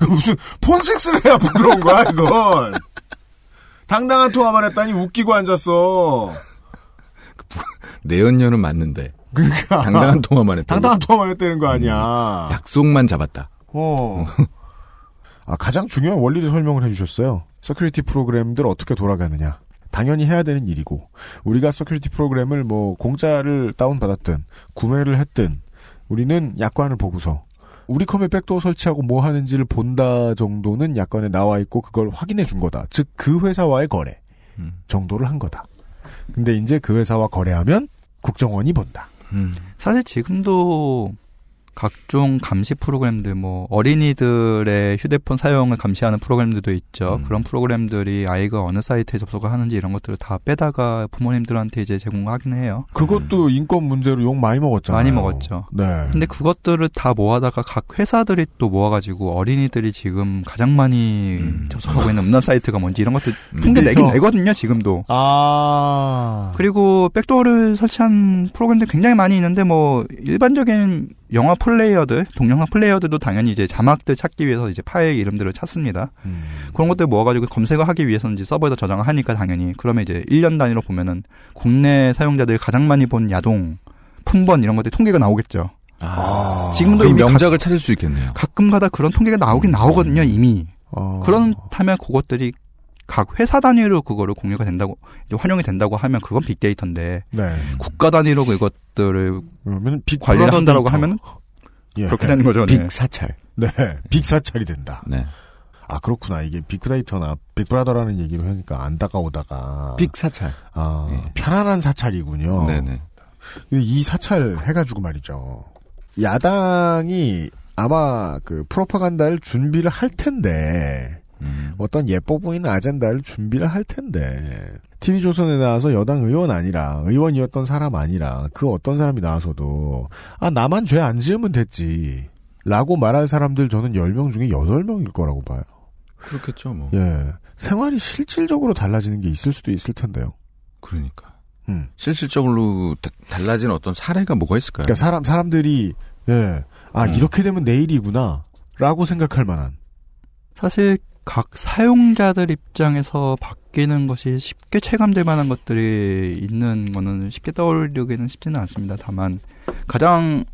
무슨 폰섹스를 해야 부끄러운 거야 이건. 당당한 통화만 했다니 웃기고 앉았어. 내연녀는 맞는데. 그러니까. 당당한 통화만 했다. 당당한 통화만 했다는 거 아니야. 음, 약속만 잡았다. 어. 아, 가장 중요한 원리를 설명을 해주셨어요. security 프로그램들 어떻게 돌아가느냐. 당연히 해야 되는 일이고, 우리가 security 프로그램을 뭐, 공짜를 다운받았든, 구매를 했든, 우리는 약관을 보고서, 우리 컴에 backdoor 설치하고 뭐 하는지를 본다 정도는 약관에 나와 있고 그걸 확인해 준 거다. 즉 그 회사와의 거래 음. 정도를 한 거다. 근데 이제 그 회사와 거래하면 국정원이 본다. 음. 사실 지금도 각종 감시 프로그램들 뭐 어린이들의 휴대폰 사용을 감시하는 프로그램들도 있죠. 음. 그런 프로그램들이 아이가 어느 사이트에 접속을 하는지 이런 것들을 다 빼다가 부모님들한테 이제 제공하긴 해요. 그것도 음. 인권 문제로 욕 많이 먹었잖아요. 많이 먹었죠. 네. 근데 그것들을 다 모아다가 각 회사들이 또 모아가지고 어린이들이 지금 가장 많이 음. 접속하고 있는 음란 사이트가 뭔지 이런 것들 음. 통계 내긴 내거든요. 지금도. 아. 그리고 backdoor를 설치한 프로그램들 굉장히 많이 있는데 뭐 일반적인 영화 플레이어들, 동영상 플레이어들도 당연히 이제 자막들 찾기 위해서 이제 파일 이름들을 찾습니다. 음. 그런 것들 모아가지고 검색을 하기 위해서는 이제 서버에서 저장을 하니까 당연히. 그러면 이제 1년 단위로 보면은 국내 사용자들이 가장 많이 본 야동, 품번 이런 것들이 통계가 나오겠죠. 아. 지금도 이미 명작을 가, 찾을 수 있겠네요. 가끔가다 그런 통계가 나오긴 나오거든요, 이미. 아. 그렇다면 그것들이 각 회사 단위로 그거를 공유가 된다고 활용이 된다고 하면 그건 빅데이터인데 네. 국가 단위로 그것들을 그러면 빅 관리를 한다라고 하면 예. 그렇게 되는 거죠. 네. 빅 사찰. 네, 빅 사찰이 된다. 네. 아 그렇구나 이게 빅데이터나 빅브라더라는 얘기를 하니까 안타까우다가 빅 사찰. 아 네. 편안한 사찰이군요. 네네. 이 사찰 해가지고 말이죠. 야당이 아마 그 프로파간다를 준비를 할 텐데 음. 어떤 예뻐 보이는 아젠다를 준비를 할 텐데 TV조선에 나와서 여당 의원 아니라 의원이었던 사람 아니라 그 어떤 사람이 나와서도 아 나만 죄 안 지으면 됐지 라고 말할 사람들 저는 10명 중에 8명일 거라고 봐요. 그렇겠죠 뭐. 예. 생활이 실질적으로 달라지는 게 있을 수도 있을 텐데요. 그러니까. 음. 실질적으로 다, 달라진 어떤 사례가 뭐가 있을까요? 그러니까 사람 사람들이 예. 아 음. 이렇게 되면 내일이구나 라고 생각할 만한 사실 각 사용자들 입장에서 바뀌는 것이 쉽게 체감될 만한 것들이 있는 거는 쉽게 떠올리기는 쉽지는 않습니다. 다만 가장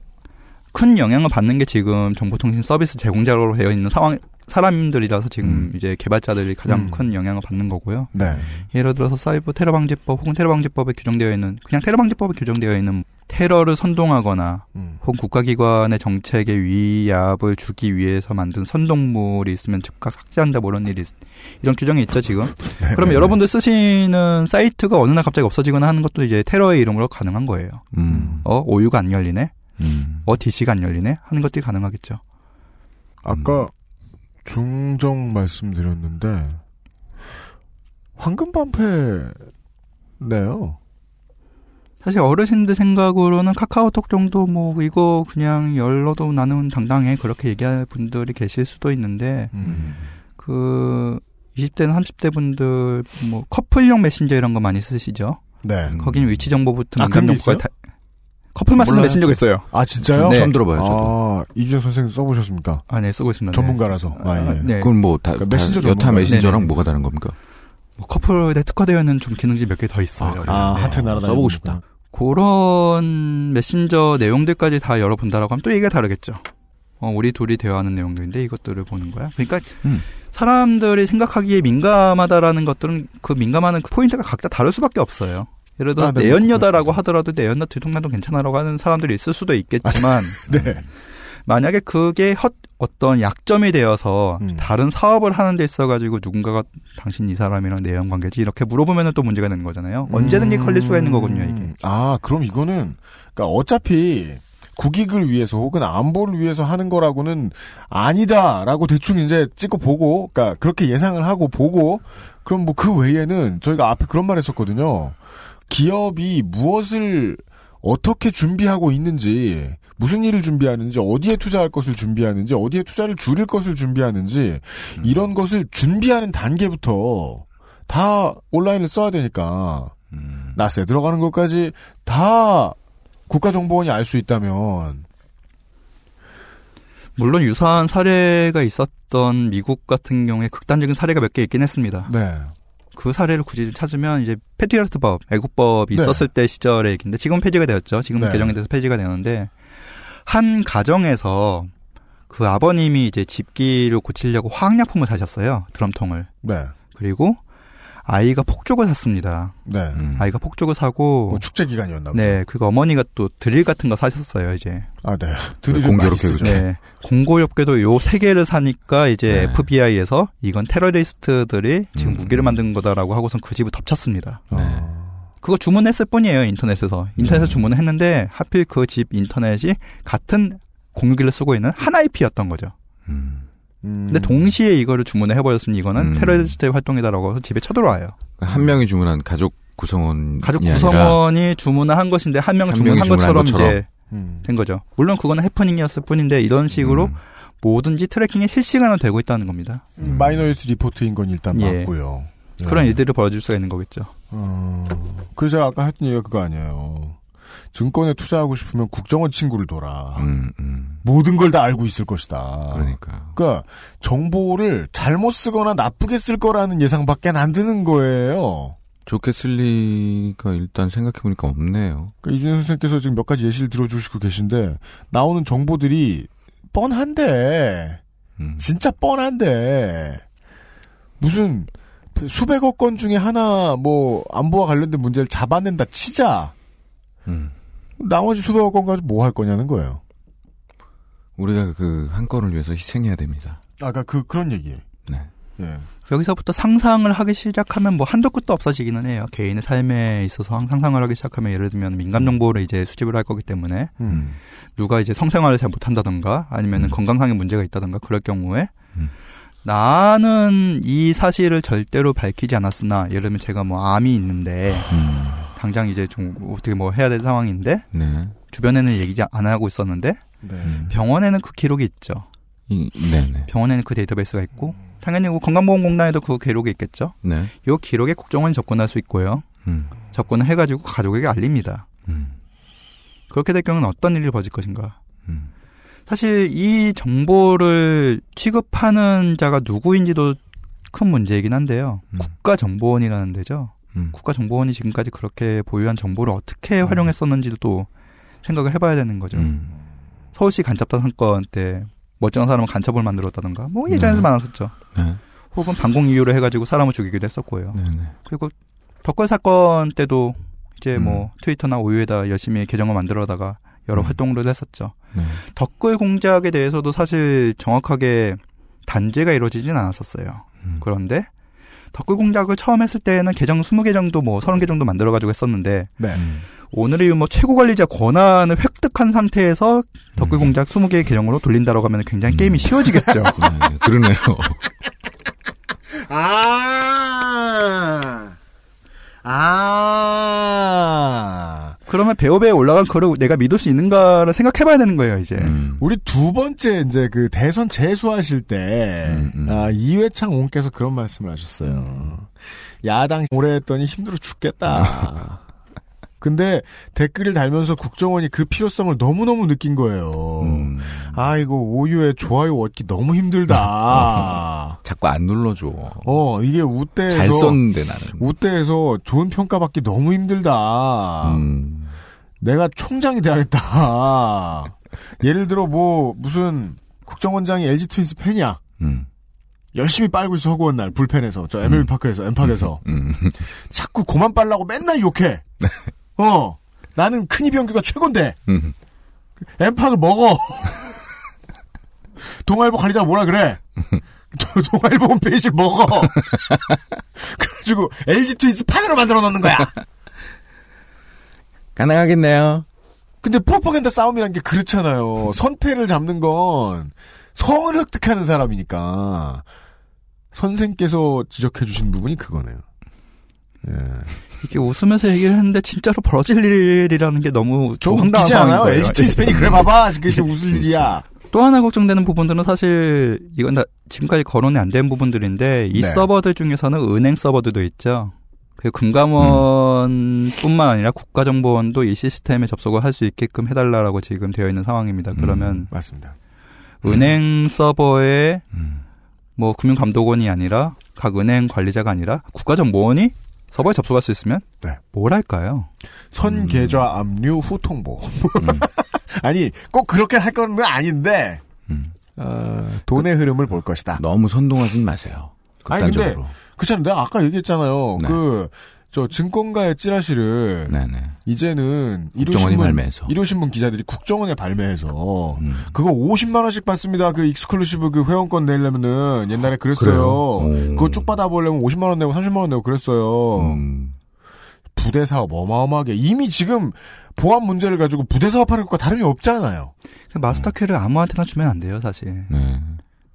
큰 영향을 받는 게 지금 정보통신 서비스 제공자로 되어 있는 상황 사람들이라서 지금 음. 이제 개발자들이 가장 음. 큰 영향을 받는 거고요. 네. 예를 들어서 사이버 테러 방지법 혹은 테러 방지법에 규정되어 있는 그냥 테러 방지법에 규정되어 있는 테러를 선동하거나 음. 혹은 국가기관의 정책에 위압을 주기 위해서 만든 선동물이 있으면 즉각 삭제한다 뭐 이런 일이 이런 규정이 있죠 지금. 네, 그러면 네, 여러분들 쓰시는 사이트가 어느 날 갑자기 없어지거나 하는 것도 이제 테러의 이름으로 가능한 거예요. 음. 어 오유가 안 열리네. 음. 어 DC가 안 열리네 하는 것들이 가능하겠죠. 아까 중정 말씀드렸는데 황금 반패네요. 사실 어르신들 생각으로는 카카오톡 정도 뭐 이거 그냥 열러도 나는 당당해 그렇게 얘기할 분들이 계실 수도 있는데 음. 그 20대나 30대 분들 뭐 커플용 메신저 이런 거 많이 쓰시죠. 네. 거기는 위치 정보부터 아, 민감 정보가 다 커플만 쓰는 메신저가 있어요. 아 진짜요? 네. 처음 들어봐요. 저도. 아 이준영 선생 써보셨습니까? 아 네 쓰고 있습니다. 전문가라서. 아, 예. 네. 그건 뭐 다 그러니까 메신저 여타 메신저랑 네네. 뭐가 다른 겁니까? 뭐 커플에 특화되어 있는 좀 기능들이 몇 개 더 있어요. 아, 아 네. 하트 날아다니는 써보고 싶다. 그런 메신저 내용들까지 다 열어본다라고 하면 또 얘기가 다르겠죠. 어, 우리 둘이 대화하는 내용들인데 이것들을 보는 거야. 그러니까 음. 사람들이 생각하기에 민감하다라는 것들은 그 민감하는 그 포인트가 각자 다를 수밖에 없어요. 예를 들어서 아, 네, 내연녀다라고 하더라도 내연녀 들통날도 괜찮아라고 하는 사람들이 있을 수도 있겠지만 네. 만약에 그게 헛 어떤 약점이 되어서 음. 다른 사업을 하는 데 있어 가지고 누군가가 당신 이 사람이랑 내연 관계지 이렇게 물어보면 또 문제가 되는 거잖아요. 음. 언제든지 걸릴 수가 있는 거거든요 이게. 아 그럼 이거는 그러니까 어차피 국익을 위해서 혹은 안보를 위해서 하는 거라고는 아니다라고 대충 이제 찍고 보고 그러니까 그렇게 예상을 하고 보고 그럼 뭐 그 외에는 저희가 앞에 그런 말 했었거든요. 기업이 무엇을 어떻게 준비하고 있는지, 무슨 일을 준비하는지, 어디에 투자할 것을 준비하는지, 어디에 투자를 줄일 것을 준비하는지, 음. 이런 것을 준비하는 단계부터 다 온라인을 써야 되니까, 음. 나스에 들어가는 것까지 다 국가정보원이 알 수 있다면, 물론 유사한 사례가 있었던 미국 같은 경우에 극단적인 사례가 몇 개 있긴 했습니다. 네. 그 사례를 굳이 찾으면 이제 패트리어트법, 애국법이 네. 있었을 때 시절의 얘기인데 지금 폐지가 되었죠. 지금 네. 개정이 돼서 폐지가 되는데 한 가정에서 그 아버님이 이제 집기를 고치려고 화학약품을 사셨어요. 드럼통을. 네. 그리고 아이가 폭죽을 샀습니다. 네. 음. 아이가 폭죽을 사고 뭐 축제 기간이었나 보죠. 네, 그거 어머니가 또 드릴 같은 거 사셨어요, 이제. 아, 네. 드릴 공교롭게 그죠. 네. 공고롭게도 요 세 개를 사니까 이제 네. FBI에서 이건 테러리스트들이 지금 음. 무기를 만든 거다라고 하고선 그 집을 덮쳤습니다. 네. 그거 주문했을 뿐이에요, 인터넷에서. 인터넷에서 음. 주문을 했는데 하필 그 집 인터넷이 같은 공유기를 쓰고 있는 한 IP였던 거죠. 음. 음. 근데 동시에 이거를 주문을 해버렸으니 이거는 음. 테러리스트의 활동이다라고 해서 집에 쳐들어와요. 한 명이 주문한 가족 구성원 가족 구성원이 주문을 한 것인데 한 명은 한 주문한 것처럼, 것처럼, 이제 음. 된 거죠. 물론 그거는 해프닝이었을 뿐인데 이런 식으로 음. 뭐든지 tracking이 실시간으로 되고 있다는 겁니다. 음. Minority Report인 건 일단 예. 맞고요. 예. 그런 일들을 벌어질 수가 있는 거겠죠. 어, 그래서 제가 아까 했던 얘기가 그거 아니에요. 증권에 투자하고 싶으면 국정원 친구를 둬라. 음, 음. 모든 걸 다 알고 있을 것이다. 그러니까. 그러니까 정보를 잘못 쓰거나 나쁘게 쓸 거라는 예상밖에 안 드는 거예요. 좋게 쓸 리가 일단 생각해보니까 없네요. 그러니까 이준현 선생님께서 지금 몇 가지 예시를 들어주시고 계신데 나오는 정보들이 뻔한데 음. 진짜 뻔한데 무슨 수백억 건 중에 하나 뭐 안보와 관련된 문제를 잡아낸다 치자. 음. 나머지 수백억 건 가지고 뭐 할 거냐는 거예요. 우리가 그 한 건을 위해서 희생해야 됩니다. 아까 그 그런 얘기. 네. 예. 여기서부터 상상을 하기 시작하면 뭐 한도 끝도 없어지기는 해요. 개인의 삶에 있어서 상상을 하기 시작하면 예를 들면 민감 정보를 이제 수집을 할 거기 때문에 음. 누가 이제 성생활을 잘 못한다던가 아니면 음. 건강상의 문제가 있다던가 그럴 경우에 음. 나는 이 사실을 절대로 밝히지 않았으나 예를 들면 제가 뭐 암이 있는데 음. 당장 이제 좀 어떻게 뭐 해야 될 상황인데 네. 주변에는 얘기 안 하고 있었는데 네. 병원에는 그 기록이 있죠. 이, 네네. 병원에는 그 데이터베이스가 있고 당연히 뭐 건강보험공단에도 그 기록이 있겠죠. 네. 이 기록에 국정원이 접근할 수 있고요. 음. 접근을 해가지고 가족에게 알립니다. 음. 그렇게 될 경우는 어떤 일이 벌어질 것인가. 음. 사실 이 정보를 취급하는 자가 누구인지도 큰 문제이긴 한데요. 음. 국가정보원이라는 데죠. 국가정보원이 지금까지 그렇게 보유한 정보를 어떻게 음. 활용했었는지도 또 생각을 해봐야 되는 거죠. 서울시 간첩단 사건 때 멀쩡한 사람은 간첩을 만들었다든가 뭐 예전에도 네. 많았었죠. 네. 혹은 방공 이유로 해가지고 사람을 죽이기도 했었고요. 네, 그리고 덕걸 사건 때도 이제 음. 뭐 트위터나 오유에다 열심히 계정을 만들어다가 여러 음. 활동을 했었죠. 네. 덕글 공작에 대해서도 사실 정확하게 단죄가 이루어지진 않았었어요. 음. 그런데 덕글 공작을 처음 했을 때는 계정 20개 정도 뭐 30개 정도 만들어 가지고 했었는데 네. 오늘의 뭐 최고 관리자 권한을 획득한 상태에서 덕글 공작 20개의 계정으로 돌린다라고 하면 굉장히 게임이 쉬워지겠죠. 네, 그러네요. 아, 아. 그러면 배업에 올라간 거를 내가 믿을 수 있는가를 생각해봐야 되는 거예요, 이제. 음. 우리 두 번째 이제 그 대선 재수하실 때 아, 이회창 옹께서 그런 말씀을 하셨어요. 야당 오래 했더니 힘들어 죽겠다. 근데 댓글을 달면서 국정원이 그 필요성을 너무너무 느낀 거예요. 음. 아, 이거 오유에 좋아요 얻기 너무 힘들다. 자꾸 안 눌러줘. 어, 이게 우대에서. 잘 썼는데 나는. 우대에서 좋은 평가 받기 너무 힘들다. 음. 내가 총장이 돼야겠다. 예를 들어 뭐 무슨 국정원장이 LG 트윈스 팬이야. 음. 열심히 빨고 있어 허구한 날 불펜에서 저 MLB 파크에서 엠팍에서 음. 자꾸 고만 빨라고 맨날 욕해. 어 나는 큰 이병규가 최곤데 음. 엠팍을 먹어. 동아일보 관리자가 뭐라 그래? 도- 동아일보 홈페이지를 먹어. 그래가지고 LG 트윈스 판으로 만들어 놓는 거야. 가능하겠네요. 근데 프로파간다 싸움이란 게 그렇잖아요. 선패를 잡는 건 성을 획득하는 사람이니까 선생께서 지적해 주신 부분이 그거네요. 예. 이게 웃으면서 얘기를 했는데 진짜로 벌어질 일이라는 게 너무 좀 웃기지 않아요? LG 트윈스 팬이 그래 봐봐. 그게 지금 웃을 일이야. 또 하나 걱정되는 부분들은 사실 이건 다 지금까지 거론이 안 된 부분들인데 이 네. 서버들 중에서는 은행 서버들도 있죠. 그리고 금감원뿐만 아니라 국가정보원도 이 시스템에 접속을 할 수 있게끔 해달라라고 지금 되어 있는 상황입니다. 그러면 맞습니다. 은행 서버에 음. 뭐 금융감독원이 아니라 각 은행 관리자가 아니라 국가정보원이 서버에 접속할 수 있으면 네. 뭘 할까요? 선 계좌 압류 후 통보. 아니 꼭 그렇게 할 건 아닌데 어, 돈의 흐름을 볼 것이다. 너무 선동하진 마세요. 아니 근데 극단적으로. 그렇잖아요. 내가 아까 얘기했잖아요. 네. 그저 증권가의 찌라시를 이제는 국정원이 일요신문 발매해서. 음. 일요신문 기자들이 국정원에 발매해서 그거 50만 원씩 받습니다. 그 exclusive 그 회원권 내려면은 옛날에 그랬어요. 그거 쭉 받아보려면 50만 원 내고 30만 원 내고 그랬어요. 음. 부대 사업 어마어마하게 이미 지금 보안 문제를 가지고 부대 사업하는 것과 다름이 없잖아요. 마스터키를 아무한테나 주면 안 돼요, 사실. 네.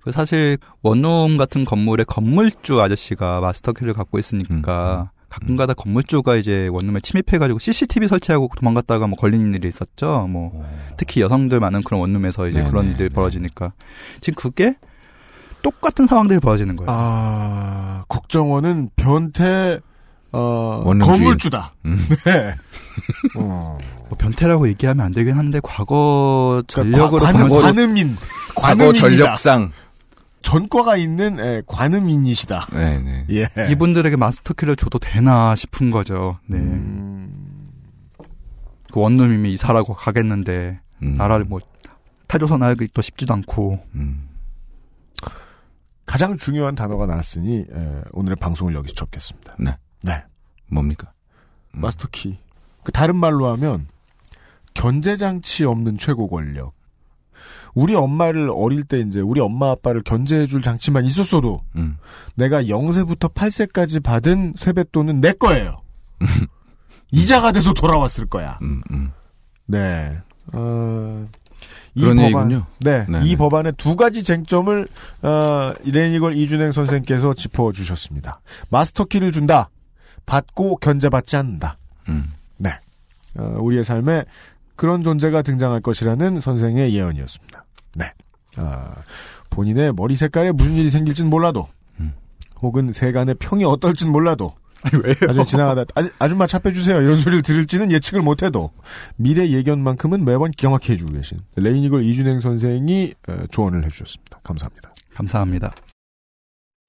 그 사실 원룸 같은 건물의 건물주 아저씨가 마스터키를 갖고 있으니까 가끔가다 건물주가 이제 원룸에 침입해가지고 CCTV 설치하고 도망갔다가 뭐 걸리는 일이 있었죠. 뭐 특히 여성들 많은 그런 원룸에서 이제 네네, 그런 일들이 벌어지니까 지금 그게 똑같은 상황들이 벌어지는 거예요. 아 국정원은 변태 어. 건물주다. 음. 네. 어. 뭐 변태라고 얘기하면 안 되긴 한데 과거 그러니까 전력으로 관, 보면 관음인 과거. 전력상 전과가 있는 예, 관음인이시다. 네네. 예. 이분들에게 마스터키를 줘도 되나 싶은 거죠. 네. 음. 그 원룸이 이사라고 가겠는데 음. 나라를 뭐 타조선 알기 또 쉽지도 않고 가장 중요한 단어가 나왔으니 예, 오늘의 방송을 여기서 접겠습니다. 네. 네. 뭡니까? 마스터키. 그 다른 말로 하면 견제 장치 없는 최고 권력. 우리 엄마를 어릴 때 이제 우리 엄마 아빠를 견제해줄 장치만 있었어도 음. 내가 0세부터 8세까지 받은 세뱃돈은 내 거예요. 이자가 돼서 돌아왔을 거야. 음, 네. 어, 이 그런 법안, 얘기군요. 네, 네, 이 네. 법안의 두 가지 쟁점을 어, 레니걸 이준행 선생께서 짚어주셨습니다. 마스터키를 준다. 받고 견제받지 않는다. 음. 네. 어, 우리의 삶에 그런 존재가 등장할 것이라는 선생의 예언이었습니다. 네. 아, 본인의 머리 색깔에 무슨 일이 생길진 몰라도, 음. 혹은 세간의 평이 어떨진 몰라도, 왜요? 나중에 지나가다 아주, 아줌마 차 빼주세요 이런 소리를 들을지는 예측을 못해도 미래 예견만큼은 매번 기가 막히게 해주고 계신 레이니걸 이준행 선생이 어, 조언을 해주셨습니다. 감사합니다. 감사합니다.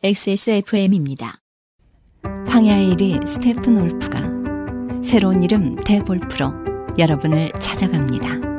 XSFM입니다. 황야의 1위 스테픈 올프가 새로운 이름 대볼프로 여러분을 찾아갑니다.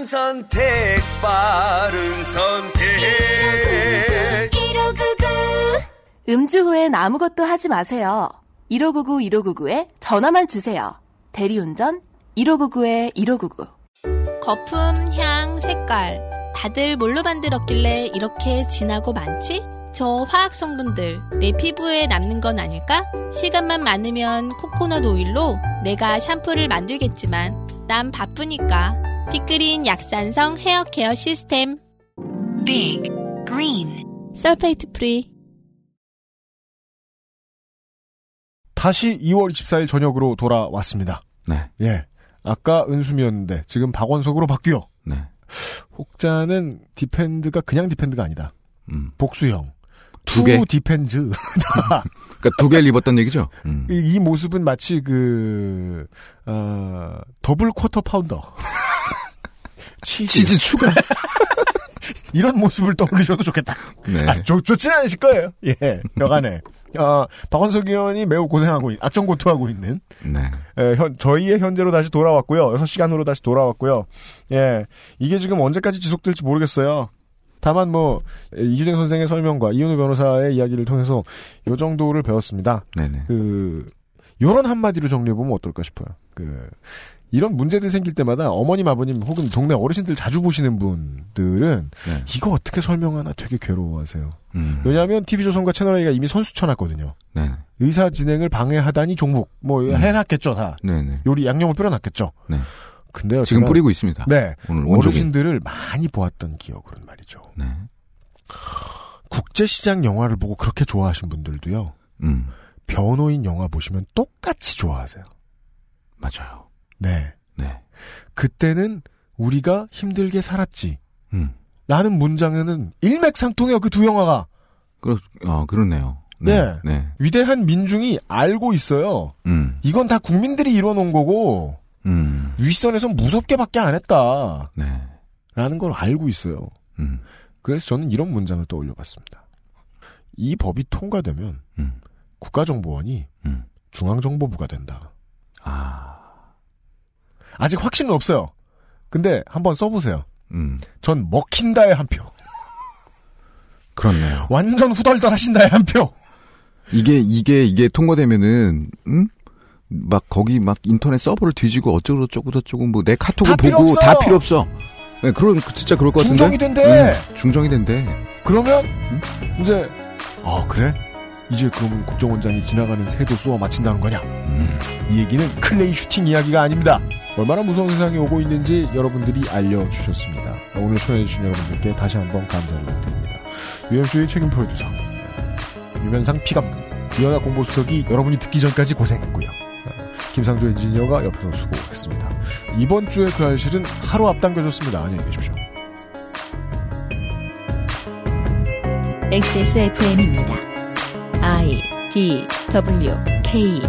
바른 선택, 바른 선택. 음주 후엔 아무것도 하지 마세요. 1599 1599에 전화만 주세요. 대리운전 1599에 1599. 거품, 향, 색깔. 다들 뭘로 만들었길래 이렇게 진하고 많지? 저 화학 성분들 내 피부에 남는 건 아닐까? 시간만 많으면 코코넛 오일로 내가 샴푸를 만들겠지만 난 바쁘니까 Big Green 약산성 헤어 케어 시스템 Big Green sulfate free 다시 2월 24일 저녁으로 돌아왔습니다. 네. 예. 아까 은수미였는데 지금 박원석으로 바뀌어. 네. 혹자는 디펜드가 그냥 디펜드가 아니다. 음. 복수형. 두 개? two Depends. 그러니까 두 개를 입었던 얘기죠. 음. 이, 이 모습은 마치 그, 어, double quarter pounder. 치즈. 치즈 추가. 이런 모습을 떠올리셔도 좋겠다. 네. 아, 좋, 좋진 않으실 거예요. 예, 여간에. 어, 박원석 의원이 매우 고생하고, 있, 악전고투하고 있는. 네. 예, 현, 저희의 현재로 다시 돌아왔고요. 6시간으로 다시 돌아왔고요. 예, 이게 지금 언제까지 지속될지 모르겠어요. 다만 뭐, 이준행 선생의 설명과 이현우 변호사의 이야기를 통해서 요 정도를 배웠습니다. 네네. 그, 요런 한마디로 정리해 보면 어떨까 싶어요. 그, 이런 문제들 생길 때마다 어머님, 아버님 혹은 동네 어르신들 자주 보시는 분들은 네. 이거 어떻게 설명하나 되게 괴로워하세요. 음. 왜냐하면 TV조선과 채널A가 이미 선수 쳐놨거든요. 네. 의사 진행을 방해하다니 종목 뭐 해놨겠죠 다. 네네. 요리 양념을 뿌려놨겠죠. 네. 근데요. 지금 뿌리고 있습니다. 네. 오늘. 어르신들을 많이 보았던 기억으로는 말이죠. 네. 국제시장 영화를 보고 그렇게 좋아하신 분들도요. 음. 변호인 영화 보시면 똑같이 좋아하세요. 맞아요. 네. 네. 그때는 우리가 힘들게 살았지. 음. 라는 문장에는 일맥상통해요. 그 두 영화가. 그, 아, 그렇네요. 네. 네. 위대한 민중이 알고 있어요. 음. 이건 다 국민들이 이뤄놓은 거고 음. 윗선에서 무섭게밖에 안 했다. 네. 라는 걸 알고 있어요. 음. 그래서 저는 이런 문장을 떠올려 봤습니다. 이 법이 통과되면 음. 국가정보원이 음. 중앙정보부가 된다. 아. 아직 확신은 없어요. 근데 한번 써보세요. 음. 전 먹힌다의 한 표. 그렇네요. 완전 후덜덜 하신다의 한 표. 이게, 이게, 이게 통과되면은, 음? 막, 거기 막 인터넷 서버를 뒤지고 어쩌고 저쩌고 저쩌고 뭐 내 카톡을 다 필요 보고 없어! 다 필요 없어. 네, 그런, 진짜 그럴 것 같은데. 중정이 된대! 음, 중정이 된대. 그러면 이제 아 그래? 이제 그러면 국정원장이 지나가는 새도 쏘아 맞힌다는 거냐? 이 얘기는 clay shooting 이야기가 아닙니다. 얼마나 무서운 세상이 오고 있는지 여러분들이 알려주셨습니다. 오늘 초대해주신 여러분들께 다시 한번 감사를 드립니다. UMC의 책임 프로듀서 유면상 피감독 이현아 공보수석이 여러분이 듣기 전까지 고생했고요. 김상조 엔지니어가 옆에서 수고했습니다. 이번 주에 그 알실은 하루 앞당겨졌습니다. 안녕히 계십시오. XSFM입니다. I D W K